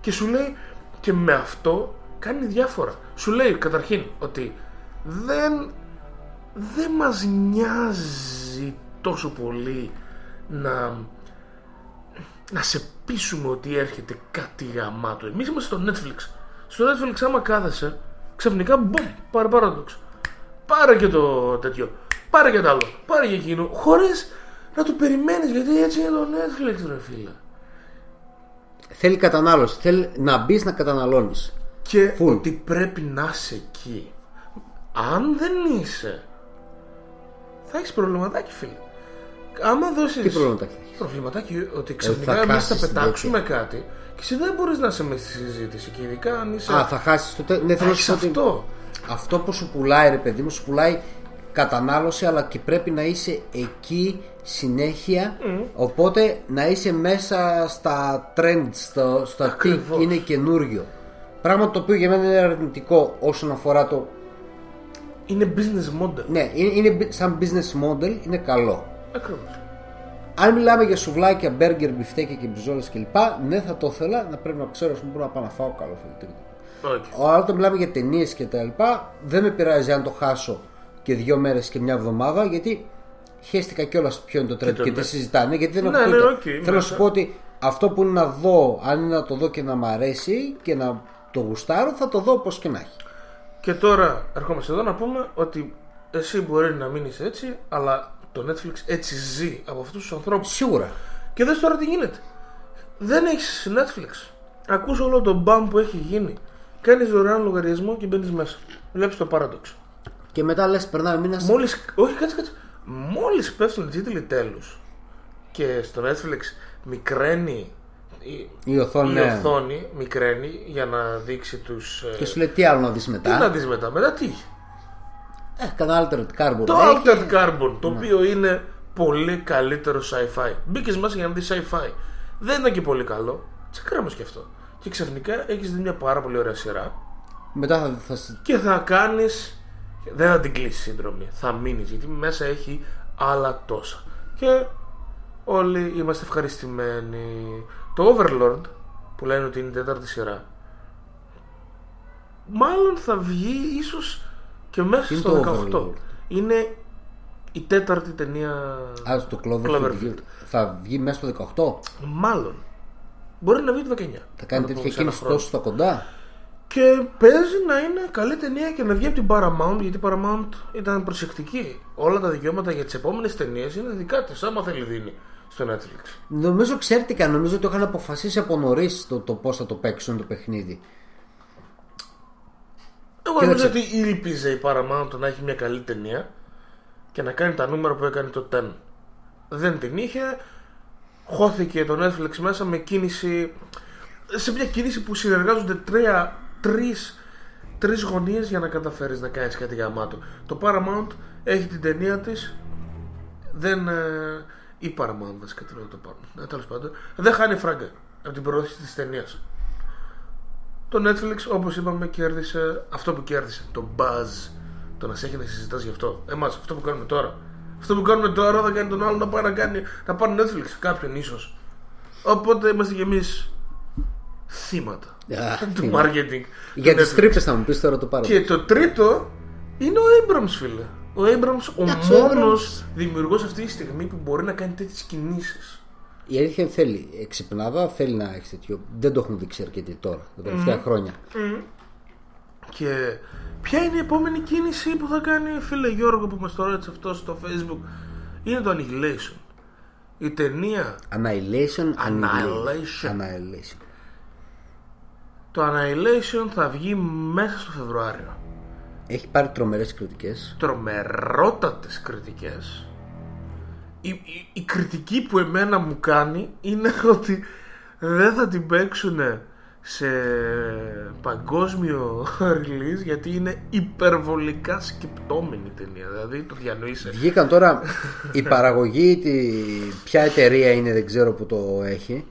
A: Και σου λέει και με αυτό κάνει διάφορα. Σου λέει καταρχήν ότι δεν, δεν μας νοιάζει τόσο πολύ να, να σε πείσουμε ότι έρχεται κάτι γαμάτο. Εμείς είμαστε στο Netflix. Στο Netflix άμα κάθεσαι, ξαφνικά μπομ, πάρε Paradox. Πάρε και το τέτοιο. Πάρε και το άλλο. Πάρε και εκείνο. Χωρίς να το περιμένεις γιατί έτσι είναι το Netflix ρε φίλε.
B: Θέλει κατανάλωση. Θέλει να μπεις να καταναλώνεις.
A: Και
B: Full.
A: ότι πρέπει να είσαι εκεί. Αν δεν είσαι, θα έχεις προβληματάκι, φίλε. άμα δώσεις.
B: Τι προβληματάκι θα έχεις;
A: Προβληματάκι ότι
B: θα
A: ξαφνικά εμείς θα
B: χάσεις την
A: πετάξουμε κάτι και εσύ δεν μπορείς να είσαι με στη συζήτηση. Και ειδικά αν είσαι.
B: Α, θα χάσεις το τέλο. Ναι, θέλω να
A: έχεις
B: σου πω ότι
A: αυτό.
B: αυτό που σου πουλάει, ρε παιδί μου, σου πουλάει κατανάλωση, αλλά και πρέπει να είσαι εκεί συνέχεια. Οπότε να είσαι μέσα στα trends, στο, στα τι
A: Ακριβώς.
B: είναι καινούριο. Πράγμα το οποίο για μένα είναι αρνητικό όσον αφορά το.
A: Είναι business model.
B: Ναι, είναι, είναι bi- σαν business model, είναι καλό.
A: Ακριβώς.
B: Αν μιλάμε για σουβλάκια, μπέργκερ, μπιφτέκια και μπριζόλες κλπ., ναι, θα το ήθελα να πρέπει να ξέρω, ας πούμε, μπορώ να πάω να φάω καλό φιλτρίνο.
A: Okay.
B: Ο Όταν μιλάμε για ταινίες και τα λοιπά, δεν με πειράζει αν το χάσω και δύο μέρες και μια εβδομάδα, γιατί χέστηκα κιόλας ποιο είναι το trend
A: το
B: και
A: ναι.
B: τι συζητάνε. Γιατί δεν
A: Ναι,
B: ακούγεται.
A: ναι, οκ,
B: Θέλω να
A: μέσα.
B: σου πω ότι αυτό που είναι να δω, αν είναι να το δω και να μ' αρέσει και να το γουστάρω, θα το δω όπως και να έχει.
A: Και τώρα ερχόμαστε εδώ να πούμε ότι εσύ μπορεί να μείνει έτσι, αλλά το Netflix έτσι ζει από αυτούς τους ανθρώπους.
B: Σίγουρα.
A: Και δες τώρα τι γίνεται. Δεν έχεις Netflix. Ακούς όλο το μπαμ που έχει γίνει. Κάνεις δωρεάν λογαριασμό και μπαίνεις μέσα. Βλέπεις το Paradox.
B: Και μετά λες, περνάει μήνα.
A: Μόλι. Όχι, κάτσε, κάτσε. Μόλις πέφτουν οι τίτλοι τέλου και στο Netflix μικραίνει η,
B: Η οθόνη,
A: η
B: ναι.
A: οθόνη μικραίνει για να δείξει τους
B: Και
A: ε,
B: σου λέει τι άλλο να δεις
A: Τι
B: μετά.
A: να δεις μετά, μετά τι;
B: Ε, κανένα altered carbon.
A: Το
B: έχει.
A: Altered Carbon, το οποίο είναι πολύ καλύτερο sci-fi. Μπήκες μέσα για να δεις sci-fi. Δεν ήταν και πολύ καλό. Τσεκράμε και αυτό. Και ξαφνικά έχεις δει μια πάρα πολύ ωραία σειρά
B: Μετά θα, θα, σ-
A: και θα κάνει. Δεν θα την κλείσεις σύνδρομη. Θα μείνεις γιατί μέσα έχει άλλα τόσα. Και όλοι είμαστε ευχαριστημένοι. Το Overlord που λένε ότι είναι η τέταρτη σειρά. Μάλλον θα βγει ίσως και μέσα
B: Είναι
A: στο
B: το
A: 18.
B: Overlord.
A: Είναι η τέταρτη ταινία.
B: Α, το Cloverfield,
A: Cloverfield.
B: θα βγει μέσα στο 18.
A: Μάλλον. Μπορεί να βγει το 19.
B: Θα κάνει
A: Να το
B: τέτοια
A: πούμε σε ένα
B: κίνηση
A: χρόνο.
B: τόσο στα κοντά.
A: Και παίζει να είναι καλή ταινία και να βγει από την Paramount γιατί η Paramount ήταν προσεκτική. Όλα τα δικαιώματα για τις επόμενες ταινίες είναι δικά της. Άμα θέλει, δίνει στο Netflix.
B: Νομίζω ξέρτηκα, νομίζω ότι το είχαν αποφασίσει από νωρίς το, το πώς θα το παίξουν το παιχνίδι.
A: Εγώ
B: Κοίταξε.
A: νομίζω ότι ήλπιζε η Paramount να έχει μια καλή ταινία και να κάνει τα νούμερα που έκανε το 10. Δεν την είχε. Χώθηκε το Netflix μέσα με κίνηση. Σε μια κίνηση που συνεργάζονται τρία, τρεις, τρεις γωνίες για να καταφέρεις να κάνεις κάτι γαμάτο. Το Paramount έχει την ταινία της δεν. Ε, ή Paramount βασικά τι λέω το Paramount. Ε, τέλος πάντων. Δεν χάνει φράγκα από την προώθηση της ταινίας. Το Netflix, όπως είπαμε, κέρδισε αυτό που κέρδισε. Το buzz. Το να σε έχει να συζητάς γι' αυτό. Εμάς, αυτό που κάνουμε τώρα. Αυτό που κάνουμε τώρα θα κάνει τον άλλο να πάει να, κάνει, να πάρει Netflix. Κάποιον ίσως. Οπότε είμαστε κι εμείς θύματα
B: Α,
A: του
B: θύμα.
A: marketing.
B: Για
A: του
B: τις
A: Netflix.
B: τρύπες θα μου πεις τώρα το πάρω.
A: Και το τρίτο είναι ο Abrams, φίλε. Ο Abrams, ο
B: Εντάξει, ο
A: μόνος δημιουργός αυτή τη στιγμή που μπορεί να κάνει τέτοιες κινήσεις.
B: Η αλήθεια είναι θέλει εξυπνάδα, θέλει να έχει τέτοιο. Δεν το έχουν δείξει αρκετοί τώρα, τα τελευταία χρόνια.
A: Και ποια είναι η επόμενη κίνηση που θα κάνει, φίλε Γιώργο, που μας το ρώτησε αυτό στο facebook; Είναι το Annihilation. Η ταινία
B: Annihilation,
A: Annihilation.
B: Annihilation.
A: Το Annihilation θα βγει μέσα στο Φεβρουάριο.
B: Έχει πάρει τρομερές κριτικές
A: Τρομερότατες κριτικές. Η, η, η κριτική που εμένα μου κάνει είναι (laughs) ότι δεν θα την παίξουν σε παγκόσμιο (laughs) release γιατί είναι υπερβολικά σκεπτόμενη η ταινία. Δηλαδή το διανοείσαι.
B: Βγήκαν τώρα η (laughs) παραγωγή, τη... ποια εταιρεία είναι, δεν ξέρω που το έχει.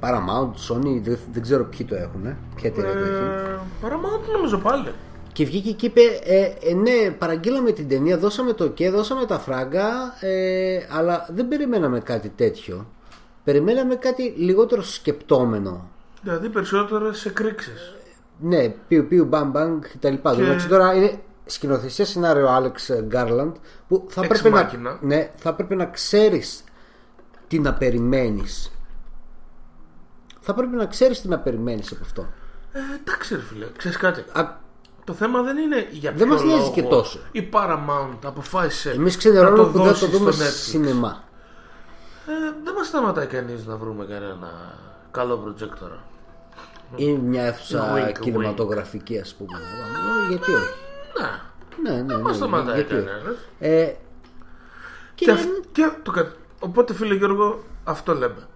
B: Paramount, Sony, δεν, δεν ξέρω ποιοι το έχουν. Ποια εταιρεία το έχει.
A: Ε, Paramount νομίζω πάλι.
B: Και βγήκε και είπε, ε, ε, ναι, παραγγείλαμε την ταινία, δώσαμε το και, δώσαμε τα φράγκα, ε, αλλά δεν περιμέναμε κάτι τέτοιο. Περιμέναμε κάτι λιγότερο σκεπτόμενο.
A: Δηλαδή περισσότερε εκρήξεις.
B: Ναι, πιου πιου μπαμ μπαμ κτλ. Και... τώρα είναι σκηνοθεσία σενάριο Alex Garland που θα
A: Ex
B: πρέπει, να,
A: machina.
B: ναι, θα πρέπει να ξέρεις τι να περιμένεις. Θα πρέπει να ξέρεις τι να περιμένεις από αυτό.
A: Ε, εντάξει ρε φίλε, ξέρεις κάτι.
B: Α,
A: Το θέμα δεν είναι για
B: Δεν
A: ποιο
B: μας νοιάζει
A: λόγο
B: και τόσο.
A: Η Paramount αποφάσισε
B: εμείς
A: να
B: ξενερώνουμε
A: το
B: που δεν θα
A: δώσει
B: το δούμε
A: στο Netflix.
B: σινεμά.
A: Ε, δεν μας σταματάει κανείς να βρούμε κανένα καλό προτζέκτορα.
B: Είναι μια αίθουσα
A: Wink, wink.
B: κινηματογραφική ας πούμε. Ε, Γιατί όχι;
A: Ναι,
B: Ναι, ναι,
A: δεν μας
B: ναι,
A: σταματάει
B: γιατί όχι;
A: κανένας.
B: Ε, Και,
A: Και, αυ- και το κα- Οπότε φίλε Γιώργο, αυτό λέμε.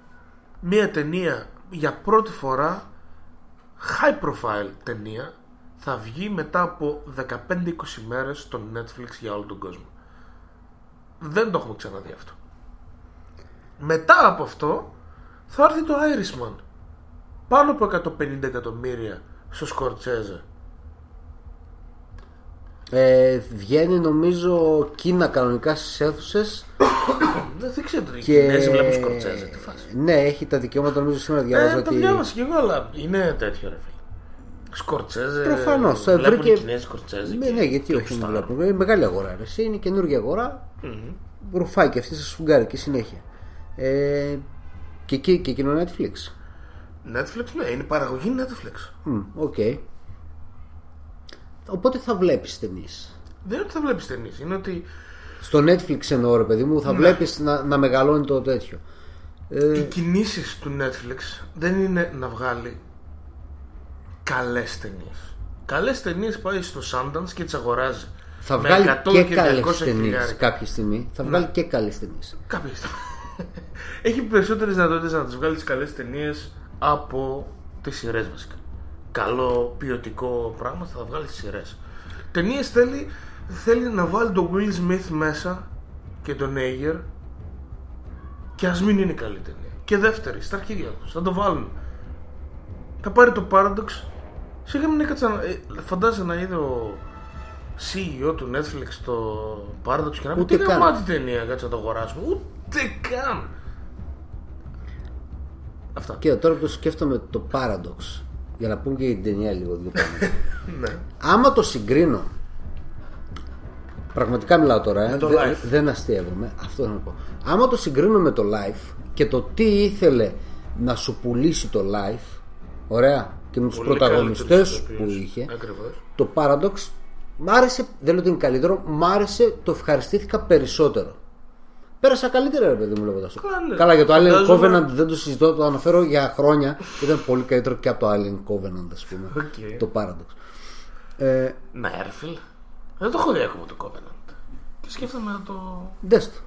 A: Μία ταινία για πρώτη φορά, high profile ταινία, θα βγει μετά από 15-20 μέρες στο Netflix για όλο τον κόσμο. Δεν το έχουμε ξαναδεί αυτό. Μετά από αυτό θα έρθει το Irishman. Πάνω από 150 εκατομμύρια στο Σκορτσέζε.
B: ε, βγαίνει νομίζω Κίνα κανονικά στις αίθουσες.
A: Δεν, (coughs) δεν ξέρω τι
B: Και...
A: Κινέζοι βλέπουν Σκορτσέζε. Τι φάση.
B: Ναι, έχει τα δικαιώματα νομίζω σήμερα διάβαζα
A: Ε, το
B: ότι.
A: διάβασα κι εγώ, αλλά είναι τέτοιο ρε φίλε. Σκορτσέζε.
B: Προφανώς, ε,
A: Βλέπουν
B: βρήκε-
A: οι Κινέζοι Σκορτσέζε.
B: Ναι,
A: και-
B: ναι, γιατί
A: και
B: όχι να
A: γουστάρουν.
B: βλέπουμε. Είναι μεγάλη αγορά. Ρε. Εσύ Είναι καινούργια αγορά. Ρουφάει και αυτή σα σφουγγάρι και συνέχεια. Ε, και εκεί και εκείνο Netflix.
A: Netflix, ναι, είναι παραγωγή Netflix.
B: Μμ, Οκ. Οπότε θα βλέπεις ταινίες.
A: Δεν είναι ότι θα βλέπεις ταινίες. Είναι ότι
B: Στο Netflix εννοώ ρε παιδί μου, θα
A: Ναι.
B: βλέπεις να, να μεγαλώνει το τέτοιο. Ε,
A: οι κινήσεις του Netflix δεν είναι να βγάλει καλές ταινίες. Καλές ταινίες πάει στο Sundance και τις αγοράζει.
B: θα
A: Με
B: βγάλει
A: 100
B: και
A: 200
B: καλές ταινίες
A: χιλιάρικα.
B: κάποια στιγμή. Θα βγάλει και καλές ταινίες.
A: Κάποια στιγμή. (laughs) Έχει περισσότερες δυνατότητες να τις βγάλει καλές ταινίες από τις σειρές βασικά. Καλό ποιοτικό πράγμα θα βγάλει στι σειρές. Ταινίες θέλει, θέλει να βάλει τον Will Smith μέσα και τον Ager και ας μην είναι καλή ταινία. Και δεύτερη, στα αρχίδια τους. Θα το βάλουν. Θα πάρει το Paradox. Σίγουρα μην έκατσα να. ε, Φαντάζεσαι να είδε ο CEO του Netflix το Paradox και να πει
B: Ούτε
A: τι
B: καν.
A: γαμάτι ταινία, κάτσε να το αγοράσουμε. Ούτε καν. Αυτά.
B: Και τώρα που το σκέφτομαι το Paradox, για να πούμε και για την ταινία λίγο δύο πράγματα. (laughs)
A: ναι.
B: Άμα το συγκρίνω. Πραγματικά μιλάω τώρα, ε,
A: το
B: δεν-
A: live.
B: δεν αστείευομαι. Αυτό θέλω να πω. Άμα το συγκρίνω με το live και το τι ήθελε να σου πουλήσει το Life, ωραία, και με τους
A: Πολύ
B: πρωταγωνιστές
A: καλύτερος
B: που
A: ηθοποιός.
B: είχε,
A: Ακριβώς.
B: το Paradox μ' άρεσε, δεν λέω ότι είναι καλύτερο, μ' άρεσε, το ευχαριστήθηκα περισσότερο. Πέρασα καλύτερα, ρε παιδί μου, λέγοντας.
A: Καλά, ναι.
B: Καλά, για το Alien
A: Φαντάζομαι-
B: Covenant δεν το συζητώ, το αναφέρω για χρόνια. Ήταν πολύ καλύτερο και από το Alien Covenant, ας πούμε.
A: Οκ.
B: Το Paradox. Ε,
A: Ναι, ρε φίλε. Δεν το έχω δει ακόμα το Covenant. Και σκέφτομαι να το.
B: δες το.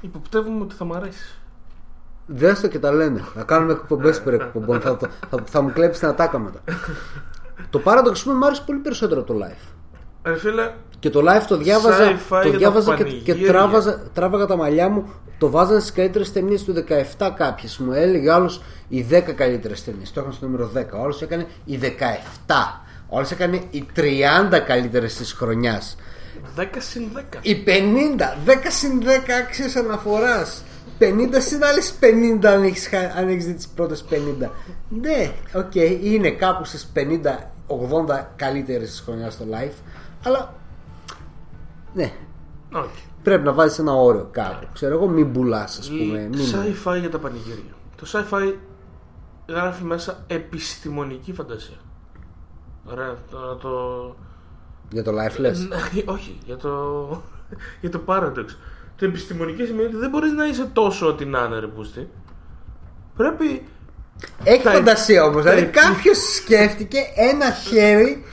A: Υποπτεύουμε ότι θα μ' αρέσει.
B: Δες το και τα λένε. Να κάνουμε εκπομπές περί εκπομπών. θα, το- θα, θα μου κλέψεις την ατάκα μετά. το Paradox, ας πούμε, μου άρεσε πολύ περισσότερο από το live.
A: Ρε φίλε,
B: Και το live το διάβαζα,
A: Sci-fi για
B: το
A: τα
B: διάβαζα και, και
A: πανηγύρια.
B: τράβαζα, τράβαγα τα μαλλιά μου. Το βάζανε στις καλύτερες ταινίες του 17 κάποιες. Μου έλεγε άλλος οι 10 καλύτερες ταινίες. Το είχαν στο νούμερο 10. Ο άλλος έκανε οι 17. Ο άλλος έκανε οι 30 καλύτερες της χρονιάς.
A: 10 συν 10.
B: Οι 50, 10 συν 10 άξιες αναφοράς. 50 συν άλλες 50 αν έχεις, χα- αν έχεις δει τις πρώτες 50 Ναι, οκ, είναι κάπου στις 50-80 καλύτερες της χρονιάς στο Life Αλλά Ναι,
A: Όχι.
B: πρέπει να βάζεις ένα όριο κάπου Ξέρω εγώ μην πουλάς ας πούμε μην...
A: Sci-fi για τα πανηγύρια. Το sci-fi γράφει μέσα επιστημονική φαντασία. Ωραία, τώρα το.
B: Για το live λες
A: Ναι, Όχι, για το. (laughs) για το Paradox. Το επιστημονική σημαίνει ότι δεν μπορείς να είσαι τόσο ό,τι να είναι, ρε Πούστη. Πρέπει.
B: Έχει
A: τα-
B: φαντασία όμως Δηλαδή
A: τα-
B: κάποιος σκέφτηκε ένα χέρι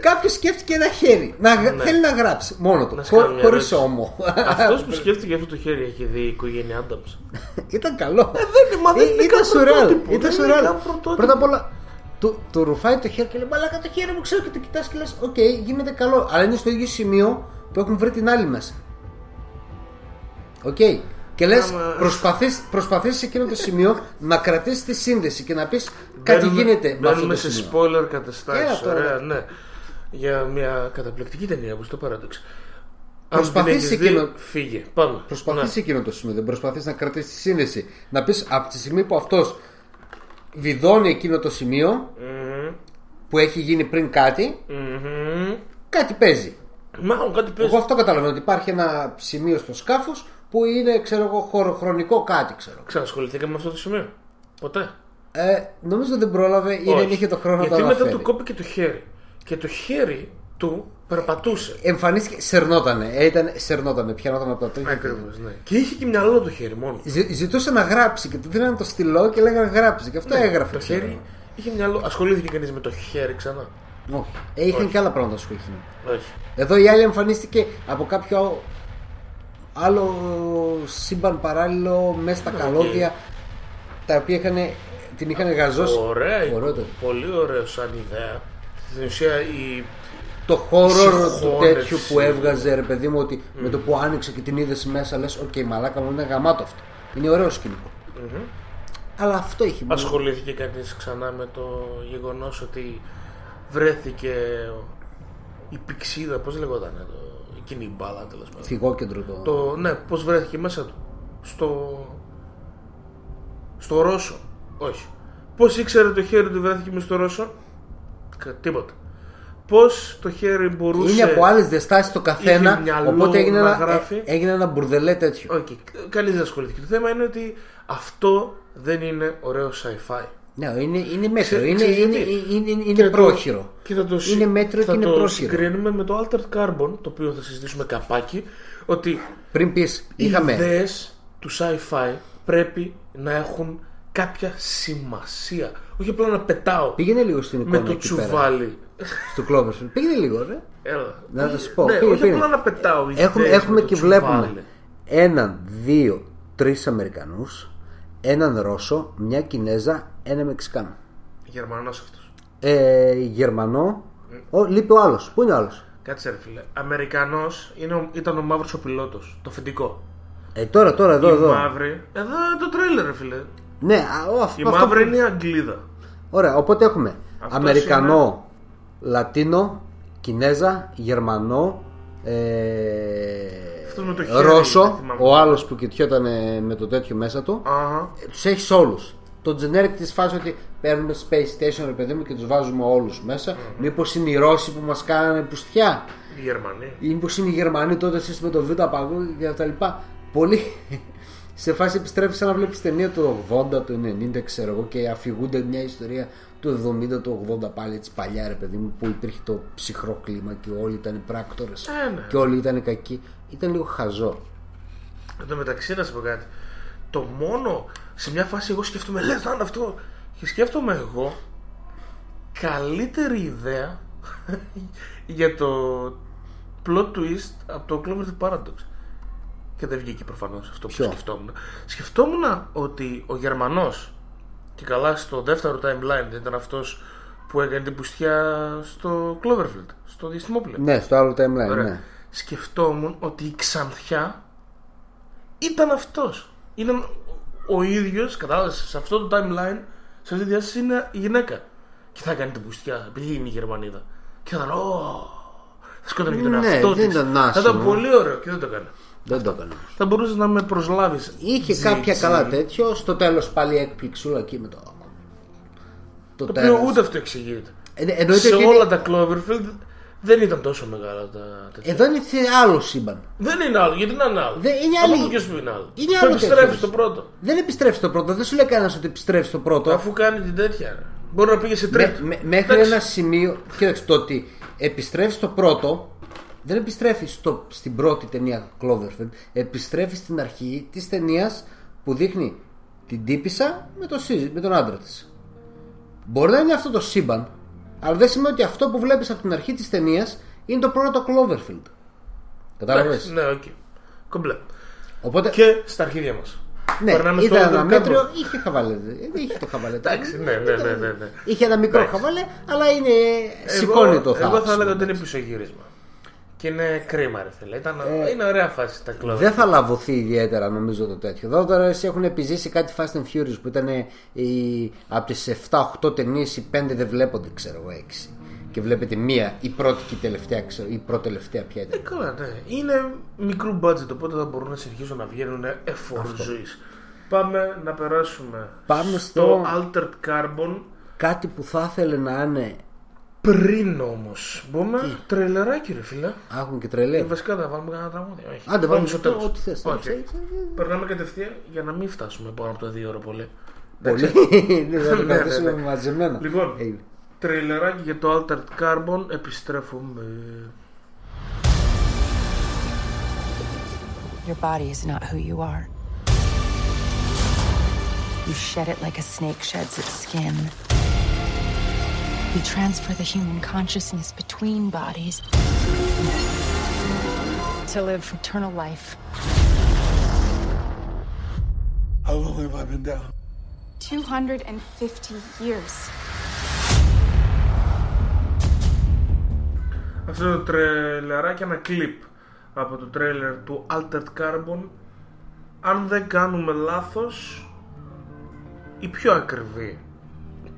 B: Κάποιος σκέφτηκε ένα χέρι να, γ-
A: Ναι.
B: Θέλει να γράψει μόνο του
A: Να σου κάνω
B: χω,
A: μια
B: Χωρίς
A: ερώτηση.
B: όμο
A: Αυτός που σκέφτηκε αυτό το χέρι έχει δει η οικογένεια Adams. (laughs)
B: Ήταν καλό.
A: δεν- μα δεν
B: Ε,
A: είναι
B: ήταν
A: καν
B: σουρεάλ.
A: πρωτότυπο,
B: Ήταν
A: δεν είναι
B: σουρεάλ.
A: καν πρωτότυπο.
B: Πρώτα απ' όλα, του, του ρουφάει το χέρι και λέει Μαλάκα το χέρι μου ξέρω και το κοιτάς και λες: Οκ, γίνεται καλό. Αλλά είναι στο ίδιο σημείο που έχουν βρει την άλλη μέσα. Οκ. Και λες,
A: Άμα-
B: προσπαθείς, προσπαθείς σε εκείνο το σημείο να κρατήσεις τη σύνδεση και να πεις κάτι
A: Μπαίνουμε-
B: γίνεται με αυτό
A: Μπαίνουμε
B: το
A: σε
B: σημείο.
A: spoiler
B: Έλα
A: καταστάσεις.
B: τώρα.
A: Ωραία, ναι. Για μια καταπληκτική ταινία που στο Paradox. Αν
B: Προσπαθείς
A: την έχεις δει,
B: εκείνο-
A: Φύγε. Πάμε.
B: Προσπαθείς
A: Ναι.
B: εκείνο το σημείο, δεν προσπαθείς να κρατήσεις τη σύνδεση. Να πεις από τη στιγμή που αυτός βιδώνει εκείνο το σημείο
A: Μμμ.
B: που έχει γίνει πριν κάτι,
A: Μμμ.
B: κάτι παίζει.
A: Μάλλον κάτι παίζει.
B: Εγώ αυτό καταλαβαίνω ότι υπάρχει ένα σημείο στο σκάφος που είναι, ξέρω εγώ, χωροχρονικό κάτι, ξέρω.
A: Ξανασχοληθήκαμε με αυτό το σημείο. Ποτέ.
B: Ε, νομίζω δεν πρόλαβε ή δεν
A: Όχι.
B: είχε το χρόνο να το
A: Γιατί μετά
B: αναφέρει.
A: του κόπηκε το χέρι. Και το χέρι του περπατούσε.
B: Εμφανίστηκε, σερνότανε. Ε, ήταν, σερνότανε, πιανόταν από τα τρία.
A: Ακριβώς, ναι. Και είχε και μυαλό το χέρι μόνο.
B: Ζη- ζητούσε να γράψει και του δίνανε το στυλό και λέγανε γράψει. Και αυτό έγραφε.
A: Το
B: ξέρω.
A: χέρι είχε μυαλό. Ασχολήθηκε κανείς με το χέρι ξανά;
B: Όχι. Ε, είχαν και άλλα πράγματα να ασχοληθούν.
A: Όχι.
B: Εδώ η άλλη εμφανίστηκε από κάποιο άλλο σύμπαν παράλληλο μέσα στα καλώδια τα οποία είχαν, την είχαν γαζώσει.
A: Ωραία,
B: Ωραίο το.
A: πολύ ωραίο σαν ιδέα. Στην ουσία η
B: Το horror του
A: Συγχώνευση.
B: τέτοιου που έβγαζε ρε παιδί μου ότι με το που άνοιξε και την είδες μέσα λες οκ μαλάκα μου είναι γαμάτο αυτό. Είναι ωραίο σκηνικό. Αλλά αυτό έχει μόνο.
A: ασχολήθηκε κανείς ξανά με το γεγονός ότι βρέθηκε η πηξίδα, πώς λεγόταν το, εκείνη η μπάλα τέλος πάντων.
B: Φυγόκεντρο το.
A: Το, ναι, πώς βρέθηκε μέσα του. Στο, στο Ρώσο. Όχι. Πώς ήξερε το χέρι του βρέθηκε μέσα στο Ρώσο; Κα- Τίποτα. Πώς το χέρι μπορούσε...
B: Είναι από άλλες διαστάσεις το καθένα.
A: Είχε μυαλό
B: Οπότε έγινε
A: να
B: ένα,
A: γράφει.
B: ε, έγινε ένα μπουρδελέ τέτοιο.
A: Όχι, κανείς δεν ασχολήθηκε. Το θέμα είναι ότι αυτό δεν είναι ωραίο sci-fi.
B: Ναι, είναι, είναι μέτριο.
A: Ξέρεις
B: Είναι, είναι,
A: γιατί;
B: είναι, είναι,
A: Και
B: είναι
A: το-
B: πρόχειρο.
A: Και θα το, συ-
B: Είναι μέτριο
A: θα
B: και είναι
A: το
B: πρόχειρο.
A: συγκρίνουμε με το Altered Carbon, το οποίο θα συζητήσουμε καπάκι, ότι
B: Πριν πεις,
A: οι
B: είχαμε.
A: ιδέες του sci-fi πρέπει να έχουν κάποια σημασία. Όχι απλά να πετάω
B: Πήγαινε λίγο στην
A: με
B: εικόνα
A: το
B: εκεί πέρα.
A: τσουβάλι.
B: Στο Cloverfield. Πήγαινε λίγο, ρε.
A: Έλα.
B: Να
A: Όχι-
B: σου πω,
A: Ναι,
B: πήγαινε,
A: όχι
B: πήγαινε.
A: απλά να πετάω
B: Έχουμε,
A: ιδέες
B: έχουμε
A: με το
B: και
A: τσουβάλι.
B: βλέπουμε έναν, δύο, τρεις Αμερικανούς, έναν Ρώσο, μια Κινέζα, ένα Μεξικάνο.
A: Γερμανός αυτός.
B: Ε, Γερμανό. Ο, λείπει ο άλλος. Πού είναι ο άλλος;
A: Κάτσε ρε φίλε. Αμερικανός είναι ο- ήταν ο μαύρος ο πιλότος. Το φεντικό.
B: Ε, τώρα, τώρα, εδώ,
A: η
B: εδώ.
A: μαύρη. Εδώ είναι το τρέλερ ρε φίλε.
B: Ναι, α, ο, αυτό,
A: Η
B: αυτό
A: μαύρη
B: που-
A: είναι η Αγγλίδα.
B: Ωραία, οπότε έχουμε
A: Αυτός
B: Αμερικανό, Λατίνο, Κινέζα, Γερμανό,
A: Αυτός με το
B: ε,
A: χέρι, δεν
B: Ρώσο,
A: θυμάμαι.
B: ο άλλος που κοιτιόταν με το τέτοιο μέσα του.
A: Αχα.
B: Τους έχεις όλους. Το generic της φάσης ότι παίρνουμε Space Station, ρε παιδί μου, και τους βάζουμε όλους μέσα. Μήπως είναι οι Ρώσοι που μας κάνανε πουστιά,
A: Η Γερμανία.
B: ή μήπως είναι οι Γερμανοί τότε εσείς με το Β' παγκόσμιο και τα λοιπά; Πολύ. (laughs) Σε φάση επιστρέφεις σαν να βλέπεις ταινία του 80, του 90, ξέρω εγώ, και αφηγούνται μια ιστορία του 70, του 80 πάλι έτσι παλιά, ρε παιδί μου, που υπήρχε το ψυχρό κλίμα και όλοι ήταν πράκτορες.
A: Ε, ναι.
B: Και όλοι ήταν κακοί. Ήταν λίγο χαζό.
A: Εν τω μεταξύ να σου πω κάτι. Το μόνο σε μια φάση εγώ σκέφτομαι, λες να είναι αυτό. Και σκέφτομαι εγώ καλύτερη ιδέα (laughs) για το plot twist από το Cloverfield Paradox. Και δεν βγήκε προφανώς αυτό που
B: Ποιο;
A: σκεφτόμουν. Σκεφτόμουν ότι ο Γερμανός και καλά στο δεύτερο timeline δεν ήταν αυτός που έκανε την πουστιά στο Cloverfield, στο διαστημόπλαιο.
B: Ναι, στο άλλο timeline,
A: Ωραία.
B: ναι.
A: Σκεφτόμουν ότι η Ξανθιά ήταν αυτός. Ήταν ο ίδιος, κατάλαβες, σε αυτό το timeline, σε αυτή τη διάσταση είναι η γυναίκα. Και θα κάνει την πουστιά, επειδή είναι η Γερμανίδα. Και θα ήταν, «Ω, θα σκότωνε και τον
B: Ναι,
A: εαυτό
B: δεν
A: της.
B: ήταν
A: Θα ήταν
B: άσχημο.
A: πολύ ωραίο και δεν το έκανε.
B: Δεν το έκανα.
A: Θα μπορούσες να με προσλάβεις.
B: Είχε
A: Τζι,
B: κάποια
A: τζι.
B: καλά τέτοιο. Στο τέλος πάλι έκπληξούλα εκεί με το. Το,
A: Το
B: τέλος.
A: οποίο ούτε αυτό εξηγείται.
B: Ε, ναι, εννοείται
A: σε
B: ότι
A: όλα
B: είναι-
A: τα Cloverfield δεν ήταν τόσο μεγάλα τα τέτοια.
B: Εδώ είναι σε άλλο σύμπαν.
A: Δεν είναι άλλο, γιατί να είναι άλλο;
B: Δεν- είναι
A: Από
B: άλλη-
A: πού και σου είναι άλλο;
B: Είναι
A: Θα
B: άλλο
A: επιστρέφεις
B: τέτοιος.
A: στο πρώτο.
B: Δεν επιστρέφεις στο πρώτο. Δεν σου λέει κανένας ότι επιστρέφεις στο πρώτο.
A: Αφού κάνει την τέτοια. ρε. Μπορεί να πήγε σε
B: Με-
A: τρίτο.
B: με- μέχρι
A: Εντάξει.
B: ένα σημείο. Κοίταξε το ότι επιστρέφεις στο πρώτο. Δεν επιστρέφεις στο, στην πρώτη ταινία Cloverfield. Επιστρέφεις στην αρχή της ταινίας που δείχνει την τύπισσα με, το, σύζυ- με τον άντρα της. Μπορεί να είναι αυτό το σύμπαν, αλλά δεν σημαίνει ότι αυτό που βλέπεις από την αρχή της ταινίας είναι το πρώτο Cloverfield. Κατάλαβες;
A: Εντάξει, Ναι, οκ. Κομπλέ.
B: Οπότε.
A: Και στα αρχίδια μας.
B: ναι,
A: Περνάμε στο
B: ήταν ένα
A: Overcamp.
B: μέτριο, είχε χαβαλέ. Δεν είχε το χαβαλέ.
A: Εντάξει, ναι, ναι, ναι, ναι, ναι.
B: Είχε ένα μικρό
A: Εντάξει.
B: χαβαλέ, αλλά είναι. σηκώνει το θάρρο.
A: Εγώ θα έλεγα ότι είναι πισωγύρισμα. Και είναι κρίμα, ρε φίλε. Ήταν, είναι ωραία φάση τα κλόβια.
B: Ε, Δεν θα λαβωθεί ιδιαίτερα νομίζω το τέτοιο. Εδώ τώρα εσύ έχουν επιζήσει κάτι Fast and Furious που ήταν οι, από τις 7-8 ταινίες οι 5 δεν βλέπονται, ξέρω εγώ, 6. Και βλέπετε μία, η πρώτη και η τελευταία, ξέρω, η πρώτη τελευταία ποια ήταν.
A: Ε, καλά, ναι. Είναι μικρού budget, οπότε θα μπορούν να συνεχίσουν να βγαίνουν εφόρου ζωής. Πάμε να περάσουμε
B: Πάμε
A: στο
B: στο
A: Altered Carbon.
B: κάτι που θα ήθελε να είναι.
A: Πριν όμως, μπούμε τρελεράκι, ρε φίλε.
B: Έχουν και
A: Ε,
B: τρελέ.
A: βασικά θα βάλουμε κανένα τραγούδι. Όχι.
B: Άντε, βάλουμε
A: στο
B: το-
A: τέλος.
B: ό,τι θες.
A: Όχι.
B: Εντάξει, εντάξει,
A: Περνάμε κατευθείαν για να μην φτάσουμε πάνω από το δύο ώρα πολύ.
B: Πολύ. Ναι, (laughs) θα το
A: Ναι, ναι,
B: κρατήσουμε
A: ναι.
B: μαζεμένα.
A: Λοιπόν,
B: Ε,
A: τρελεράκι για το Altered Carbon. Επιστρέφουμε.
C: Your body is not who you are. You shed it like a snake sheds its skin. You transfer the human consciousness between bodies to live eternal life
D: How long have I been down?
E: 250 years.
A: Αυτό είναι το τρελεράκι, ένα κλιπ από το τρέλερ του Altered Carbon. Αν δεν κάνουμε λάθος, η πιο ακριβή,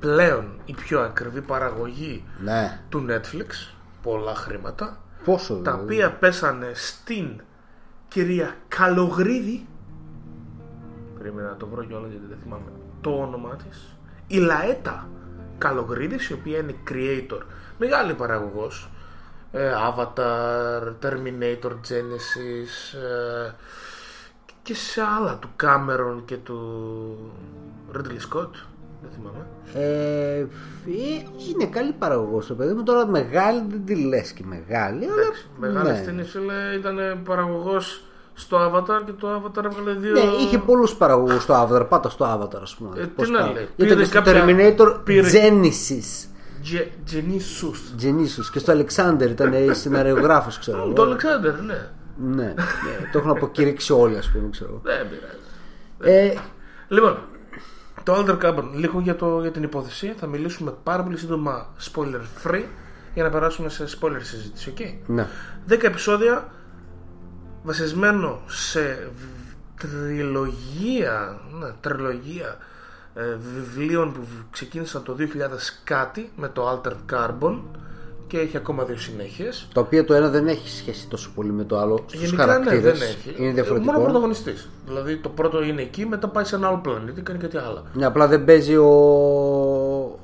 A: πλέον η πιο ακριβή παραγωγή
B: Ναι.
A: του Netflix, πολλά χρήματα,
B: Πόσο
A: τα
B: δηλαδή;
A: οποία πέσανε στην κυρία Καλογρίδη περίμενα να το βρω κιόλας γιατί δεν θυμάμαι το όνομά της η Λαέτα Καλογρίδης η οποία είναι creator μεγάλη παραγωγός ε, Avatar, Terminator Genesis ε, και σε άλλα του Cameron και του Ridley Scott δεν θυμάμαι
B: Ε, ε, είναι καλή παραγωγός το παιδί μου. Τώρα μεγάλη δεν τη λες και μεγάλη. αλλά
A: Εντάξει, μεγάλη
B: ναι.
A: ευθύνη φίλε ήταν παραγωγός στο Avatar και το Avatar έβγαλε δύο
B: Ναι, είχε πολλούς παραγωγούς στο Avatar. Πάτα στο Avatar, ας πούμε.
A: Ε,
B: Πώς
A: τι να
B: πάει.
A: λέει,
B: Ήταν
A: πήρε
B: και στο
A: κάποια-
B: Terminator
A: πήρε-
B: Genesis.
A: Γε- Γεννήσους.
B: Genesis. Και στο Alexander ήταν (laughs) σεναριογράφο, ξέρω εγώ.
A: Το Αλεξάνδερ, ναι.
B: Ναι, ναι, το έχουν αποκηρύξει όλοι, ας πούμε, ξέρω εγώ.
A: Δεν πειράζει.
B: Ε,
A: Λοιπόν, το Alter Carbon, λίγο για, το, για την υπόθεση. Θα μιλήσουμε πάρα πολύ σύντομα spoiler free για να περάσουμε σε spoiler συζήτηση, ok;
B: ναι.
A: 10 επεισόδια βασισμένο σε β- τριλογία, ναι, τριλογία ε, βιβλίων που ξεκίνησαν το 2000 κάτι με το Altered Carbon και έχει ακόμα δύο συνέχειες.
B: Το οποίο το ένα δεν έχει σχέση τόσο πολύ με το άλλο στους
A: Γενικά ναι,
B: χαρακτήρες.
A: δεν έχει.
B: Είναι διαφορετικό.
A: Μόνο πρωταγωνιστής. Δηλαδή το πρώτο είναι εκεί, μετά πάει σε ένα άλλο πλανήτη, κάνει κάτι άλλο.
B: Ναι, απλά δεν παίζει ο,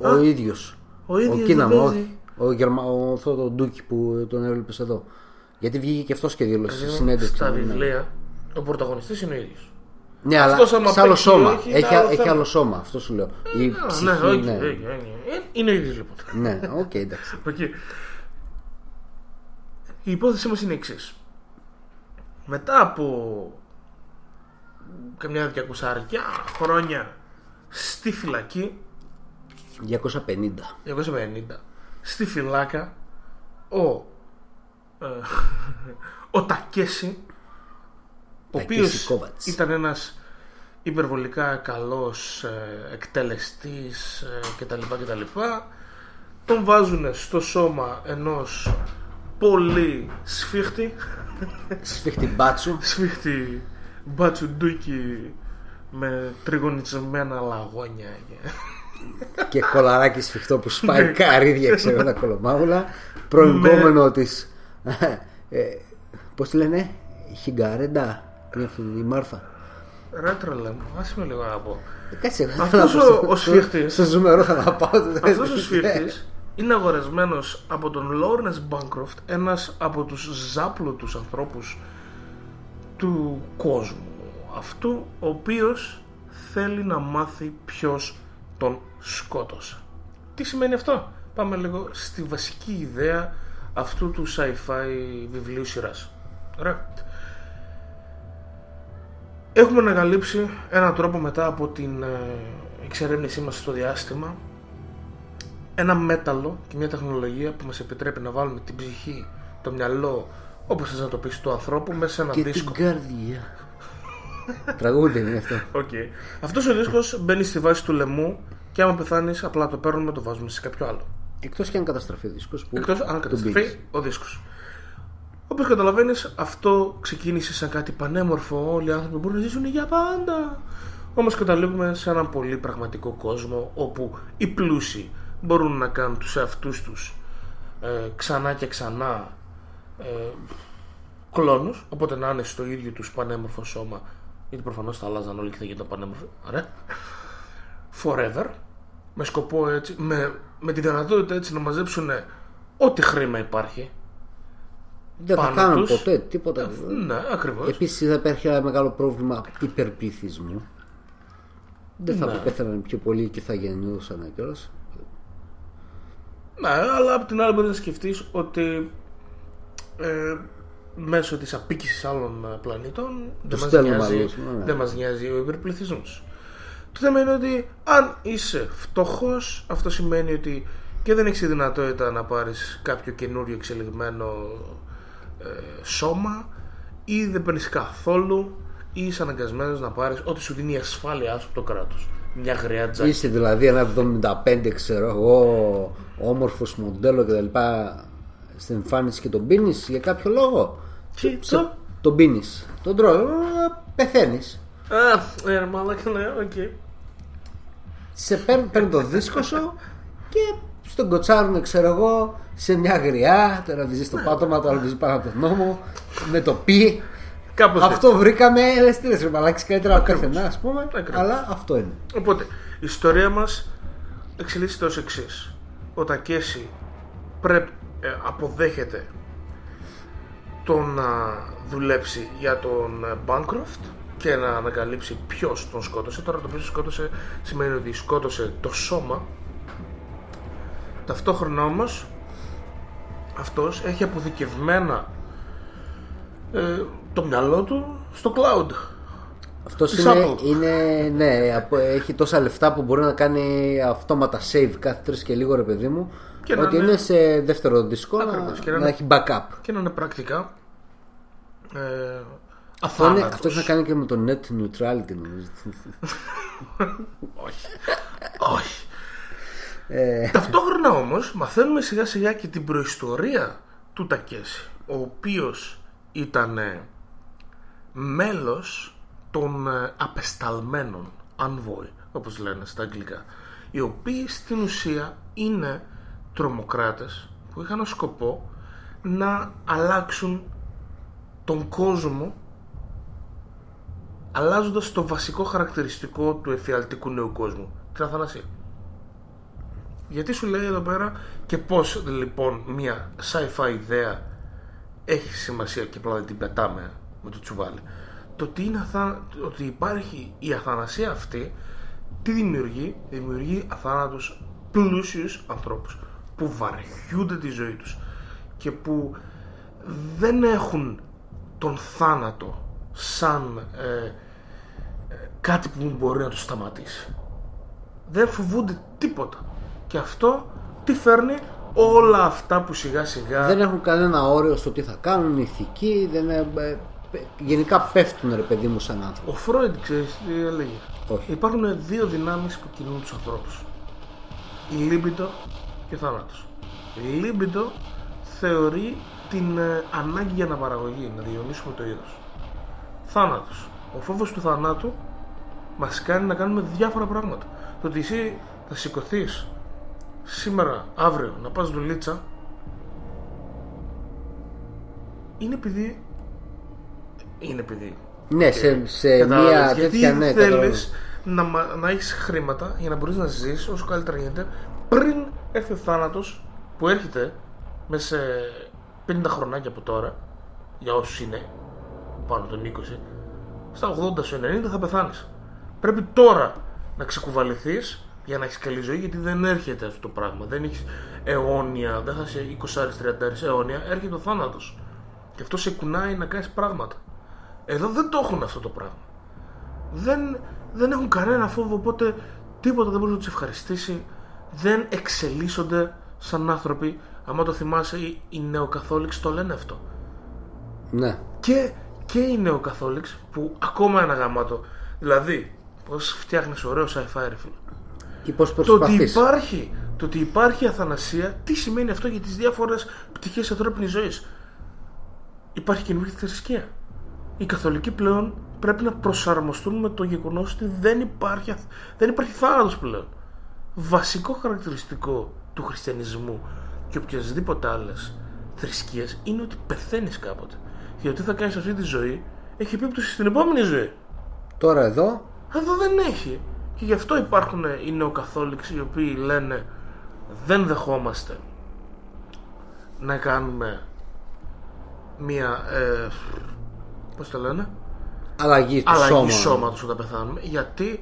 B: ο ίδιος.
A: ο ίδιος
B: Κίναμο,
A: δεν
B: όχι.
A: παίζει.
B: Ο, Γερμα... ο αυτό το Ντούκι που τον έβλεπες εδώ. Γιατί βγήκε και αυτός και δήλωσε στη συνέντευξη.
A: Στα
B: ναι.
A: βιβλία, ο πρωταγωνιστής είναι ο ίδιος.
B: Ναι, αλλά
A: Αυτός άμα
B: σε άλλο
A: παίξει,
B: σώμα.
A: όχι,
B: Έχει,
A: είναι άλλο
B: έχει
A: θέμα.
B: άλλο σώμα, αυτό σου λέω. Η ψυχή,
A: ναι, όχι,
B: ναι.
A: όχι, όχι, όχι. Είναι ο ίδιος λοιπόν.
B: Ναι, οκ, εντάξει. (laughs)
A: Οκ. Η υπόθεσή μας είναι η εξής. Μετά από καμιά διακοσάρικια χρόνια στη φυλακή
B: 250.
A: 250 στη φυλάκα ο ε, (laughs) ο Τακέση ο
B: Τακέσι
A: οποίος
B: Κόβατς.
A: ήταν ένας υπερβολικά καλός ε, εκτελεστής ε, κτλ κτλ τον βάζουν στο σώμα ενός πολύ σφίχτη
B: Σφίχτη μπάτσου.
A: σφίχτη μπατσουντούκι με τριγωνισμένα λαγόνια
B: και κολαράκι σφιχτό που
A: Ναι.
B: σπάει καρύδια ξέρω τα κολομάγουλα προηγούμενο της ε, πως τη λένε Χιγκαρέντα είναι αυτή η Μάρθα
A: Ρε τρελέ μου, άσε με λίγο να πω.
B: Ε, Κάτσε εγώ
A: Αυτός
B: θα
A: ο-
B: πω
A: ο
B: στο-
A: σφίχτης.
B: Στο ζουμερό θα τα πάω
A: Αυτός ο σφίχτης είναι αγορασμένος από τον Λόρνες Μπάνκροφτ, ένας από τους ζάπλωτους ανθρώπους του κόσμου αυτού, ο οποίος θέλει να μάθει ποιος τον σκότωσε. Τι σημαίνει αυτό; Πάμε λίγο στη βασική ιδέα αυτού του sci-fi βιβλίου σειράς. Ωραία. Έχουμε ανακαλύψει έναν τρόπο μετά από την ε, εξερεύνησή μας στο διάστημα ένα μέταλλο και μια τεχνολογία που μας επιτρέπει να βάλουμε την ψυχή, το μυαλό, όπως θες να το πεις, του ανθρώπου μέσα σε ένα
B: και την
A: δίσκο.
B: καρδιά τραγούδι είναι αυτό
A: Οκ. Αυτός ο δίσκος μπαίνει στη βάση του λαιμού και άμα πεθάνεις απλά το παίρνουμε το βάζουμε σε κάποιο άλλο.
B: εκτός και αν καταστραφεί ο δίσκος που
A: Εκτός αν
B: τον
A: καταστραφεί
B: πήγες.
A: ο δίσκος. Όπως καταλαβαίνεις αυτό ξεκίνησε σαν κάτι πανέμορφο. Όλοι οι άνθρωποι μπορούν να ζήσουν για πάντα. Όμως καταλήγουμε σε έναν πολύ πραγματικό κόσμο Όπου οι πλούσιοι μπορούν να κάνουν τους εαυτούς τους ε, Ξανά και ξανά ε, Κλόνους. Οπότε να είναι στο ίδιο τους πανέμορφο σώμα Γιατί προφανώς θα αλλάζαν όλοι και θα γίνονταν πανέμορφοι. Ωραία. Forever. Με σκοπό έτσι, με, με τη δυνατότητα έτσι να μαζέψουν ό,τι χρήμα υπάρχει.
B: Δεν θα
A: πάνω
B: κάνουν
A: τους.
B: ποτέ τίποτα
A: Ναι, ακριβώς.
B: Επίσης θα υπάρχει ένα μεγάλο πρόβλημα υπερπληθυσμού δεν θα
A: Ναι.
B: πέθαναν πιο πολύ και θα γεννούσαν κιόλας
A: Ναι, αλλά απ' την άλλη μπορεί να σκεφτείς ότι ε, μέσω της απίκησης άλλων ε, πλανήτων δεν μας,
B: στέλνουμε
A: νοιάζει,
B: αλλούς, ναι.
A: δεν μας νοιάζει ο υπερπληθυσμός. Το θέμα είναι ότι αν είσαι φτωχός αυτό σημαίνει ότι και δεν έχεις τη δυνατότητα να πάρεις κάποιο καινούριο εξελιγμένο ε, σώμα ή δεν παίρνεις καθόλου ή είσαι αναγκασμένος να πάρεις ό,τι σου δίνει η ασφάλειά σου από το κράτος. Μια γριά τζάκι.
B: Είσαι δηλαδή ένα 75 ξέρω εγώ όμορφος μοντέλο και τα λοιπά στην εμφάνιση και τον πίνεις για κάποιο λόγο;
A: Τι,
B: Σε-
A: το;
B: τον πίνεις τον τρώει πεθαίνεις
A: Α, ε, μαλάκα, ναι, οκ.
B: σε παίρνει, παίρνει το δίσκο σου και στον κοτσάρουν ξέρω εγώ σε μια γριά το ένα βυζί στο πάτωμα το άλλο βυζί πάνω από τον ώμο με το πι
A: Κάπως έτσι.
B: αυτό βρήκαμε λες τι λες ρε μαλάκης καλύτερα από καθενά ας πούμε
A: Ακριβώς.
B: αλλά αυτό είναι
A: Οπότε, η ιστορία μας εξελίσσεται ως εξής. Ο Τακέση πρέπει, ε, αποδέχεται το να δουλέψει για τον ε, Bancroft και να ανακαλύψει ποιος τον σκότωσε. Τώρα το ποιος τον σκότωσε σημαίνει ότι σκότωσε το σώμα. Ταυτόχρονα όμως αυτός έχει αποδικευμένα ε, το μυαλό του στο cloud.
B: Αυτός
A: Της
B: είναι,
A: Apple.
B: είναι, ναι, απο- έχει τόσα λεφτά που μπορεί να κάνει αυτόματα save κάθε τρεις και λίγο ρε παιδί μου.
A: Και να
B: ότι
A: είναι-
B: είναι σε δεύτερο δίσκο να,
A: Ακριβώς, και να
B: να
A: είναι-
B: έχει backup.
A: και να είναι πρακτικά ε,
B: Αυτό, είναι,
A: αθάνατος.
B: αυτός έχει να κάνει και με το net neutrality νομίζω. (laughs)
A: Όχι. Όχι. Ταυτόχρονα όμως μαθαίνουμε σιγά σιγά και την προϊστορία του Τακέση ο οποίος ήταν ε, μέλος των ε, απεσταλμένων envoy όπως λένε στα αγγλικά οι οποίοι στην ουσία είναι τρομοκράτες που είχαν ως σκοπό να αλλάξουν τον κόσμο αλλάζοντας το βασικό χαρακτηριστικό του εφιαλτικού νέου κόσμου την αθανασία γιατί σου λέει εδώ πέρα και πως λοιπόν μια sci-fi ιδέα έχει σημασία και απλά δεν την πετάμε με το τσουβάλι. Το ότι, είναι αθα... ότι υπάρχει η αθανασία αυτή τι δημιουργεί, δημιουργεί αθάνατους πλούσιους ανθρώπους που βαριούνται τη ζωή τους και που δεν έχουν τον θάνατο σαν ε, ε, κάτι που μπορεί να τους σταματήσει δεν φοβούνται τίποτα. Και αυτό τι φέρνει; Όλα αυτά που σιγά σιγά
B: δεν έχουν κανένα όριο στο τι θα κάνουν, ηθική, δεν είναι, ε, ε, γενικά πέφτουν ρε παιδί μου σαν άνθρωποι.
A: Ο Φρόιντ ξέρεις τι έλεγε;
B: Όχι.
A: Υπάρχουν δύο δυνάμεις που κινούν τους ανθρώπους. Η λίμπητο και ο θάνατος. Η λίμπητο θεωρεί την ε, ανάγκη για αναπαραγωγή, να διονύσουμε το είδος. Θάνατος. Ο φόβος του θανάτου μας κάνει να κάνουμε διάφορα πράγματα. Το ότι εσύ θα σηκωθείς σήμερα, αύριο, να πας δουλίτσα. Είναι επειδή είναι επειδή.
B: Ναι, σε, σε
A: Κατάλαβες,
B: μια
A: γιατί
B: τέτοια ναι, κατάλαβα.
A: θέλεις να, μα- να έχεις χρήματα για να μπορείς να ζεις όσο καλύτερα γίνεται πριν έρθει ο θάνατος που έρχεται μέσα σε 50 χρονάκια από τώρα για όσους είναι πάνω των 20 στα 80 σου 90 θα πεθάνεις. Πρέπει τώρα να ξεκουβαληθείς για να έχεις καλή ζωή γιατί δεν έρχεται αυτό το πράγμα. Δεν έχεις αιώνια δεν θα είσαι 20-30 αιώνια έρχεται ο θάνατος. Και αυτό σε κουνάει να κάνεις πράγματα. Εδώ δεν το έχουν αυτό το πράγμα. Δεν, δεν έχουν κανένα φόβο οπότε τίποτα δεν μπορείς να τους ευχαριστήσει. Δεν εξελίσσονται σαν άνθρωποι. Άμα το θυμάσαι οι, οι νεοκαθόλικοι το λένε αυτό.
B: Ναι.
A: και, και οι νεοκαθόλικοι που ακόμα ένα γαμάτο. Δηλαδή πως φτιάχνεις ωραίο sci-fi ρε φίλε
B: Ή πώς
A: το ότι
B: προσπαθείς.
A: υπάρχει το ότι υπάρχει αθανασία τι σημαίνει αυτό για τις διάφορες πτυχές ανθρώπινης ζωής; Υπάρχει καινούργια θρησκεία οι καθολικοί πλέον πρέπει να προσαρμοστούν με το γεγονός ότι δεν υπάρχει, αθ- δεν υπάρχει θάνατος πλέον βασικό χαρακτηριστικό του χριστιανισμού και οποιασδήποτε άλλες θρησκείες είναι ότι πεθαίνεις κάποτε γιατί τι θα κάνεις αυτή τη ζωή έχει επίπτωση στην επόμενη ζωή
B: Τώρα εδώ,
A: εδώ δεν έχει. Και γι' αυτό υπάρχουν οι νεοκαθόλικοι οι οποίοι λένε δεν δεχόμαστε να κάνουμε μία ε, πώς το λένε
B: αλλαγή του
A: αλλαγή
B: σώμα.
A: σώματος όταν πεθάνουμε γιατί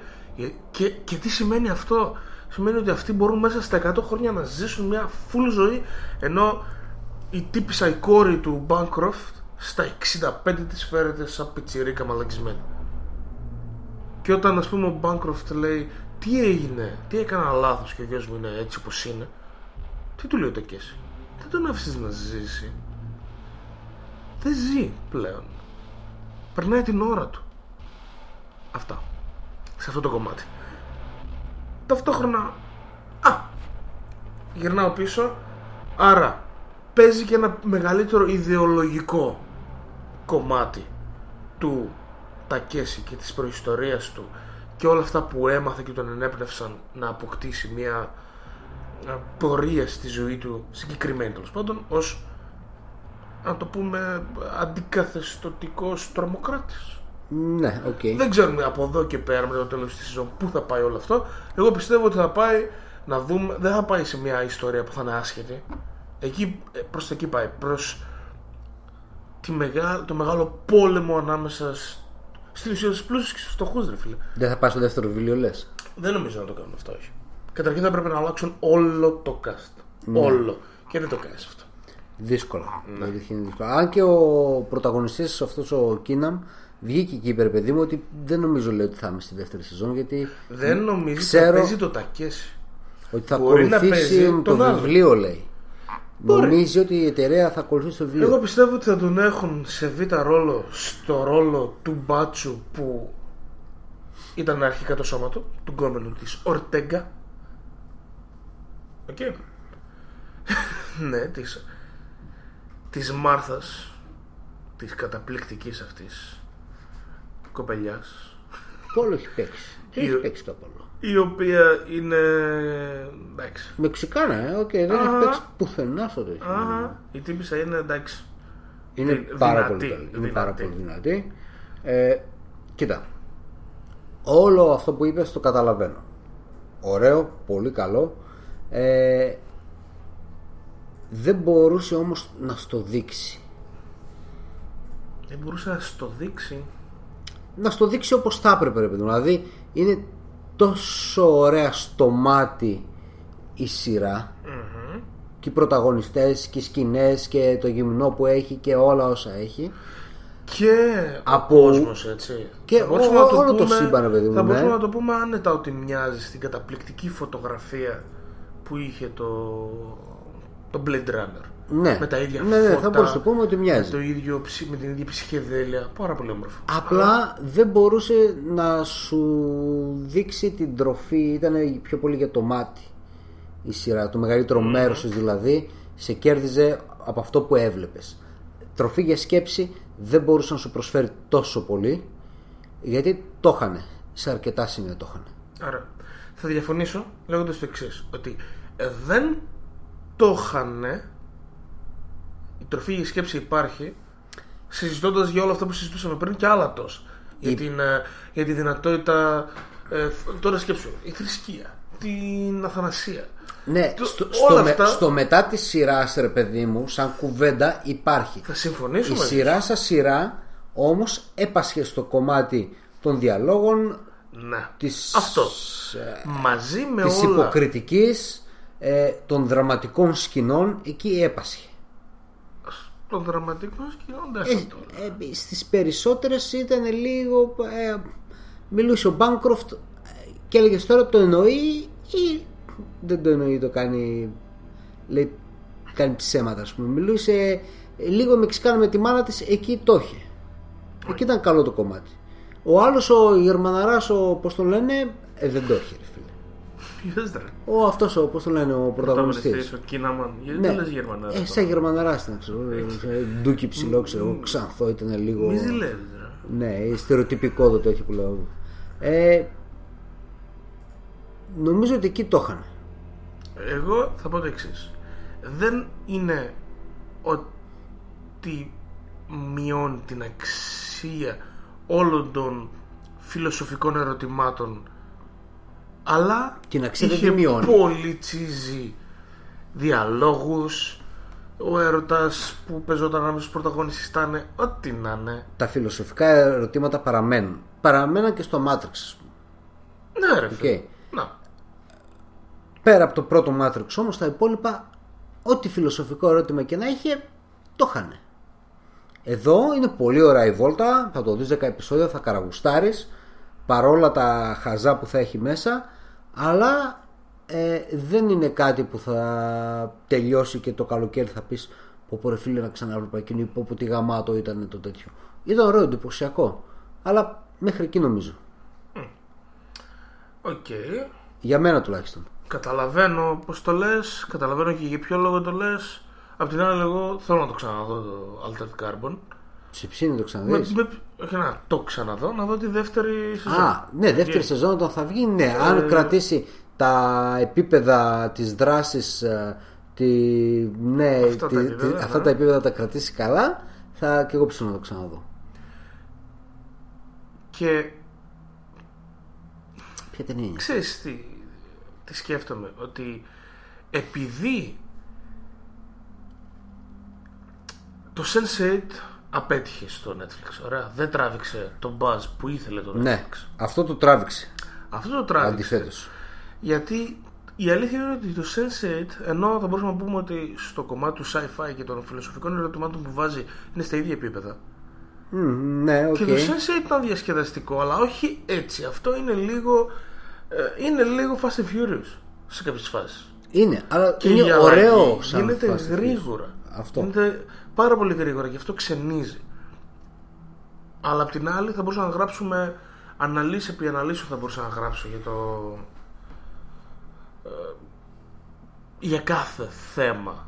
A: και, και τι σημαίνει αυτό; Σημαίνει ότι αυτοί μπορούν μέσα στα 100 χρόνια να ζήσουν μια full ζωή ενώ η τύπησα η κόρη του Bancroft στα 65 της φέρεται σαν πιτσιρίκα μαλακισμένη και όταν ας πούμε ο Bancroft λέει τι έγινε, τι έκανα λάθος και ο γιος μου είναι έτσι όπως είναι τι του λέει ο Τεκέση δεν τον άφησες να ζήσει δεν ζει πλέον περνάει την ώρα του Αυτά. Σε αυτό το κομμάτι. Ταυτόχρονα. Α! Γυρνάω πίσω. Άρα παίζει και ένα μεγαλύτερο ιδεολογικό κομμάτι του Τακέση και της προϊστορίας του και όλα αυτά που έμαθε και τον ενέπνευσαν να αποκτήσει μια ε, πορεία στη ζωή του συγκεκριμένη τέλος πάντων ως να το πούμε αντικαθεστωτικός τρομοκράτης.
B: Ναι, οκ.
A: δεν ξέρουμε από εδώ και πέρα με το τέλος της σεζόν πού θα πάει όλο αυτό. Εγώ πιστεύω ότι θα πάει να δούμε δεν θα πάει σε μια ιστορία που θα είναι άσχετη. Εκεί, ε, προς τα εκεί πάει. Προς τη μεγά, το μεγάλο πόλεμο ανάμεσα σ- στην ουσία στους πλούσιους και στους φτωχούς ρε φίλε
B: Δεν θα πάει στο δεύτερο βιβλίο, λες.
A: δεν νομίζω να το κάνουν αυτό, όχι. Καταρχήν θα πρέπει να αλλάξουν όλο το cast.
B: Ναι.
A: Όλο. Και δεν το κάνεις αυτό.
B: Δύσκολα.
A: Ναι.
B: Η αλήθεια είναι δύσκολα. Αν και ο πρωταγωνιστής αυτός ο Κίναμ βγήκε και είπε, ρε παιδί μου, ότι δεν νομίζω λέει ότι θα είμαι στη δεύτερη σεζόν γιατί
A: Δεν νομίζει ότι
B: ξέρω-
A: θα παίζει το τακέσι.
B: ότι θα
A: Μπορεί να
B: ακολουθήσει
A: παίζει
B: το
A: τον άλλο.
B: βιβλίο, λέει.
A: Μπορεί.
B: Νομίζει ότι η εταιρεία θα ακολουθήσει το βιβλίο.
A: Εγώ πιστεύω ότι θα τον έχουν σε β' ρόλο στο ρόλο του μπάτσου που ήταν αρχικά το σώμα του, του γκόμενου της Ορτέγκα. Οκ. (laughs) ναι, της, της Μάρθας, της καταπληκτικής αυτής κοπελιάς,
B: Πόλος έχει παίξει. Τι έχει
A: Η-
B: παίξει το Πόλο.
A: Η οποία είναι... εντάξει.
B: Μεξικάνα, ε, οκ, δεν
A: Αχα.
B: έχει παίξει πουθενά στο τέτοιο.
A: Α, η τύπησα είναι εντάξει.
B: Είναι
A: Δυ-
B: πάρα
A: δυνατή,
B: πολύ καλή. Είναι
A: δυνατή.
B: πάρα πολύ δυνατή. Ε, κοίτα. Όλο αυτό που είπες το καταλαβαίνω. Ωραίο, πολύ καλό. Ε, δεν μπορούσε όμως να στο δείξει.
A: Δεν μπορούσε να στο δείξει.
B: Να στο δείξει όπως θα έπρεπε, ρε παιδί μου. Δηλαδή είναι τόσο ωραία στο μάτι η σειρα και οι πρωταγωνιστές και οι σκηνές και το γυμνό που έχει και όλα όσα έχει.
A: Και
B: Από-
A: ο κόσμος, έτσι.
B: Και
A: Θα μπορούσαμε
B: ό-
A: να το
B: όλο το
A: πούμε-
B: σύμπαν, ρε παιδί μου,
A: Θα
B: ναι.
A: μπορούσαμε να το πούμε άνετα ότι μοιάζει στην καταπληκτική φωτογραφία που είχε το, το Blade Runner.
B: Ναι.
A: Με τα ίδια
B: Ναι, ναι,
A: φώτα,
B: θα μπορούσε να πούμε ότι μοιάζει.
A: Με, το ίδιο, ψι- με την ίδια ψυχεδέλεια. Πάρα πολύ όμορφο.
B: Απλά δεν μπορούσε να σου δείξει την τροφή, ήταν πιο πολύ για το μάτι η σειρά. Το μεγαλύτερο μέρος της δηλαδή σε κέρδιζε από αυτό που έβλεπες. Τροφή για σκέψη δεν μπορούσε να σου προσφέρει τόσο πολύ γιατί το είχανε. Σε αρκετά σημεία το είχανε.
A: Άρα, θα διαφωνήσω λέγοντας το εξής: Ότι ε, δεν το είχανε. Η τροφή για σκέψη υπάρχει συζητώντας για όλα αυτά που συζητούσαμε πριν και άλλα τόσα. Για, την, ε, για τη δυνατότητα. Ε, φ- τώρα σκέψου. Η θρησκεία. Την αθανασία.
B: Ναι,
A: Το-
B: στο,
A: όλα
B: στο, με-
A: αυτά-
B: στο μετά τη σειρά, ρε παιδί μου, σαν κουβέντα υπάρχει.
A: Θα
B: Η
A: συμφωνήσουμε.
B: σειρά σαν σειρά όμως έπασχε στο κομμάτι των διαλόγων
A: Ναι.
B: της,
A: Αυτό.
B: ε,
A: Μαζί με
B: της
A: όλα.
B: υποκριτικής ε, των δραματικών σκηνών εκεί έπασχε
A: Των δραματικών σκηνών δεν
B: ε,
A: θα το έλεγα.
B: ε, στις περισσότερες ήταν λίγο ε, μιλούσε ο Μπάνκροφτ ε, και έλεγες τώρα το εννοεί ή δεν το εννοεί το κάνει λέει κάνει ψέματα ας πούμε. Μιλούσε ε, λίγο μεξικάνο με τη μάνα της εκεί το είχε. Εκεί ήταν καλό το κομμάτι. Ο άλλος ο Γερμαναράς ο πως τον λένε ε, δεν το είχε ρε φίλε
A: Ποιος ρε.
B: ο αυτός ο πως τον λένε ο πρωταγωνιστής
A: Πρωταγωνιστής, ο Κίναμαν. Γιατί δεν λες Γερμανάρα.
B: ε, σαν Γερμαναράς ήταν ξέρω ε, ντούκι ψηλό ξέρω εγώ, ξανθό ήταν λίγο
A: Μη ζηλεύεις ρε.
B: ναι, στερεοτυπικό το τέτοιο που λέω. Ε, νομίζω ότι εκεί το είχαν.
A: Εγώ θα πω το εξής. Δεν είναι ότι μειώνει την αξία όλων των φιλοσοφικών ερωτημάτων αλλά
B: Την αξία δεν
A: είχε
B: τη μειώνει.
A: πολύ cheesy διαλόγους ο έρωτας που παίζονταν ανάμεσα στους πρωταγωνιστές ήταν ό,τι να είναι
B: Τα φιλοσοφικά ερωτήματα παραμένουν. Παραμέναν και στο Matrix, ας πούμε.
A: ναι ρε φίλε
B: Οκ.
A: να
B: Πέρα από το πρώτο Matrix όμως, τα υπόλοιπα, ό,τι φιλοσοφικό ερώτημα και να είχε, το είχαν. Εδώ είναι πολύ ωραία η βόλτα, θα το δεις 10 επεισόδια, θα καραγουστάρεις, παρόλα τα χαζά που θα έχει μέσα, αλλά ε, δεν είναι κάτι που θα τελειώσει και το καλοκαίρι θα πεις πω πω ρε φίλε να ξαναβλέπα εκείνο πω πω τι γαμάτο ήταν το τέτοιο. Ήταν ωραίο, εντυπωσιακό, αλλά μέχρι εκεί νομίζω.
A: Οκ.
B: Για μένα τουλάχιστον.
A: Καταλαβαίνω πώς το λες, καταλαβαίνω και για ποιο λόγο το λες. Απ' την άλλη, εγώ θέλω να το ξαναδώ το Altered Carbon.
B: Σε ψήνει το
A: Με,
B: ξαναδείς.
A: με, όχι να το ξαναδώ, να δω τη δεύτερη σεζόν.
B: Α, ναι, δεύτερη
A: Και-
B: σεζόν όταν θα βγει, ναι. Αν
A: Ε,
B: κρατήσει τα επίπεδα της δράσης, ε, τη, ναι,
A: Αυτά τα επίπεδα, ναι.
B: αυτά τα επίπεδα τα κρατήσει καλά, θα και εγώ ψήνω να το ξαναδώ.
A: Και
B: Ποια ταινία είναι.
A: ξέρεις τι, τι σκέφτομαι, ότι επειδή το Sense8 απέτυχε στο Netflix, ωραία, δεν τράβηξε τον buzz που ήθελε το Netflix.
B: Ναι, αυτό το τράβηξε.
A: Αυτό το τράβηξε.
B: Αντιθέτως.
A: Γιατί η αλήθεια είναι ότι το Sense8, ενώ θα μπορούσαμε να πούμε ότι στο κομμάτι του sci-fi και των φιλοσοφικών ερωτημάτων που βάζει είναι στα ίδια επίπεδα.
B: Μμ, ναι, οκ.
A: Και το Sense8 ήταν διασκεδαστικό, αλλά όχι έτσι. Αυτό είναι λίγο, ε, είναι λίγο Fast and Furious σε κάποιες φάσεις.
B: Είναι, αλλά
A: Και
B: είναι
A: η αλλαγή
B: ωραίο σαν
A: γίνεται
B: Fast and Furious.
A: γρήγορα.
B: Αυτό.
A: Γίνεται πάρα πολύ γρήγορα και αυτό ξενίζει. Αλλά απ' την άλλη θα μπορούσαμε να γράψουμε αναλύσει επί αναλύσεων θα μπορούσα να γράψω για το. ε, για κάθε θέμα.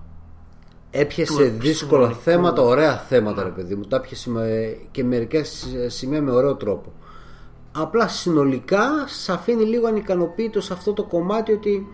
B: Έπιασε
A: του
B: δύσκολα
A: επιστημονικού.
B: θέματα, ωραία θέματα, ρε παιδί μου. Τα έπιασε με- και μερικά σ- σημεία με ωραίο τρόπο. Απλά συνολικά σε αφήνει λίγο ανικανοποίητος σε αυτό το κομμάτι ότι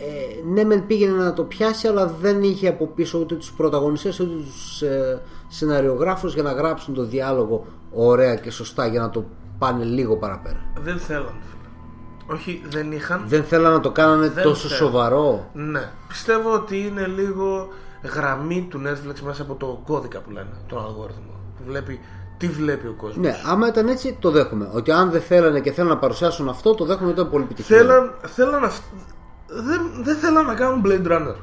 B: ε, ναι μεν πήγαινε να το πιάσει αλλά δεν είχε από πίσω ούτε τους πρωταγωνιστές ούτε τους ε, σεναριογράφους για να γράψουν το διάλογο ωραία και σωστά για να το πάνε λίγο παραπέρα.
A: Δεν θέλαν, φίλε. Όχι, δεν είχαν.
B: Δεν θέλανε να το κάνανε
A: Δεν
B: τόσο
A: θέλω.
B: σοβαρό.
A: Ναι. Πιστεύω ότι είναι λίγο γραμμή του Netflix μέσα από το κώδικα που λένε, τον αλγόριθμο. Που βλέπει τι βλέπει ο κόσμος.
B: Ναι, άμα ήταν έτσι το δέχομαι. Ότι αν δεν θέλανε και θέλανε να παρουσιάσουν αυτό, το δέχομαι ότι ήταν πολύ επιτυχημένο.
A: Θέλαν, θέλαν αυ- δεν, δεν θέλαν να κάνουν Blade Runner.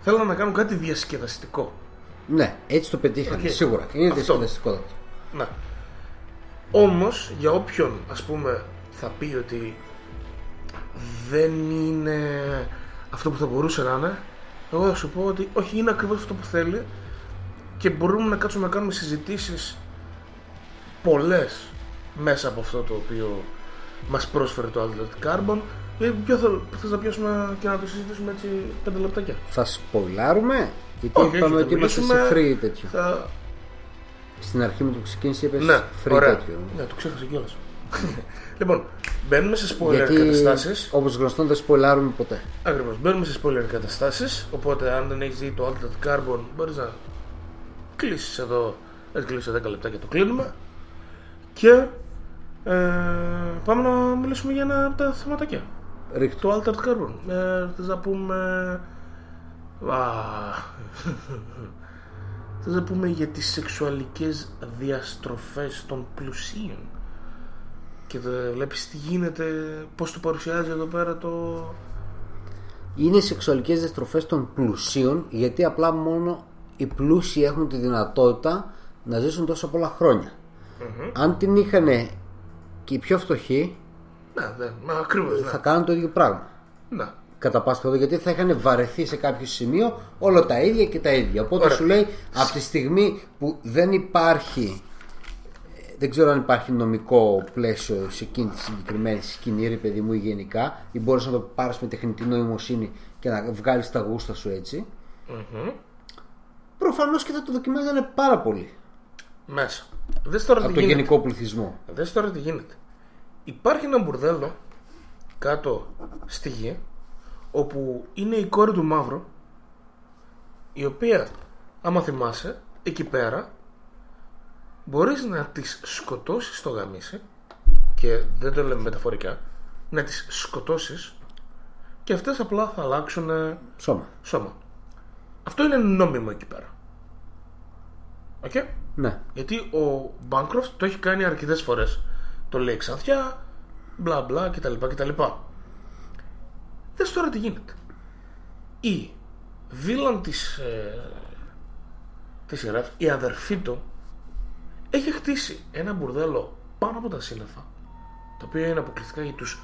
A: Θέλαν να κάνουν κάτι διασκεδαστικό.
B: Ναι, έτσι το πετύχανε,
A: Οκ.
B: σίγουρα. Είναι
A: Αυτό.
B: διασκεδαστικότατο.
A: Ναι. Όμως, για όποιον ας πούμε θα πει ότι δεν είναι αυτό που θα μπορούσε να είναι, εγώ θα σου πω ότι όχι, είναι ακριβώς αυτό που θέλει και μπορούμε να κάτσουμε να κάνουμε συζητήσεις πολλές μέσα από αυτό το οποίο μας πρόσφερε το Altered Carbon ή ποιο θα, θες να πιάσουμε και να το συζητήσουμε έτσι πέντε λεπτάκια;
B: Θα σποιλάρουμε, γιατί
A: Όχι,
B: είπαμε
A: όχι,
B: ότι
A: θα
B: είμαστε σε
A: μιλήσουμε-
B: free τέτοιο.
A: Θα...
B: Στην αρχή με το ξεκίνησε είπες
A: Ναι,
B: free
A: ωραία.
B: τέτοιο.
A: Ναι, το ξέχασα κιόλας. (laughs) λοιπόν, μπαίνουμε σε spoiler
B: Γιατί
A: καταστάσεις.
B: όπως γνωστόν δεν σποιλάρουμε ποτέ.
A: Ακριβώς, μπαίνουμε σε spoiler καταστάσεις Οπότε αν δεν έχεις δει το Altered Carbon Μπορείς να κλείσεις εδώ Έτσι κλείσεις 10 λεπτά και το κλείνουμε Και ε, Πάμε να μιλήσουμε για ένα από τα θεματάκια
B: Ρίχτω.
A: Το Altered Carbon ε, Θες να πούμε Α, Θες να πούμε για τις σεξουαλικές διαστροφές των πλουσίων και δε, βλέπεις τι γίνεται, πώς το παρουσιάζει εδώ πέρα το,
B: Είναι οι σεξουαλικές διαστροφές των πλουσίων, γιατί απλά μόνο οι πλούσιοι έχουν τη δυνατότητα να ζήσουν τόσα πολλά χρόνια. Αν την είχαν και οι πιο φτωχοί,
A: Ναι, ναι, μα ακριβώς, ναι.
B: θα κάνουν το ίδιο πράγμα.
A: ναι.
B: κατά πάσα πιθανότητα γιατί θα είχαν βαρεθεί σε κάποιο σημείο όλα τα ίδια και τα ίδια. Οπότε
A: Ωραία.
B: σου λέει από τη στιγμή που δεν υπάρχει ε, δεν ξέρω αν υπάρχει νομικό πλαίσιο σε εκείνη τη συγκεκριμένη σκηνή, ρε παιδί μου, ή γενικά, ή μπορείς να το πάρεις με τεχνητή νοημοσύνη και να βγάλεις τα γούστα σου έτσι. Προφανώς και θα το δοκιμάζανε πάρα πολύ
A: Μέσα. Δες τώρα
B: από
A: τι
B: το
A: γίνεται.
B: γενικό πληθυσμό.
A: Δες τώρα τι γίνεται. Υπάρχει ένα μπουρδέλο κάτω στη γη όπου είναι η κόρη του Μαύρου η οποία άμα θυμάσαι εκεί πέρα μπορείς να τις σκοτώσεις στο γαμίσι και δεν το λέμε μεταφορικά να τις σκοτώσεις και αυτές απλά θα αλλάξουν ε,
B: Σώμα.
A: σώμα. Αυτό είναι νόμιμο εκεί πέρα. Οκ;
B: Ναι.
A: Γιατί ο Bancroft το έχει κάνει αρκετές φορές. Το λέει ξανθιά, μπλα μπλα κτλ. κτλ. Δες τώρα τι γίνεται. Η villain της, ε, της σειράς, η αδερφή του, έχει χτίσει ένα μπουρδέλο πάνω από τα σύννεφα, το οποίο είναι αποκλειστικά για τους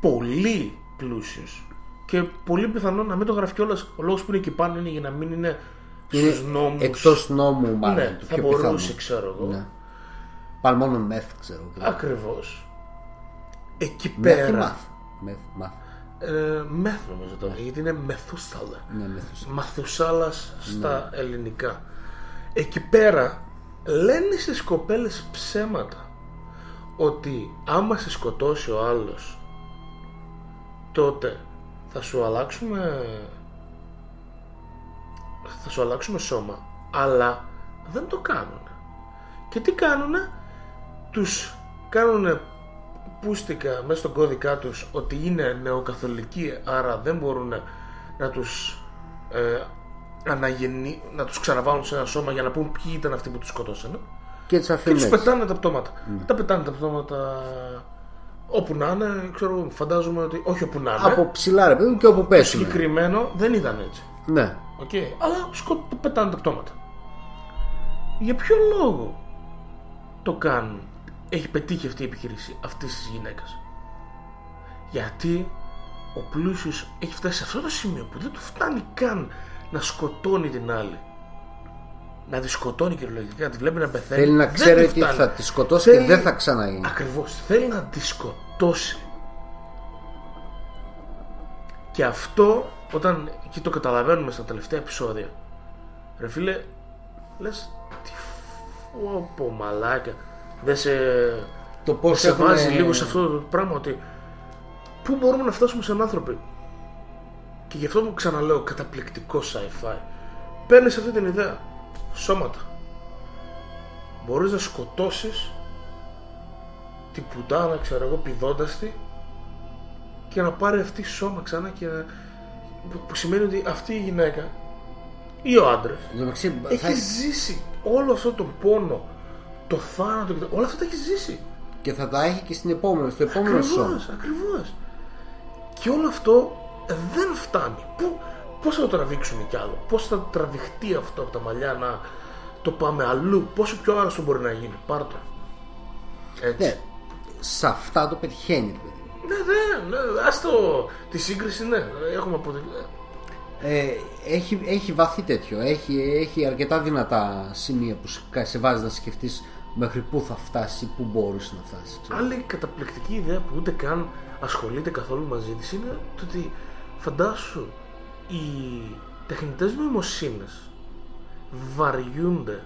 A: πολύ πλούσιους και πολύ πιθανό να μην το γράφει κιόλας ο λόγος που είναι εκεί πάνω είναι για να μην είναι,
B: Είναι
A: στους νόμους
B: εκτός νόμου μάλλον.
A: ναι,
B: το
A: θα
B: πιο
A: μπορούσε,
B: πιθανό.
A: ξέρω εγώ.
B: Ναι. Πάλι μόνο μεθ ξέρω. και-
A: Ακριβώς. Εκεί
B: Μεθ ή
A: πέρα.
B: μαθ. Μεθ, μαθ.
A: Ε, μεθ νομίζω τώρα, γιατί είναι μεθούσαλα.
B: Ναι, μεθούς.
A: Μαθουσάλας στα ελληνικά. Εκεί πέρα λένε στις κοπέλες ψέματα ότι άμα σε σκοτώσει ο άλλος τότε θα σου αλλάξουμε θα σου αλλάξουμε σώμα αλλά δεν το κάνουν και τι κάνουνε; Τους κάνουνε πούστικα μέσα στον κώδικά τους ότι είναι νεοκαθολικοί άρα δεν μπορούν να τους ε, αναγεννεί, να τους ξαναβάλουν σε ένα σώμα για να πουν ποιοι ήταν αυτοί που τους σκοτώσανε
B: Και τις
A: και
B: αφήνει.
A: τους πετάνε τα πτώματα τα πετάνε τα πτώματα όπου να είναι ξέρω, φαντάζομαι ότι όχι όπου να είναι
B: Από ψηλά ρε παιδί μου και όπου πέσουν.
A: συγκεκριμένο δεν ήταν έτσι
B: Ναι.
A: Οκ. Αλλά σκο... πετάνε τα πτώματα. Για ποιο λόγο το κάνουν, έχει πετύχει αυτή η επιχείρηση αυτής της γυναίκας. Γιατί ο πλούσιος έχει φτάσει σε αυτό το σημείο που δεν του φτάνει καν να σκοτώνει την άλλη. Να τη σκοτώνει κυριολεκτικά, να τη βλέπει να πεθαίνει.
B: Θέλει να
A: Δεν
B: ξέρει
A: του
B: ότι
A: φτάνει.
B: θα τη σκοτώσει και δεν θα ξαναγίνει.
A: Ακριβώς. Θέλει να τη σκοτώσει. Και αυτό όταν εκεί το καταλαβαίνουμε στα τελευταία επεισόδια. Ρε φίλε, λες τι φόπο μαλάκα. Δεν σε,
B: Το πώς
A: σε βάζει λίγο σε αυτό το πράγμα ότι πού μπορούμε να φτάσουμε σαν άνθρωποι. Και γι' αυτό μου ξαναλέω καταπληκτικό sci-fi. Παίρνεις αυτή την ιδέα. Σώματα. Μπορείς να σκοτώσεις την πουτάνα, ξέρω εγώ, πηδώντας τη και να πάρει αυτή σώμα ξανά και να... που σημαίνει ότι αυτή η γυναίκα ή ο άντρας έχει ζήσει όλο αυτό το πόνο, το θάνατο και το... όλα αυτά τα έχεις ζήσει.
B: Και θα τα έχει και στην επόμενη, στο επόμενο σώμα.
A: Ακριβώς, ακριβώς. Και όλο αυτό δεν φτάνει. Πού, πώς θα το τραβήξουμε κι άλλο, πώς θα τραβηχτεί αυτό από τα μαλλιά να το πάμε αλλού, πόσο πιο άρρωστο μπορεί να γίνει; Πάρ' το. Έτσι.
B: Ναι, σε αυτά το πετυχαίνει. ρε παιδί.
A: Ναι, ναι, ναι, ας το, τη σύγκριση, ναι, έχουμε αποδείξει.
B: Ε, έχει, έχει βαθύ τέτοιο. Έχει, έχει αρκετά δυνατά σημεία που σε- σε βάζεις να σκεφτείς μέχρι πού θα φτάσει, πού μπορούσε να φτάσει. ξέρω.
A: Άλλη καταπληκτική ιδέα που ούτε καν ασχολείται καθόλου μαζί της είναι το ότι φαντάσου οι τεχνητές νοημοσύνες βαριούνται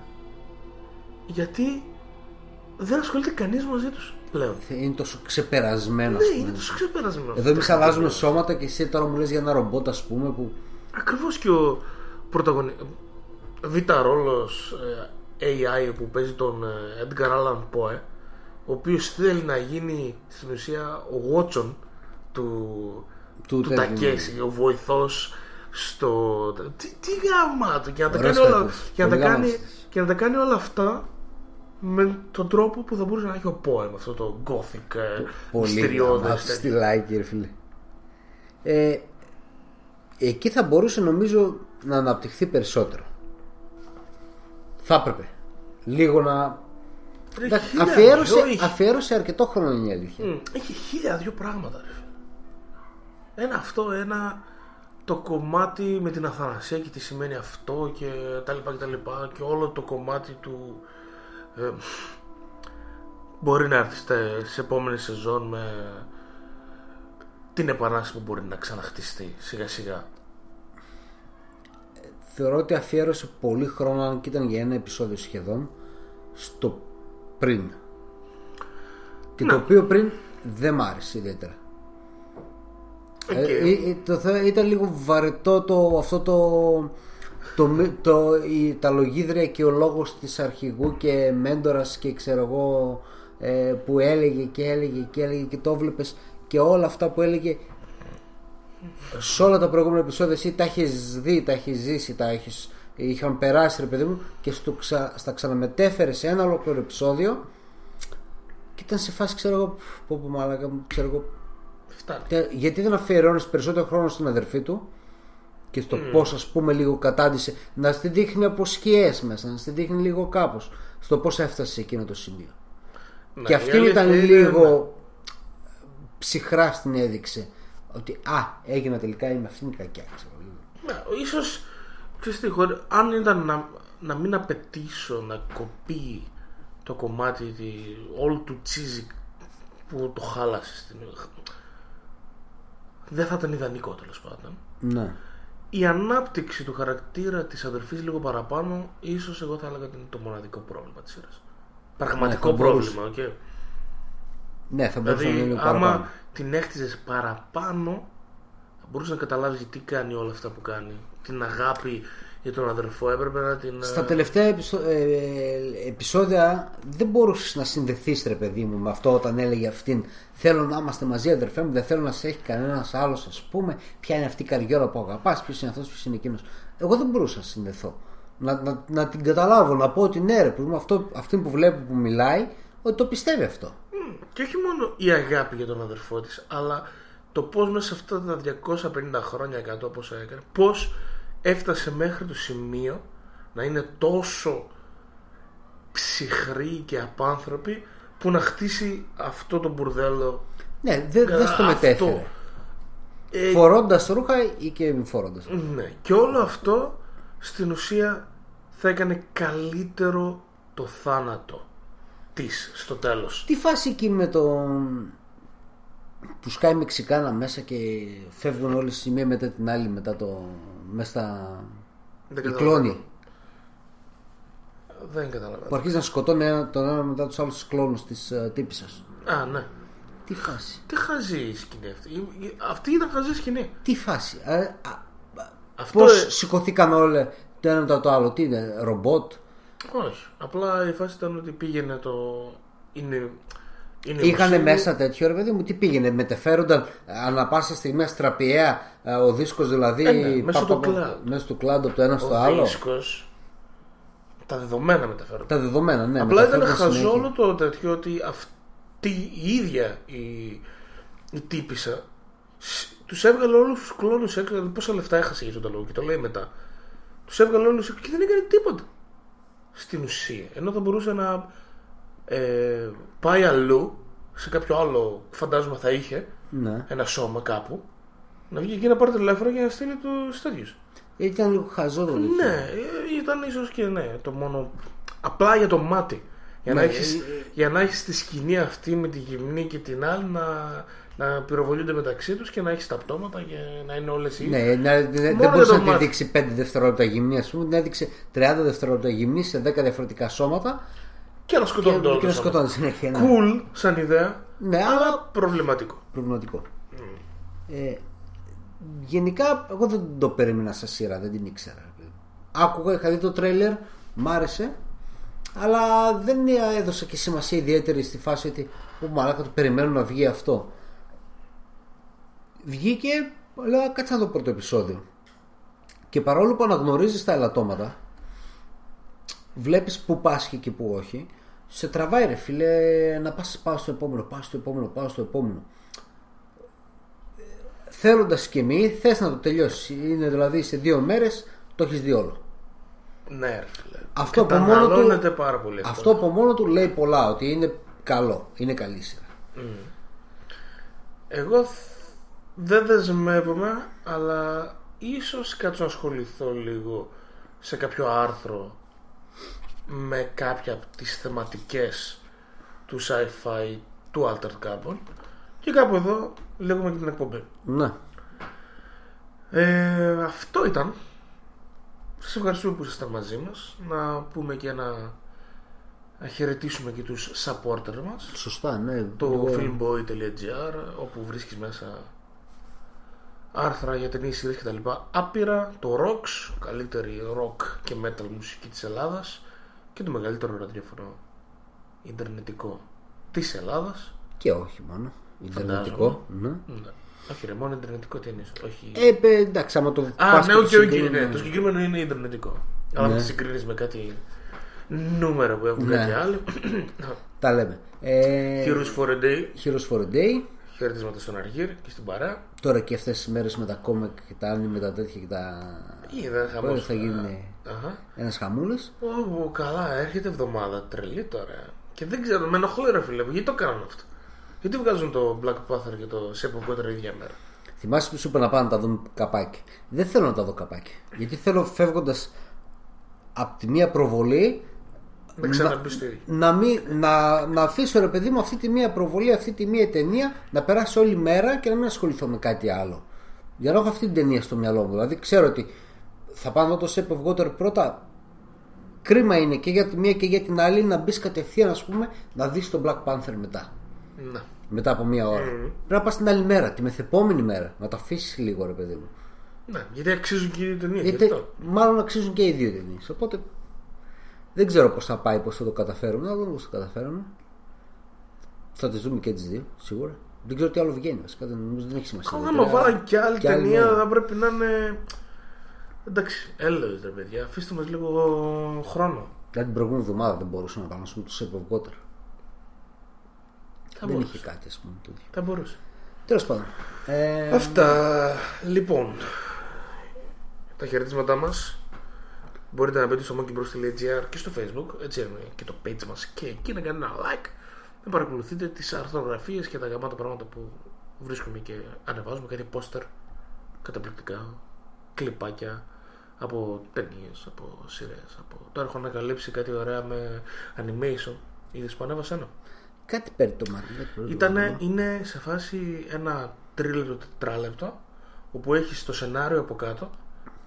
A: γιατί δεν ασχολείται κανείς μαζί τους πλέον.
B: Είναι τόσο ξεπερασμένο.
A: Ναι,
B: ας πούμε.
A: είναι τόσο ξεπερασμένο.
B: Εδώ εμεί αλλάζουμε σώματα και εσύ τώρα μου λες για ένα ρομπότ, ας πούμε, που
A: Ακριβώς και ο πρωταγωνι... β' ρόλος ε, AI που παίζει τον ε, Edgar Allan Poe ο οποίος θέλει να γίνει στην ουσία ο Watson του,
B: Του
A: του,
B: τέτοιου,
A: Τακέση, ο βοηθός στο... Τι, τι γαμάτο και να τα
B: Ωραίος
A: κάνει όλα,
B: χαρακτήρας.
A: και να τα
B: Πολύ
A: κάνει,
B: γαμάτος.
A: και να τα κάνει όλα αυτά με τον τρόπο που θα μπορούσε να έχει ο Poe με αυτό το gothic ε,
B: πολύ
A: μυστηριώδες
B: γαμάτο
A: τέτοιο.
B: στυλάκι, ρε φίλε. Ε, εκεί θα μπορούσε νομίζω να αναπτυχθεί περισσότερο. Θα έπρεπε. Λίγο να.
A: Ρε,
B: Εντάξει,
A: χίλια
B: αφιέρωσε,
A: δυο έχει.
B: αφιέρωσε αρκετό χρόνο είναι η αλήθεια.
A: Μμ, Έχει χίλια δυο πράγματα ρε. φίλε. Ένα αυτό, ένα το κομμάτι με την Αθανασία και τι σημαίνει αυτό και τα λοιπά και τα λοιπά και όλο το κομμάτι του ε, μπορεί να έρθει στα- σε επόμενη σεζόν με την επανάσταση που μπορεί να ξαναχτιστεί σιγά σιγά.
B: Θεωρώ ότι αφιέρωσε πολύ χρόνο, αν και ήταν για ένα επεισόδιο σχεδόν, στο πριν. Και το οποίο πριν δεν μ' άρεσε ιδιαίτερα.
A: Οκ.
B: Ε, ε, ε, το, θε- ήταν λίγο βαρετό το, αυτό το, το, μη- το, η, τα λογίδρια και ο λόγος της αρχηγού και μέντορας και ξέρω εγώ ε, που έλεγε και έλεγε και έλεγε και το βλέπεις και όλα αυτά που έλεγε σε όλα τα προηγούμενα επεισόδια εσύ τα έχεις δει, τα έχεις ζήσει, τα έχεις, είχαν περάσει ρε παιδί μου και στο ξα, στα ξαναμετέφερες σε ένα ολόκληρο επεισόδιο και ήταν σε φάση ξέρω εγώ πω πω μαλάκα μου, ξέρω εγώ
A: Φτάνει.
B: Τε- γιατί δεν αφιερώνεις περισσότερο χρόνο στην αδερφή του και στο mm. πώς ας πούμε λίγο κατάντησε να στη δείχνει από σκιές μέσα, να στη δείχνει λίγο κάπως στο πώς έφτασε σε εκείνο το σημείο.
A: Ναι,
B: και
A: η
B: αυτή
A: αλήθεια
B: ήταν
A: είναι,
B: λίγο ψυχρά στην έδειξε ότι α, έγινα τελικά είμαι αυτήν η κακιά. Ξέρω.
A: Ναι, ίσως, ξέρεις τι, χωρί- αν ήταν να, να μην απαιτήσω να κοπεί το κομμάτι τη- όλου του τσίζι που το χάλασες στην. Δεν θα ήταν ιδανικό τέλος πάντων.
B: Ναι.
A: Η ανάπτυξη του χαρακτήρα της αδερφής λίγο παραπάνω, ίσως εγώ θα έλεγα ότι είναι το μοναδικό πρόβλημα της σειράς. Πραγματικό
B: Ναι, θα μπορούσε.
A: πρόβλημα, οκ.
B: Ναι, θα μπορούσε να είναι
A: Δηλαδή,
B: λίγο
A: άμα
B: παραπάνω.
A: την έκτιζε παραπάνω, θα μπορούσες να καταλάβεις τι κάνει όλα αυτά που κάνει. Την αγάπη για τον αδερφό έπρεπε να την.
B: Στα
A: ε,
B: τελευταία επεισο- ε, επεισόδια δεν μπορούσες να συνδεθείς, ρε παιδί μου, με αυτό όταν έλεγε αυτήν. Θέλω να είμαστε μαζί, αδερφέ μου, δεν θέλω να σε έχει κανένας άλλος, ας πούμε. Ποια είναι αυτή η καριέρα που αγαπάς, ποιος είναι αυτός, ποιος είναι εκείνος. Εγώ δεν μπορούσα να συνδεθώ. Να, να, να την καταλάβω, να πω ότι ναι, ρε παιδί μου, αυτό, αυτή που βλέπω που μιλάει, ότι το πιστεύει αυτό.
A: Και όχι μόνο η αγάπη για τον αδερφό της, αλλά το πώς μέσα σε αυτά τα 250 χρόνια 100 πόσα έκανε, πώς έφτασε μέχρι το σημείο να είναι τόσο ψυχρή και απάνθρωπη που να χτίσει αυτό το μπουρδέλο.
B: Ναι, δεν δεν στο
A: Αυτό.
B: μετέφερε.
A: Ε,
B: Φορώντας ρούχα ή και μη φορώντα.
A: ναι. Και όλο αυτό στην ουσία θα έκανε καλύτερο το θάνατο της στο τέλος.
B: Τι φάση εκεί με το που σκάει Μεξικάνα μέσα και φεύγουν όλες η μία μετά την άλλη μετά το μέσα στα
A: Δεν
B: οι
A: καταλαβαίνω.
B: κλόνοι;
A: Δεν καταλαβαίνω.
B: που αρχίζει να σκοτώνει ένα, τον ένα μετά τους άλλους κλόνους της uh, τύπισσας
A: Α, ναι.
B: τι φάση;
A: Τι χαζή η σκηνή αυτή. Η- η- Αυτή ήταν χαζή σκηνή.
B: τι φάση; Α, α,
A: Αυτό
B: πως
A: ε,
B: σηκωθήκαν όλα το ένα μετά το άλλο; Τι είναι ρομπότ;
A: Όχι. Απλά η φάση ήταν ότι πήγαινε το. Είναι. είναι
B: Είχανε
A: ουσία-
B: μέσα τέτοιο ρε παιδί μου, τι πήγαινε, μετεφέρονταν ανα πάσα στιγμή αστραπιαία ε, ο δίσκος δηλαδή
A: Ε, ναι, μέσω
B: πα-
A: του
B: πα-
A: cloud.
B: μέσω του cloud από το ένα στο
A: Ο
B: άλλο.
A: δίσκος, Τα δεδομένα μεταφέρονται.
B: Τα δεδομένα, ναι.
A: Απλά ήταν
B: μεταφέρονταν
A: χαζό
B: συνέχεια.
A: όλο το τέτοιο ότι αυτή η ίδια η, η τύπησα τους έβγαλε όλους τους κλόνους έξω. Δηλαδή πόσα λεφτά έχασε για αυτό το λόγο και το λέει μετά. Τους έβγαλε όλους έξω και δεν έκανε τίποτα. Στην ουσία. Ενώ θα μπορούσε να ε, πάει αλλού σε κάποιο άλλο που φαντάζομαι θα είχε
B: Ναι.
A: ένα σώμα κάπου να βγει εκεί να πάρει τηλέφωνο για να στείλει τους τέτοιους.
B: Ήταν λίγο χαζό το τέτοιο.
A: Ναι, ε, ήταν ίσως και ναι, το μόνο. Απλά για το μάτι. Για, να
B: Ναι,
A: έχεις,
B: ε,
A: για να έχεις τη σκηνή αυτή με τη γυμνή και την άλλη να, να πυροβολούνται μεταξύ τους και να έχεις τα πτώματα και να είναι όλες οι
B: Ναι, ναι, δεν δεν
A: Μόνο
B: μπορούσε
A: για
B: να
A: το
B: τη
A: μάτι.
B: δείξει 5 δευτερόλεπτα γυμνή, ας πούμε. Την έδειξε 30 δευτερόλεπτα γυμνή σε 10 διαφορετικά σώματα
A: και να
B: και,
A: σκοτώνουν το
B: και να σκοτώνει συνέχεια. Ναι.
A: Cool σαν ιδέα,
B: Ναι,
A: αλλά
B: αλλά
A: προβληματικό.
B: προβληματικό. Ε, γενικά, εγώ δεν το περίμενα σαν σειρά, δεν την ήξερα. Άκουγα, είχα δει το τρέλερ, μ' άρεσε, αλλά δεν έδωσα και σημασία ιδιαίτερη στη φάση ότι ο μαλάκα το περιμένω να βγει αυτό. Βγήκε, λέω κάτσε να το πρώτο επεισόδιο. Και παρόλο που αναγνωρίζεις τα ελαττώματα, βλέπεις που πάσχει και που όχι, σε τραβάει ρε φίλε να πας πάω στο επόμενο, πάω στο επόμενο, πάω στο επόμενο. Θέλοντας και μη, θες να το τελειώσεις. Είναι δηλαδή σε δύο μέρες το έχεις δει όλο.
A: Ναι, ρε φίλε.
B: Αυτό από, μόνο
A: Καταναλώνεται
B: του,
A: πάρα πολύ
B: αυτό από μόνο του λέει πολλά ότι είναι καλό, είναι καλή σειρά.
A: Εγώ θ- δεν δεσμεύομαι, αλλά ίσως κάτσω να ασχοληθώ λίγο σε κάποιο άρθρο με κάποια από τις θεματικές του sci-fi του Altered Carbon και κάπου εδώ λέγουμε και την εκπομπή.
B: Ναι.
A: Ε, αυτό ήταν. Σας ευχαριστούμε που ήσασταν μαζί μας. Να πούμε και ένα... Να χαιρετήσουμε και τους supporter μας
B: Σωστά, ναι.
A: το
B: Λίγο-
A: filmboy.gr όπου βρίσκεις μέσα άρθρα για ταινίες σειρές και τα λοιπά άπειρα το Rocks, καλύτερη rock και metal μουσική της Ελλάδας και το μεγαλύτερο ραδιόφωνο ιντερνετικό της Ελλάδας
B: Και όχι μόνο. Ιντερνετικό. Ναι.
A: ναι. όχι ρε μόνο ιντερνετικό τι εννοείς όχι...
B: Ε, παι, εντάξει, άμα το
A: Α,
B: πας
A: ναι,
B: και
A: οκ,
B: το
A: οκ,
B: συγκρίνεις,
A: ναι, το συγκεκριμένο είναι ιντερνετικό αλλά
B: Ναι.
A: αν το συγκρίνεις με κάτι νούμερα που έχουν
B: Ναι.
A: κάτι άλλο
B: Τα λέμε. Ε,
A: Heroes for a Day
B: Heroes for a Day.
A: Χαιρετίσματα στον Αργύρη και στην παρέα
B: Τώρα και αυτές τις μέρες με τα κόμικ και τα anime, τα τέτοια και τα...
A: Είδα
B: Πότε
A: χαμός
B: θα γίνει
A: Αχα.
B: ένας χαμούλης.
A: Ω, καλά, έρχεται εβδομάδα τρελή τώρα. Και δεν ξέρω, με ενοχλεί ρε φίλε, γιατί το κάνουν αυτό; Γιατί βγάζουν το Black Panther και το Shape of Water ίδια μέρα;
B: Θυμάσαι που σου είπα να πάνε να τα δουν καπάκι; Δεν θέλω να τα δω καπάκι. Γιατί θέλω φεύγοντας από τη μία προβολή
A: Με ξαναμπεί στο ίδιο.
B: να, μην, να, να αφήσω ρε παιδί μου αυτή τη μία προβολή, αυτή τη μία ταινία να περάσει όλη μέρα και να μην ασχοληθώ με κάτι άλλο. Για να έχω αυτή την ταινία στο μυαλό μου. Δηλαδή ξέρω ότι θα πάω να δω το Shape of Water πρώτα. Κρίμα είναι και για τη μία και για την άλλη να μπεις κατευθείαν, ας πούμε, να δεις τον Black Panther μετά.
A: Ναι.
B: Μετά από μία ώρα. Πρέπει να πας την άλλη μέρα, τη μεθεπόμενη μέρα. Να τα αφήσεις λίγο, ρε παιδί μου.
A: ναι, γιατί αξίζουν και οι δύο ταινίες.
B: Γιατί μάλλον αξίζουν και οι δύο ταινίες. Οπότε δεν ξέρω πώς θα πάει, πώς θα το καταφέρουν. Να δούμε πώς θα καταφέρουν. Θα τις δούμε και τις δύο, σίγουρα. Δεν ξέρω τι άλλο βγαίνει. Βασικά δεν, νομίζω δεν έχει σημασία.
A: Άμα
B: Δηλαδή,
A: βάλαν και άλλη
B: και άλλη
A: ταινία
B: μέρα.
A: θα πρέπει να είναι. Εντάξει, έλεος ρε παιδιά, αφήστε μας λίγο χρόνο.
B: Δηλαδή την προηγούμενη εβδομάδα δεν μπορούσαν να πάνε το Shape of Water.
A: Θα
B: δεν
A: μπορούσε.
B: είχε κάτι, ας πούμε. τέτοιο.
A: Θα μπορούσε.
B: Τέλος πάντων. Ε,
A: Αυτά. Λοιπόν, τα χαιρετίσματά μας μπορείτε να μπείτε στο monkeybros.gr και στο facebook, έτσι είναι και το page μας και εκεί να κάνετε ένα like να παρακολουθείτε τις αρθρογραφίες και τα γαμάτα πράγματα που βρίσκουμε και ανεβάζουμε κάτι πόστερ καταπληκτικά, κλιπάκια από ταινίες, από σειρές. Από... Τώρα έχω ανακαλύψει κάτι ωραία με animation. Είδες που ανέβασα ένα.
B: κάτι παίρνει το μάτι. δεν ξέρω.
A: Ήτανε, είναι σε φάση ένα τρίλεπτο, τετράλεπτο όπου έχει το σενάριο από κάτω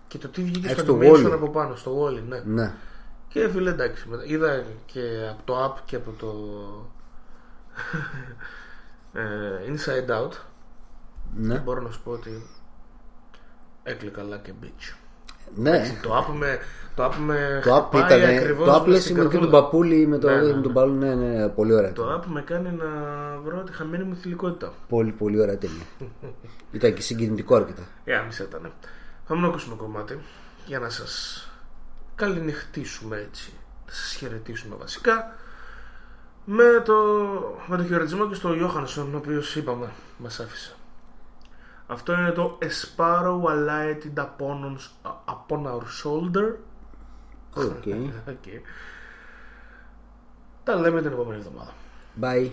A: και το τι βγήκε
B: Έχεις
A: στο
B: το
A: animation
B: Wall-E.
A: από πάνω, στο wall ναι.
B: Ναι.
A: Και φίλε εντάξει, μετά- είδα και από το app και από το ε, Inside Out
B: Ναι.
A: μπορώ να σου πω ότι έκλεικα like a bitch.
B: ναι.
A: Το app με, το app με
B: Το app
A: χτυπάει
B: ήταν.
A: ακριβώς
B: Το app
A: μες
B: λες
A: στην
B: με και τον
A: καρδούλα.
B: παππούλι με, το,
A: Ναι, ναι,
B: με
A: ναι.
B: τον μπαλόν. Ναι, ναι, πολύ ωραία.
A: Το app με κάνει να βρω τη χαμένη μου θηλυκότητα.
B: Πολύ, πολύ ωραία ταινία. (laughs) Ήταν και συγκινητικό αρκετά.
A: Ε, άμεσα ήταν. Πάμε να ακούσουμε κομμάτι για να σας καληνυχτήσουμε έτσι. Να σας χαιρετήσουμε βασικά με το, με το χαιρετισμό και στο Jóhannsson, ο οποίος είπαμε μας άφησε. Αυτό είναι το A sparrow alighted upon, us- upon our shoulder.
B: Οκ. (laughs)
A: Οκ. Τα λέμε την επόμενη εβδομάδα.
B: Bye.